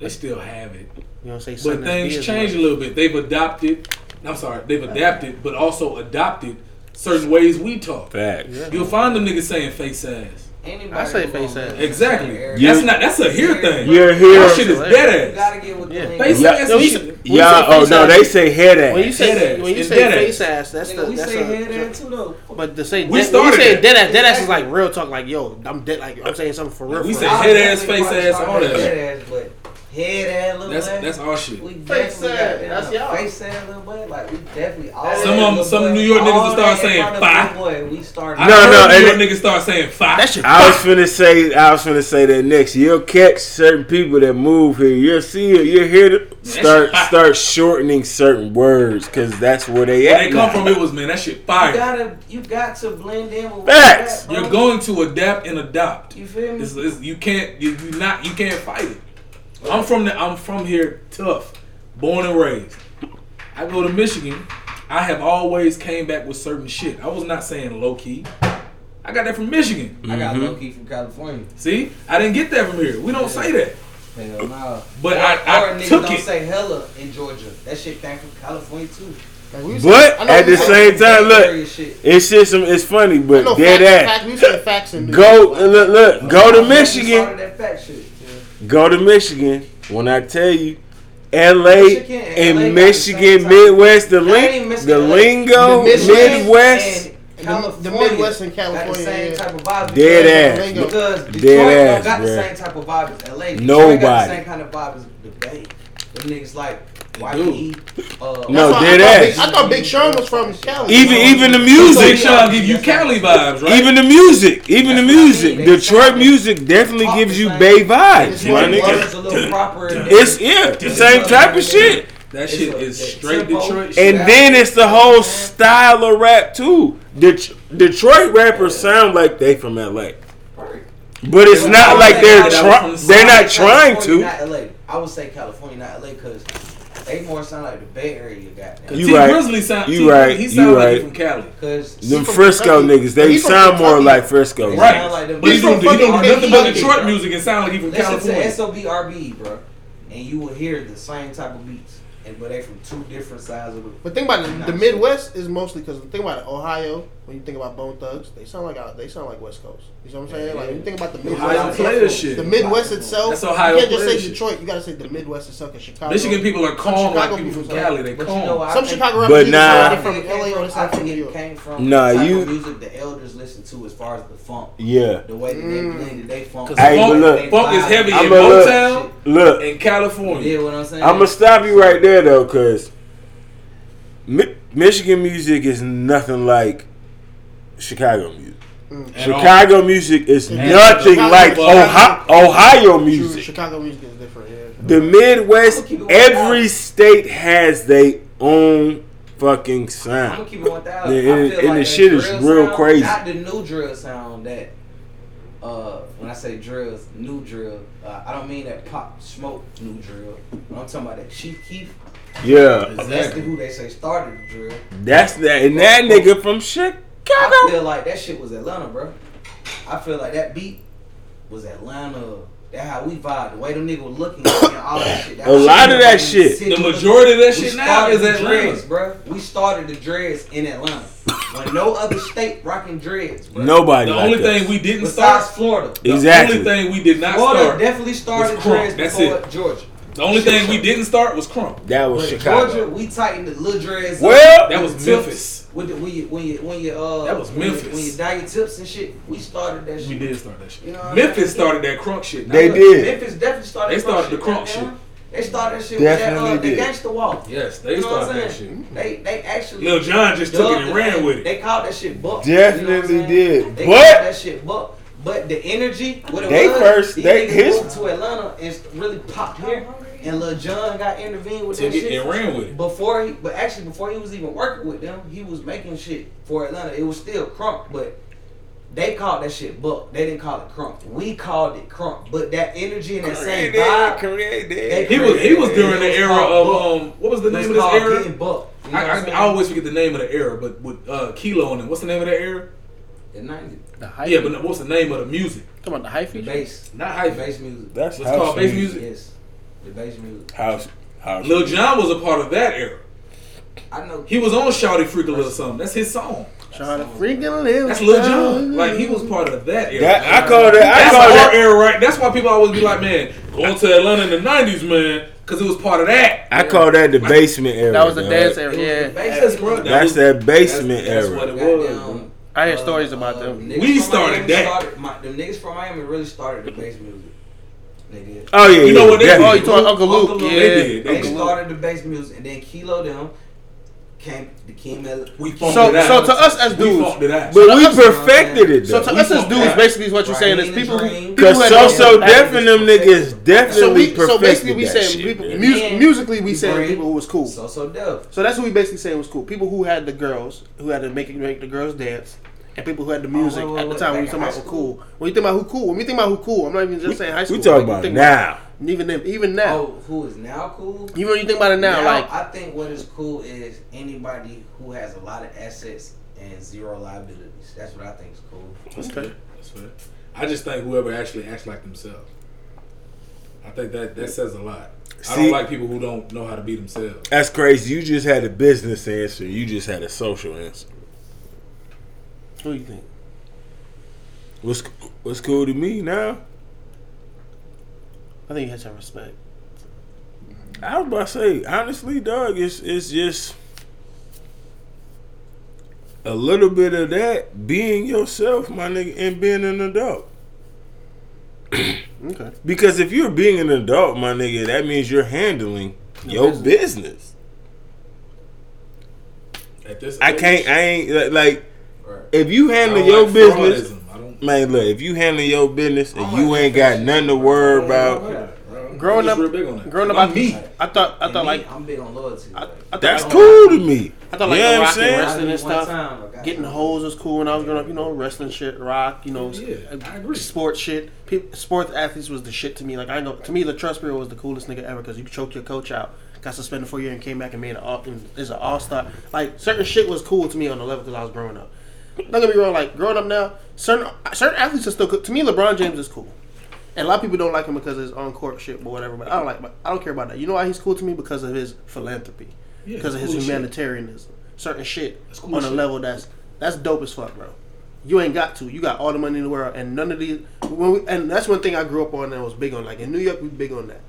They still have it. You don't say But things change a little bit. They've adopted. I'm sorry, they've adapted, but also adopted certain ways we talk. Facts. Yeah. You'll find them niggas saying face ass. Anybody I say face ass. Exactly. certain area, That's not. That's a here thing. You're here. That shit is You dead ass. gotta get with the Yeah. lingo. Face Yeah. ass. No, you oh, is- should- When you Yeah. Oh no, they say head ass. When you say ass. when you It's say dead face ass. ass, that's Nigga, the we that's say a, head ass too though. But to say We dead, when you started say dead ass, dead ass is like real talk. Like yo, I'm dead. Like I'm saying something for real. We for say real. head ass, face probably ass, start all with that. Head ass, but head ass, little That's boy, that's our shit. We Face definitely ass, got that's y'all. face ass, little boy. Like we definitely all Some that of 'em- little some boy, New York niggas all will start saying front of fi. Little Boy, we started. I No, no, New and York niggas start saying five. That shit. I was finna say, I was finna say that next. You'll catch certain people that move here. You'll see it. You'll hear them start start shortening certain words because that's where they Where at. they come now. from, it was man. That shit fire. You gotta, you got to blend in with Facts. You, You're going to adapt and adopt. You feel me? It's, it's, you can't. You, you not. You can't fight it. I'm from the. I'm from here. Tough. Born and raised. I go to Michigan. I have always came back with certain shit. I was not saying low key. I got that from Michigan. I got Mm-hmm. low key from California. See, I didn't get that from here. We don't say that. Hell no. But or, I- I or niggas took don't it. say hella in Georgia. That shit came from California too. Like, But I at the same time, look, shit. it's just some. It's funny, but know dead facts, ass. facts, we facts Go look, look. Go to We Michigan. Go to Michigan. When I tell you, L.A. Michigan and LA and got the Michigan, same Midwest, the That link, the lingo, The Midwest Midwest. and The- California the Midwest and got the California, same yeah. type of vibe. Dead ass. Because Detroit Dead don't ass, got the bruh. same type of vibe as LA. Detroit Nobody. got the same kind of vibe as the Bay. Them niggas like YB. Uh, No, That's why dead I thought ass. Big- I thought Big Sean was from Cali. Even even the So music. Big Sean give you Cali vibes, right? Even the music, even the That's I music, mean. Detroit sound- music definitely gives you same. Bay vibes, It's my one nigga. It's a little proper. It's yeah, the same type of shit. that shit is straight. Detroit. And then it's the whole style of rap too. Det- Detroit rappers sound like they from LA, but it's not like they're trying. They're not trying to. I would say California, not LA, because they more sound like the Bay Area, goddamn. You T right. Grizzley sound. You T, right. He You sound like right. he from Cali. Because Them Frisco niggas, they sound more like Frisco. They. Right. like But he's bitches from, he fucking from nothing but Kentucky, Detroit music and sound like he from Listen California. to SOBRB, bro, and you will hear the same type of beats, and but they from two different sides of the. But think about it, the Midwest is mostly because think about it, Ohio. When you think about Bone Thugs, they sound like out. They sound like West Coast. You know what I'm saying? Like when you think about the Midwest, Ohio itself, player shit. the Midwest itself. That's Ohio You can't just player say shit. Detroit. You gotta say the Midwest itself. Cause Chicago. Michigan people are calm like Chicago people from people Cali. They But you know calm. what? I Some think- Chicago rappers But either nah. sound I like from think it LA or came they from- I sound from think New it York. came from Nah, the type you- of music the elders listen to as far as the funk, Yeah. the way that they Mm. blended they funk. Cause Hey, funk, but look, they funk is vibe. heavy in I'ma look- Motown Look, and You California. get what I'm saying? I'm gonna stop you right there though, cause Mi- Michigan music is nothing like Chicago music. At all. Chicago music is And nothing Chicago- like Ohio, Ohio music. Chicago music is different. Yeah. The Midwest, I'ma keep it every state has their own fucking I'm gonna sound. keep one thousand. Yeah, and- and like the shit is real sound, crazy. Not the new drill sound that. Uh, when I say drills, new drill, uh, I don't mean that pop smoke new drill. I'm talking about that Chief Keef. Yeah, That's the, Exactly. who they say started the drill. that's that, and that nigga from Chicago. I feel like that shit was Atlanta, bro. I feel like that beat was Atlanta. That how we vibe. The way them niggas were looking and all that shit. That A lot of that shit. city. The majority of that We shit now started is the Atlanta. dreads, bro. We started the dreads in Atlanta. When no other state rocking dreads, bro. Nobody. The like only us. thing we didn't Besides start. Florida. The Exactly. only thing we did not Florida start. definitely started was dreads That's before it. Georgia. The only thing we didn't start was crunk. that was But Chicago. Georgia, we tightened the little dreads. up. Well, That was Tips, Memphis. With the, when you when you when you uh That was Memphis. when you- Memphis. when you dye your tips and shit, we started that shit. We did start that shit. You know what I'm Memphis started that crunk shit. They Now, did. Memphis definitely started. They started the crunk goddamn. shit. They started that shit Definitely with that, uh, did. the gangster walk. Yes, they You know started that shit. They they actually. Lil Jon just took it and ran thing. with it. They called that shit buck. Definitely you know what I'm saying? did. They But- that shit buck. But the energy, what it They was, first- they- niggas his- moved to Atlanta and really popped here, and Lil Jon got intervened with Took that it shit. and ran with it. Before he, but actually before he was even working with them, he was making shit for Atlanta. It was still crunk, but they called that shit buck. They didn't call it crunk. We called it crunk. But that energy and that same vibe, Created. He was he was during the era called of um what was the name was of this era? buck. You know I, I'm I, saying? I always forget the name of the era, but with uh, Kilo on it, What's the name of that era? the 90s, The hype. Yeah, but what's the name of the music? Come on, the hype the feature. bass, Not the hype. bass music. That's What's called bass music? Yes, the bass music. House. House. Lil Jon was a part of that era. I know. He was on Shouty Freak a Little Something. That's his song. Shout out to freaking Lil That's Lil Jon. Like he was part of that era. That, I call that. I That's call our that. era, right? That's why people always be like, man, going to Atlanta in the '90s, man, because it was part of that. I call that the basement era. That was the dog. dance It era. Yeah, the bass bro. That That's was- that basement that's, that's era. what it was. Goddamn, I hear stories about uh, them. niggas We started Miami that. Started, my, the niggas from Miami really started the bass music. They did. Oh yeah, You know what they definitely. Oh, you talking Uncle Luke? Uncle Luke, yeah, they did. They Uncle Luke. started the bass music, and then Kilo them came the King Mel. We So, funked it out. so to us as dudes, funked it out. But we perfected it so though. to us as dudes, that. basically, is what you're saying is people who Cause so so that definitely them was niggas So definitely we, so perfected basically, we that saying shit. people, man. mus- musically, we you saying people who was cool. So so Def. So that's what we basically saying was cool. People who had the girls, who had to make it make the girls dance, and people who had the oh, music wait, wait, at the wait, time when we back talking about who cool. When you think about who cool, when you think about who cool, I'm not even just saying high school. We talking Like, about think now. even them, even now. Oh, who is now cool? Even when you think about it now, like I think what is cool is anybody who has a lot of assets and zero liabilities. That's what I think is cool. That's Okay. fair. That's fair. I just think whoever actually acts like themselves. I think that that says a lot. I don't like people who don't know how to be themselves. That's crazy. You just had a business answer. You just had a social answer. Who you think? What's what's cool to me now? I think you had some respect. I was about to say, honestly, dog, it's it's just a little bit of that being yourself, my nigga, and being an adult. Okay. Because if you're being an adult, my nigga, that means you're handling Your your business. At this, I can't. I ain't like Right. If you I handle don't your like business, fraudism. I don't. man. Look, if you handle your business and don't you like ain't got shit, nothing to worry about, like that. Growing up, real big on that. growing up, I'm I, me. I thought, I And thought me, like, I'm big on loyalty. I, I that's like, cool to me. I thought like You know what rock and wrestling and stuff. time, Getting you. hoes was cool when I was growing up. You know, wrestling shit, rock. You know, Yeah, I uh, agree. sports shit. People, sports athletes was the shit to me. Like I know, to me, Latrell Sprewell was the coolest nigga ever because you choked your coach out, got suspended for a year, and came back and made an all, and is an all star. Like certain shit was cool to me on the level because I was growing up. Don't get me wrong. Like growing up now, certain certain athletes are still cool. To me, LeBron James is cool. And a lot of people don't like him because of his on court shit or whatever. But I don't like. I don't care about that. You know why he's cool to me? Because of his philanthropy. Yeah, Because of his cool shit. humanitarianism. Certain shit cool on a level that's that's dope as fuck, bro. You ain't got to. You got all the money in the world, and none of these. When we, and that's one thing I grew up on and was big on. Like in New York, we big on that.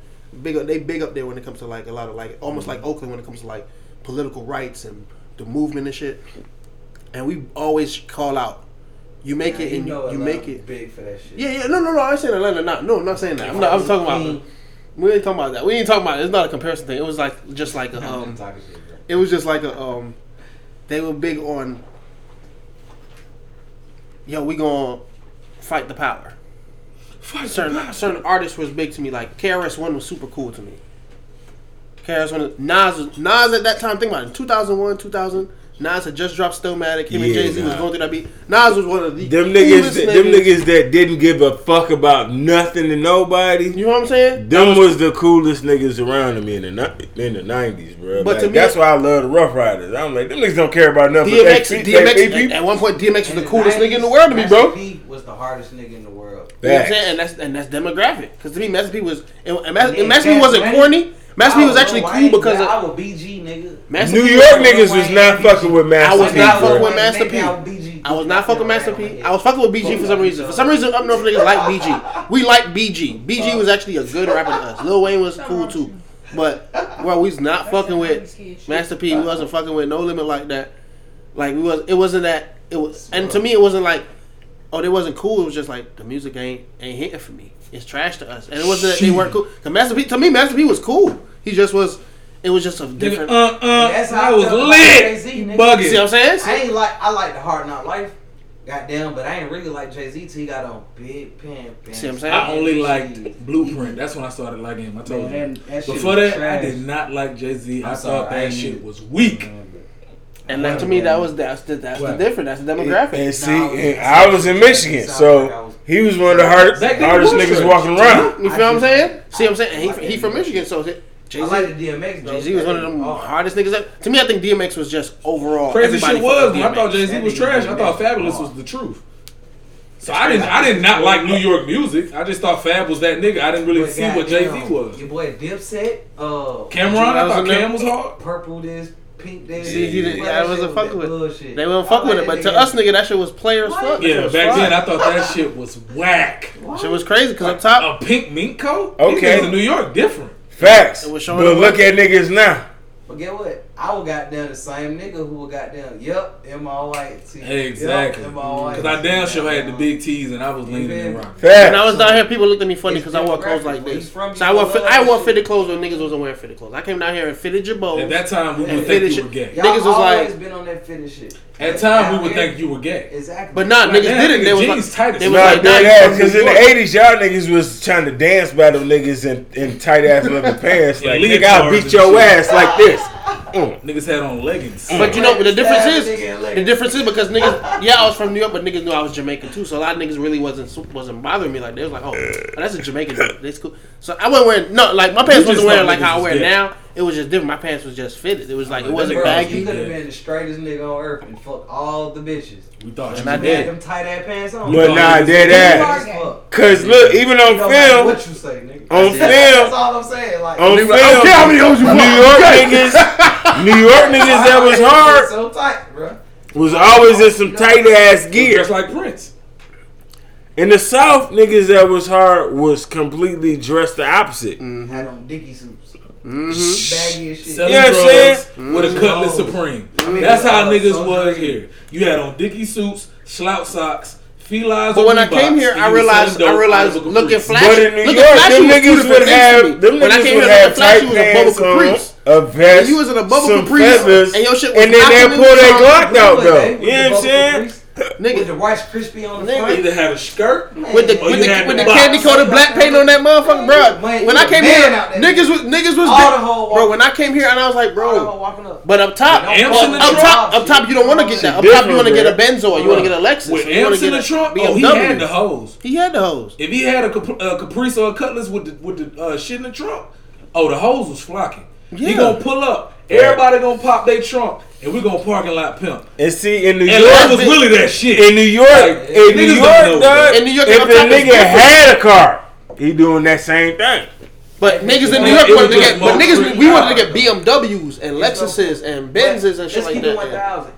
Big, on, they big up there when it comes to like a lot of like almost like Oakland when it comes to like political rights and the movement and shit. And we always call out, you make Yeah, it and you, know you make it. big for that shit. Yeah, yeah, no, no, no. I ain't saying Atlanta. Not, no, I'm not saying that. I'm not. I'm talking about. We ain't talking about that. We ain't talking about. It. It's not a comparison thing. It was like just like a. I'm Um, talking shit, bro. it was just like a. Um, they were big on. Yo, we gonna fight the power. Fight Certain certain artists was big to me. Like KRS One was super cool to me. KRS One, Nas, Nas at that time. Think about Nas had just dropped Stillmatic. Him yeah, and Jay Z nah. was going through that beat. Nas was one of the them niggas, that, niggas. Them niggas that didn't give a fuck about nothing to nobody. You know what I'm saying? Them was, was, the coolest niggas around to me in the in the nineties, bro. But like, me, that's why I love the Ruff Ryders. I'm like, them niggas don't care about nothing. DMX, DMX, at one point, DMX was the coolest nigga in the world to me, bro. P was the hardest nigga in the world. You know and that's and that's demographic. Because to me, Master P was and, and Master P wasn't corny. Master P was actually cool because of, I was BG nigga. Master New York niggas was not fucking with Master P. I was not fucking with Master P. I was not fucking with Master P. I was fucking with BG for some reason. For some reason, up north niggas like BG. We like BG. BG was actually a good rapper to us. Lil Wayne was cool too, but bro, we was not fucking with Master P. We wasn't fucking with No Limit like that. Like we was, it wasn't that. It was, and to me, it wasn't like, oh, it wasn't cool. It was just like the music ain't ain't hitting for me is trash to us. And it wasn't that they weren't cool. Cause Master P, to me, Master P was cool. He just was. It was just a different. Uh, uh, that's how I, I was lit. You. See what I'm saying? I ain't like. I like the hard not life. Goddamn, but I ain't really like Jay Z till he got on Big Pimp. See what I'm saying? I only liked Blueprint. That's when I started liking him. I told Man, you. That, Before that, trash. I did not like Jay Z. I thought that I shit was weak. Man. And that, to me, that was that's the that's the difference. That's the demographic. And, and see, and I was in Michigan, so he was one of the hard, hardest niggas walking around. You feel what I'm saying? See, what I'm saying he he from Michigan, so. Jay-Z, I like the DMX. Jay Z was one of the oh. hardest niggas. Ever. To me, I think DMX was just overall crazy shit. Was I thought Jay Z was trash. I thought Fabolous was the truth. So I didn't. I did not like New York music. I just thought Fab was that nigga. I didn't really see what Jay Z was. Your boy Dipset, uh, Cam'ron. I thought Cam was hard. Purple this, pink. See, he didn't. Yeah, I wasn't fuck with. Bullshit. They weren't fuck with it, but to us, nigga, that shit was player as fuck. Yeah, back then I thought that shit was whack. It Shit was crazy because up top, a pink mink coat. Okay, in New York, different. Facts. But look at niggas now. Forget what? I was goddamn the same nigga who was goddamn, yep, am I white tee. Exactly. Yep, Because I damn sure had the big T's and I was leaning and rocking. When I was down here, people looked at me funny because I wore clothes like this. So I wore, I wore fitted clothes when niggas wasn't wearing fitted clothes. I came down here and fitted your bow. At that time, we would think you were gay. Niggas was always like- been on that fitted shit. At time, we would think you were gay. Exactly. But nah, niggas did it. They was jeans tight they as was like, nah, ass. Because in the eighties, y'all niggas was trying to dance by them niggas in, in tight ass leather pants. Like, Yeah, nigga, I'll beat your ass like this. Mm. Niggas had on leggings. Mm. But you know what the difference is? The difference is because niggas, yeah, I was from New York, but niggas knew I was Jamaican too. So a lot of niggas really wasn't wasn't bothering me. Like they was like, oh, that's a Jamaican. That's cool. So I wasn't wearing no like my pants wasn't wearing like how I wear now. It was just different. My pants was just fitted. It was like it wasn't baggy. You could have been the straightest nigga on earth and fucked all the bitches. We thought you Not had them tight ass pants on. But You nah, I did that. Cause look, even on No matter film, What you say, nigga? on That's film, all I'm saying. Like, on film, I don't care how many hoes you New. York niggas, New York niggas that was hard So tight, bro. was always in some tight ass gear. Just like Prince. In the South, niggas that was hard was completely dressed the opposite. Mm-hmm. Had on dicky suits. Mm-hmm. Shit. Selling you know what I'm saying? Mm-hmm. With a Cutlass Supreme. Mm-hmm. That's how uh, niggas was here. You had on dicky suits, slouch socks. Felines but when I came here, I realized I realized looking flashy. But in New York, them niggas would have them when niggas I came would here, flashy was a bubble caprice. A vest, and you was in a bubble caprice, feathers, and your shit was and then they pull their Glock out though. You know what I'm saying? nigga, with the Rice crispy on the nigga, front. either have a skirt man. with the with the, with the candy coated black paint on that motherfucker, bro. When I came here, niggas was niggas was all the whole bro. When I came here and I was like, bro, but up top, well, up top, up top, you don't want to get that. Up top, you want to get a Benzo or you want to get a Lexus. With Amps in the trunk. oh, he had the hose. He had the hose. If he had a Caprice uh, or a Cutlass with the with the uh, shit in the trunk, oh, the hose was flocking. Yeah. Gonna pull up. Everybody gonna pop their trunk, and we gonna parking lot pimp. And see in New and York, and was really that shit. In New York, like, in, New York in New York, if a nigga had a car, he doing that same thing. But niggas in New York wanted to get, but niggas we wanted to get BMWs and Lexuses and Benzes and shit like that. One thousand.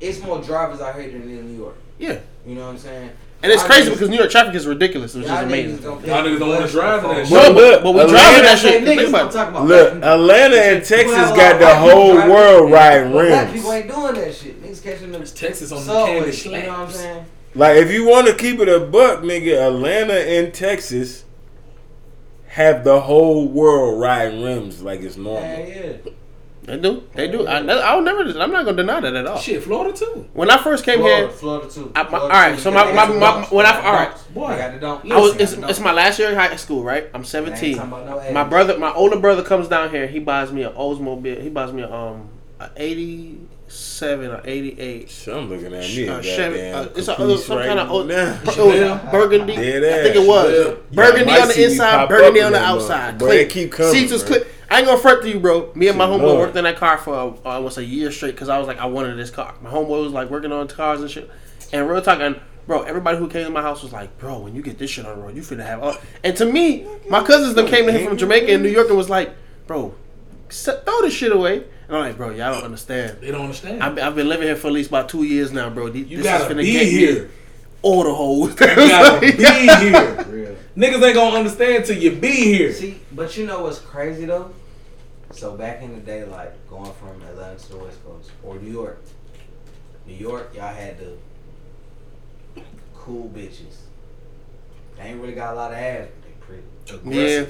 It's more drivers out here than in New York. Yeah, you know what I'm saying. And it's crazy because New York traffic is ridiculous, which is amazing. Y'all niggas don't want to drive that shit. No, but, but we driving that shit. Think about it. Look, Atlanta and Texas got the whole world riding rims. Black people ain't doing that shit. Niggas catching them. It's Texas on the candy You know what I'm saying? Like, if you want to keep it a buck, nigga, Atlanta and Texas have the whole world riding rims like it's normal. Yeah, yeah. They do. They do. I, I'll never. I'm not gonna deny that at all. Shit, Florida too. When I first came Florida, here, Florida too. I, all right. So my, my, my, my when I all right. Boy, I got was. It's, it's my last year in high school, right? I'm 17. No my brother, my older brother, comes down here. He buys me an Oldsmobile. He buys me a um a 80 seven or eighty eight. So I'm looking at me. Uh, Chevy, uh, it's a, some right kind of old, now. Oh, it burgundy. I think it was burgundy on the inside, burgundy on the outside. Keep coming, seats was click. I ain't gonna front to you, bro. Me and my Good homeboy worked in that car for uh, almost a year straight because I was like, I wanted this car. My homeboy was like working on cars and shit. And real talk, and bro, everybody who came to my house was like, bro, when you get this shit on the road, you finna have. All. And to me, my cousins them came to him from Jamaica and New York and was like, bro, throw this shit away. And I'm like, bro, y'all don't understand. They don't understand. I've been, living here for at least about two years now, bro. These- you this gotta is finna be get me here. All the hoes. You gotta be here. Real. Niggas ain't gonna understand till you be here. See, but you know what's crazy though? So back in the day, like going from Atlanta to the West Coast or New York, New York, y'all had the cool bitches. They ain't really got a lot of ass, but they pretty. Yeah,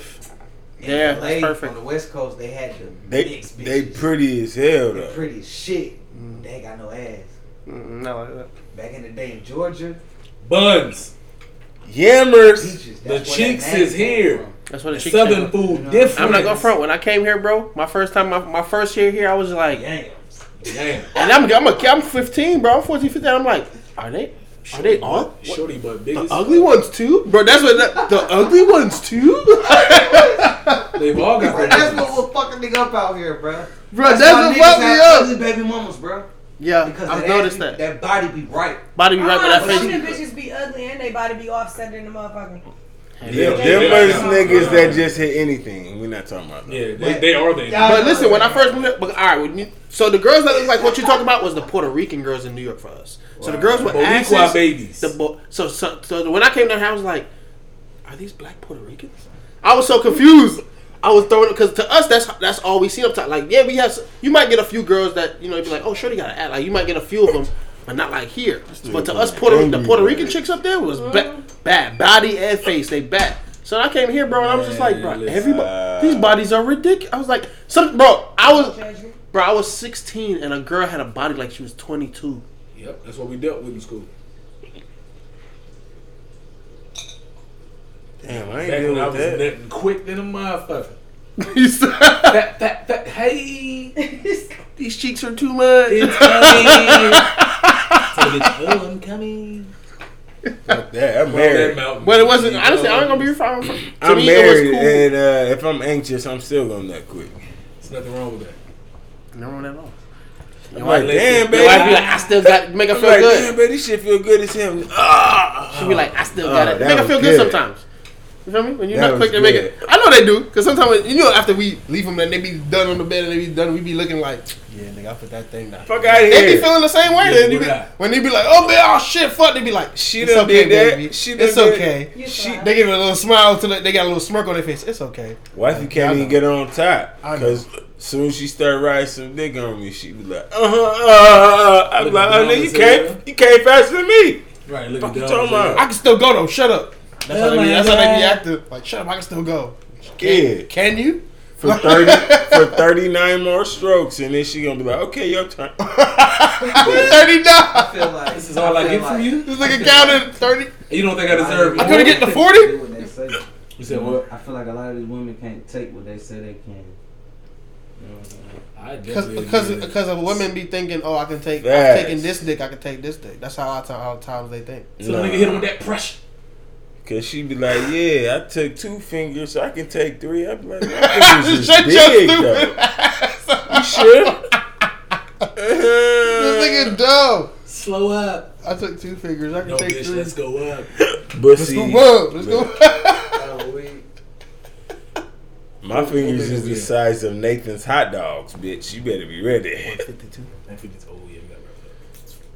In Yeah, that's perfect. On the West Coast, they had the They mixed bitches. they pretty as hell They pretty as shit. They ain't got no ass. Mm, not like that. Back in the day in Georgia, Buns. Yammers. The that's where cheeks is here. from. That's what the The chick Southern food You know, different. I'm not gonna front. When I came here, bro, my first time, my, my first year here, I was like, Yams. Damn. and I'm I'm, a, I'm 15, bro. I'm 14, 15. I'm like, are they are they all Butt- Shorty butt big the ugly ones too, bro? That's what the, the ugly ones too, They've all got Bro, that's what we're fucking nigga up out here, bro. bro. That's, why what niggas fucked me have up. Ugly baby mamas, bro. Yeah, Because I've noticed ass that. be- That body be right. Body be right, but that Ah, some of face. bitches be ugly and they body be offset in the motherfucker. Them, Yeah, them yeah, niggas that just hit anything. We're not talking about that. Yeah, they, they are the. Yeah. But listen, when I first moved, here- but all right, when you, so the girls that look like what you talking about was the Puerto Rican girls in New York for us. So the girls were Boricua asses, babies. The bo- so, so so when I came down here, I was like, are these black Puerto Ricans? I was so confused. I was throwing because to us that's that's all we see up top. Like yeah, we have. You might get a few girls that you know be like, oh sure, they got to act. Like you might get a few of them, but not like here. But to us, Puerto the Puerto bro. Rican chicks up there was ba- mm-hmm. bad body and face. They bad. So I came here, bro, and I was just like, bro, everybody, these bodies are ridiculous. I was like, some bro, I was. Bro, I was 16 and a girl had a body like she was 22. Yep, that's what we dealt with in school. Damn, I ain't Back dealing when I with was that. nutting quick than a motherfucker. You said- Fat, fat, fat. Hey, These cheeks are too much. it's coming. Tell the oh, I'm coming. Fuck that. I'm Roll that married. but it wasn't. Honestly, I ain't gonna be fine. To I'm me, married, it was cool. and uh, if I'm anxious, I'm still gonna nut quick. There's nothing wrong with that. Never wrong at all. I'm like, listen, damn, baby. Your wife be like, I still got make her I'm feel like, good. damn, baby, this shit feel good as hell. Ah, She be like, I still Oh, got it. Make her feel good good. sometimes. You feel me? When you're That not quick to make it. I know they do. Because sometimes, you know, after we leave them and they be done on the bed and they be done, we be looking like, yeah, nigga, I put that thing down. fuck out of here. They be feeling the same way. Yeah, They be- when they be like, oh, man, oh, shit, fuck. They be like, She it's done okay, did that. baby. She done It's did- okay. You She- They give it a little smile to the, they got a little smirk on their face. It's okay. Wife, you can't know. even get on top. I know. Because soon as she start riding some dick on me, she be like, uh huh, uh, I'm like, oh, nigga, you came, you came faster than me. Right, look Fuck at you talking about? I can still go though. Shut up. That's, how, they be, my that's how they be God. acting. Like, shut up. I can still go. Yeah. Can you? For 30, for 39 more strokes, and then she gonna be like, okay, your turn. Thirty I feel like This is all I feel get from you? This nigga counted thirty. You don't think I deserve it? I couldn't get to do forty. what they say. You said what? I feel like a lot of these women can't take what they say they can. You know what I'm saying? I Because because agree with that. because of women be thinking, oh, I can take. I'm taking this dick. I can take this dick. That's how a lot of all the times they think. So the nigga hit him with that pressure. Cause she be like, yeah, I took two fingers, so I can take three. I be like, that fingers is Shut your big stupid though. ass. You sure? This nigga uh. dumb. Slow up. I took two fingers. I can No, take bitch, three. let's go up. But Let's see, go up. Let's go. Oh, we- my fingers is the size of Nathan's hot dogs, bitch. You better be ready. Fifty-two. That 50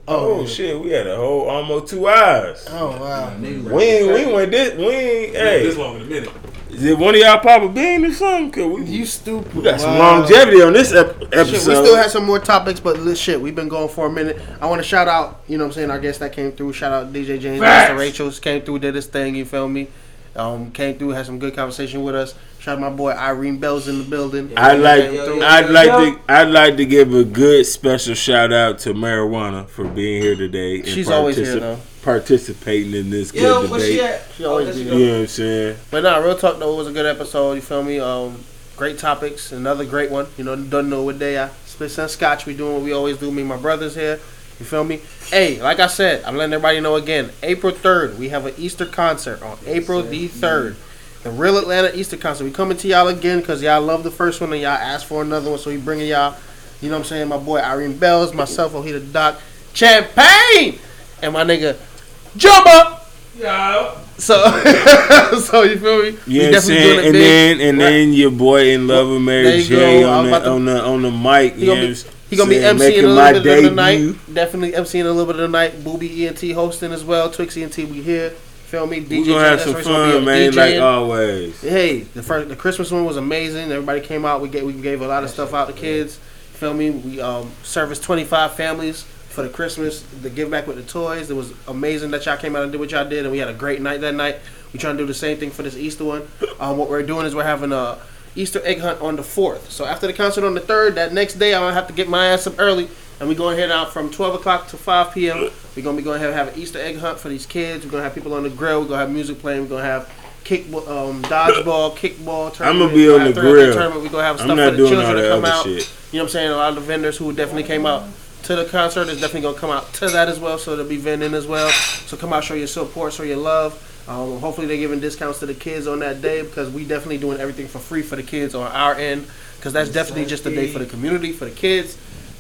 oh, yeah, we got wrapped Oh, shit, we had a whole almost two hours. Oh wow. Niggas We ain't, we ain't went this. We ain't. Hey, This long in a minute. is it one of y'all pop a bean or something? Cause we, You stupid. we got some Wow. longevity on this ep- Shit, episode. we still had some more topics, but li- shit, we've been going for a minute. I want to shout out, you know what I'm saying, our guest that came through. Shout out DJ James, Facts. Mr. Rachel's came through, did his thing, you feel me? Um, came through, had some good conversation with us. Shout out my boy Irene Bell's in the building. I'd like, Yo, yo, yo, I'd yo, like to, I'd like to give a good special shout out to Marijuana for being here today. and She's always here, though. Participating in this good Yo, where debate. she at? She always Oh, be she there. You know what I'm saying? But nah, real talk though, it was a good episode. You feel me? Um, great topics. Another great one. You know, don't know what day I Spliffs and Scotch. We doing what we always do. Me and my brothers here. You feel me? Hey, like I said, I'm letting everybody know again. April 3rd, we have an Easter concert on April the 3rd. The Real Atlanta Easter concert. We coming to y'all again because y'all love the first one and y'all asked for another one. So we bringing y'all, you know what I'm saying? My boy Irene Bells, myself, Ohita Doc, Champagne, and my nigga Jumbo. Yeah. So, so you feel me? You We know what I'm definitely saying? And big. then and Right. then your boy in love with Mary you J go. On the to- on the on the mic. He gonna be- He gonna be saying? emceeing Making a little bit of the night. Definitely emceeing a little bit of the night. Booby ENT hosting as well. Twix ENT, we here. Feel me? DJ We gonna have some That's right, fun, man, like always. Hey, the first the Christmas one was amazing. Everybody came out. We gave we gave a lot of stuff out to kids. Feel me? We um serviced 25 families for the Christmas The give back with the toys. It was amazing that y'all came out and did what y'all did, and we had a great night that night. We trying to do the same thing for this Easter one. Um, what we're doing is we're having a Easter egg hunt on the fourth. So after the concert on the third, that next day I'm gonna have to get my ass up early, and we're going ahead out from 12 o'clock to 5 p.m. We're gonna be going to have, have an Easter egg hunt for these kids. We're gonna have people on the grill. We're gonna have music playing. We're gonna have kick, um, dodgeball, kickball. Tournament. I'ma be We're on gonna have the three-on-three grill. Tournament. We're gonna have I'm stuff not for the doing children all to that come other out. shit. You know what I'm saying? A lot of the vendors who definitely came out to the concert is definitely gonna come out to that as well. So they'll be vending as well. So come out, show your support, show your love. Um, hopefully they're giving discounts to the kids on that day because we definitely doing everything for free for the kids on our end. Because that's definitely just a day for the community, for the kids.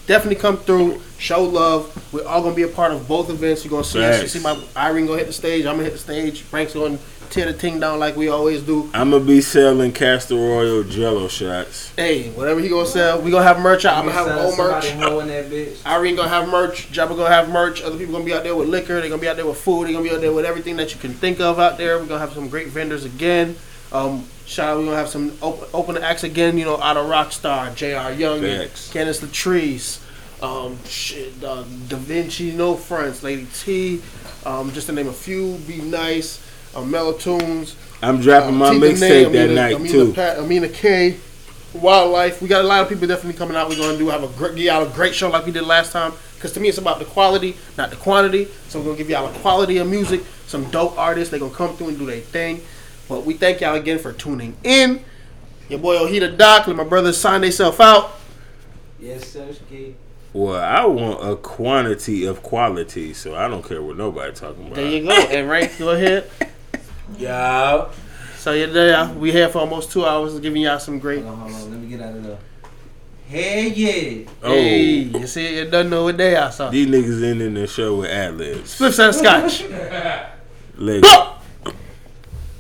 Definitely come through, show love. We're all gonna be a part of both events. You're gonna see us. You see my Irene gonna hit the stage. I'm gonna hit the stage. Frank's gonna tear the ting down like we always do. I'm gonna be selling castor oil Jello shots. Hey, whatever he gonna sell, we gonna have merch out. I'm gonna have old merch. That bitch. Irene gonna have merch. Jabba gonna have merch. Other people gonna be out there with liquor. They're gonna be out there with food. They're gonna be out there with everything that you can think of out there. We're gonna have some great vendors again. Um, shout out, we're gonna have some open, open acts again. You know, out of Rockstar, J.R. Young, Facts. Candace Latrice, um, shit, uh, Da Vinci, No Fronts, Lady T, um, just to name a few. Be nice. Um, Melatoons. I'm dropping my Uh, Nay, mixtape that Amina- night Amina too. Pat, Amina K, Wildlife. We got a lot of people definitely coming out. We're gonna do have a great, give y'all a great show like we did last time. Cause to me it's about the quality, not the quantity. So we're gonna give y'all a quality of music. Some dope artists. They gonna come through and do their thing. But we thank y'all again for tuning in. Your boy Ohita Doc and my brothers sign themselves out. Yes, sir, Well, I want a quantity of quality, so I don't care what nobody talking about. There you go. and Ray, go ahead. Yeah. So yeah, there we here for almost two hours, giving y'all some great. Hold on, hold on. Let me get out of there. Hey yeah. Oh, Hey, you see, it doesn't know what day I saw. these niggas ending the show with ad libs. Spliffs and Scotch. Legend.